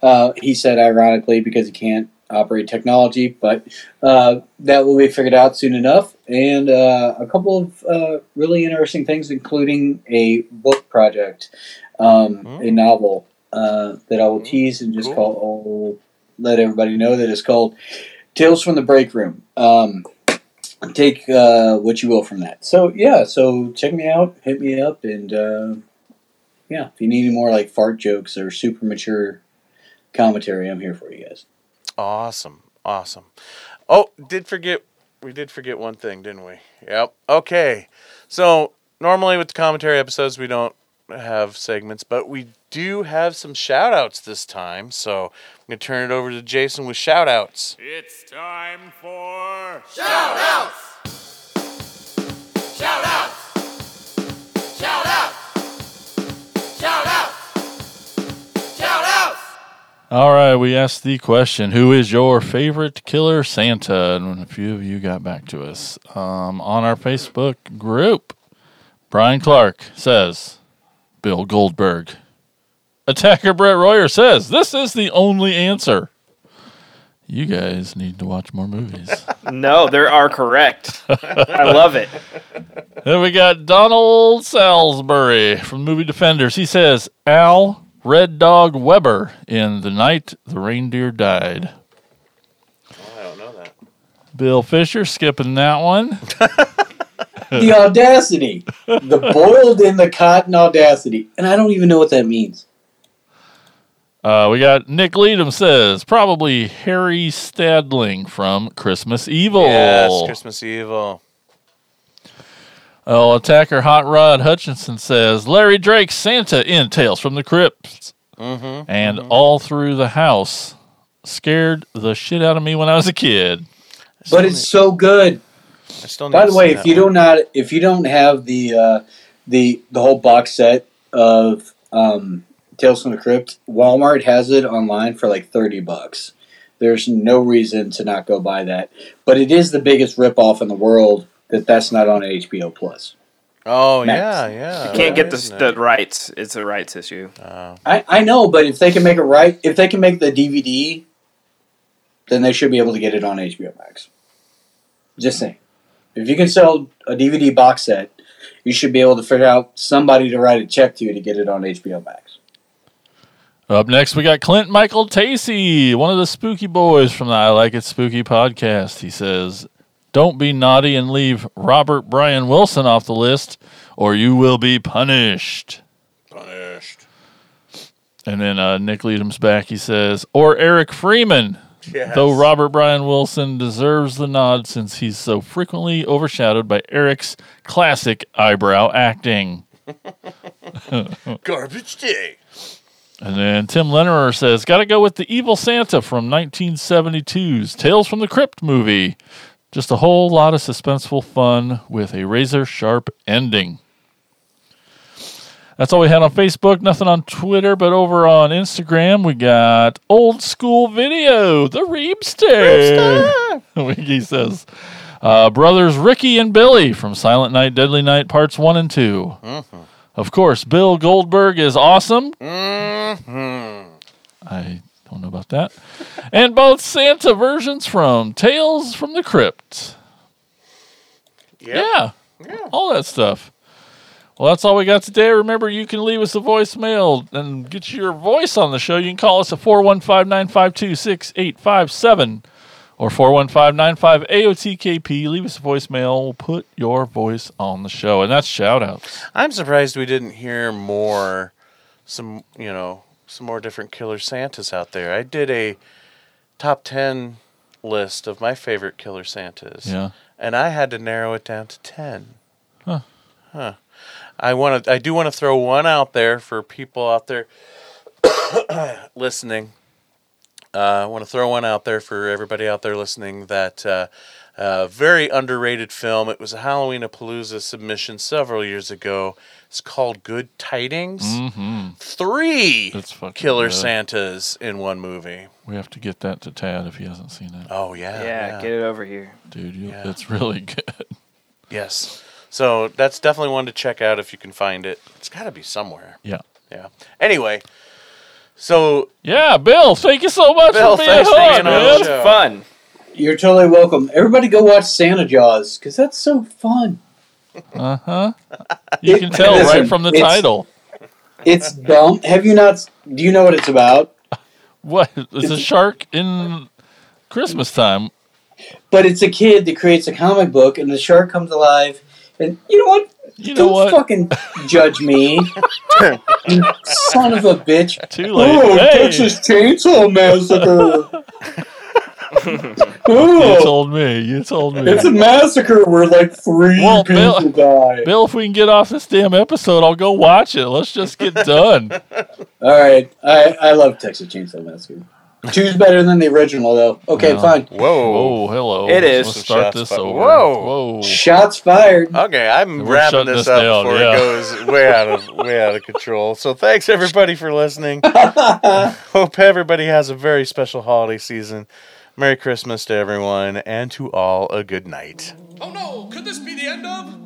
Uh, he said, ironically, because he can't operate technology, but uh, that will be figured out soon enough. And uh, a couple of uh, really interesting things, including a book project, um, a Mm. novel uh, that I will tease and just Cool. call. I'll let everybody know that it's called Tales from the Break Room. Um, take uh, what you will from that. So yeah, so check me out, hit me up, and uh, yeah, if you need any more like fart jokes or super mature commentary, I'm here for you guys. Awesome. Awesome. Oh, did forget we did forget one thing, didn't we? Yep. Okay. So normally with the commentary episodes we don't have segments, but we do have some shout outs this time. So I'm gonna turn it over to Jason with shout outs. It's time for Shout outs! Shout outs! Shout outs! All right, we asked the question: Who is your favorite killer Santa? And a few of you got back to us um, on our Facebook group. Brian Clark says, "Bill Goldberg." Attacker Brett Royer says, "This is the only answer." You guys need to watch more movies. *laughs* No, they are correct. I love it. then we got Donald Salisbury from Movie Defenders. He says, "Al Red Dog Weber in The Night the Reindeer Died." I don't know that. Bill Fisher skipping that one. *laughs* the audacity, the boiled in the cotton audacity, and I don't even know what that means. Uh, we got Nick Leadham says probably Harry Stadling from Christmas Evil. Yes, Christmas Evil. Oh, attacker Hot Rod Hutchinson says Larry Drake Santa in Tales from the crypts. Mm-hmm. and all through the house scared the shit out of me when I was a kid. But it's so good. I still need By the way, if you one. don't not if you don't have the uh, the the whole box set of um, Tales from the Crypt, Walmart has it online for like thirty bucks. There's no reason to not go buy that, but it is the biggest ripoff in the world that that's not on HBO Plus. Oh Max. yeah, yeah. You can't get the, the rights. It's a rights issue. Oh. I, I know, but if they can make it right, if they can make the DVD, then they should be able to get it on HBO Max. Just saying. If you can sell a DVD box set, you should be able to figure out somebody to write a check to you to get it on HBO Max. Up next, we got Clint Michael Tacey, one of the spooky boys from the I Like It Spooky podcast. He says, Don't be naughty and leave Robert Brian Wilson off the list, or you will be punished. Punished. And then uh, Nick Leadham's back. He says, Or Eric Freeman, Yes. though Robert Brian Wilson deserves the nod since he's so frequently overshadowed by Eric's classic eyebrow acting. *laughs* Garbage day. And then Tim Lennerer says, Gotta go with the Evil Santa from 1972's Tales from the Crypt movie. Just a whole lot of suspenseful fun with a razor sharp ending. That's all we had on Facebook. Nothing on Twitter, but over on Instagram, we got old school video, the Reebster. *laughs* Wiki says, uh, brothers Ricky and Billy from Silent Night, Deadly Night, parts one and 2 Of course, Bill Goldberg is awesome. Mm-hmm. I don't know about that. and both Santa versions from Tales from the Crypt. Yeah. Yeah. All that stuff. Well, that's all we got today. Remember, you can leave us a voicemail and get your voice on the show. You can call us at 415 952 6857. or 415 AOTKP. Leave us a voicemail. We'll put your voice on the show. And that's shout outs. I'm surprised we didn't hear more, some you know, some more different Killer Santas out there. I did a top ten list of my favorite Killer Santas. Yeah. and I had to narrow it down to ten. Huh. Huh. I want to. I do want to throw one out there for people out there *coughs* listening. Uh, I want to throw one out there for everybody out there listening. That uh, uh, very underrated film. It was a Halloween of Palooza submission several years ago. It's called Good Tidings. Mm-hmm. Three That's Killer good. Santas in one movie. We have to get that to Tad if he hasn't seen it. Oh yeah, Yeah, get it over here. Dude, you, Yeah. it's really good. Yes. So that's definitely one to check out if you can find it. It's got to be somewhere. Yeah. Yeah. Anyway, so Yeah, Bill, thank you so much Bill, for being thanks for on, being on the show. Fun. You're totally welcome. Everybody go watch Santa Jaws because that's so fun. Uh huh. You can tell listen, right from the it's- title. It's dumb. Have you not? Do you know what it's about? What? It's a shark in Christmas time. But it's a kid that creates a comic book, and the shark comes alive. And you know what? You know Don't what? fucking judge me, *laughs* son of a bitch. Too late. Oh, Hey, Texas Chainsaw Massacre. *laughs* you told me. You told me. it's a massacre where like three Well, people Bill- die. Bill, if we can get off this damn episode, I'll go watch it. Let's just get done. *laughs* All right, I I love Texas Chainsaw Massacre. Two's better than the original, though. Okay, Yeah. fine. whoa. Oh, hello. It is. Let's Some start shots this fired. over. Whoa. Whoa. Shots fired. Okay, I'm We're wrapping this this up down, before yeah. it goes way out of way out of control. So thanks everybody for listening. *laughs* Hope everybody has a very special holiday season. Merry Christmas to everyone, and to all a good night. Oh no, could this be the end of?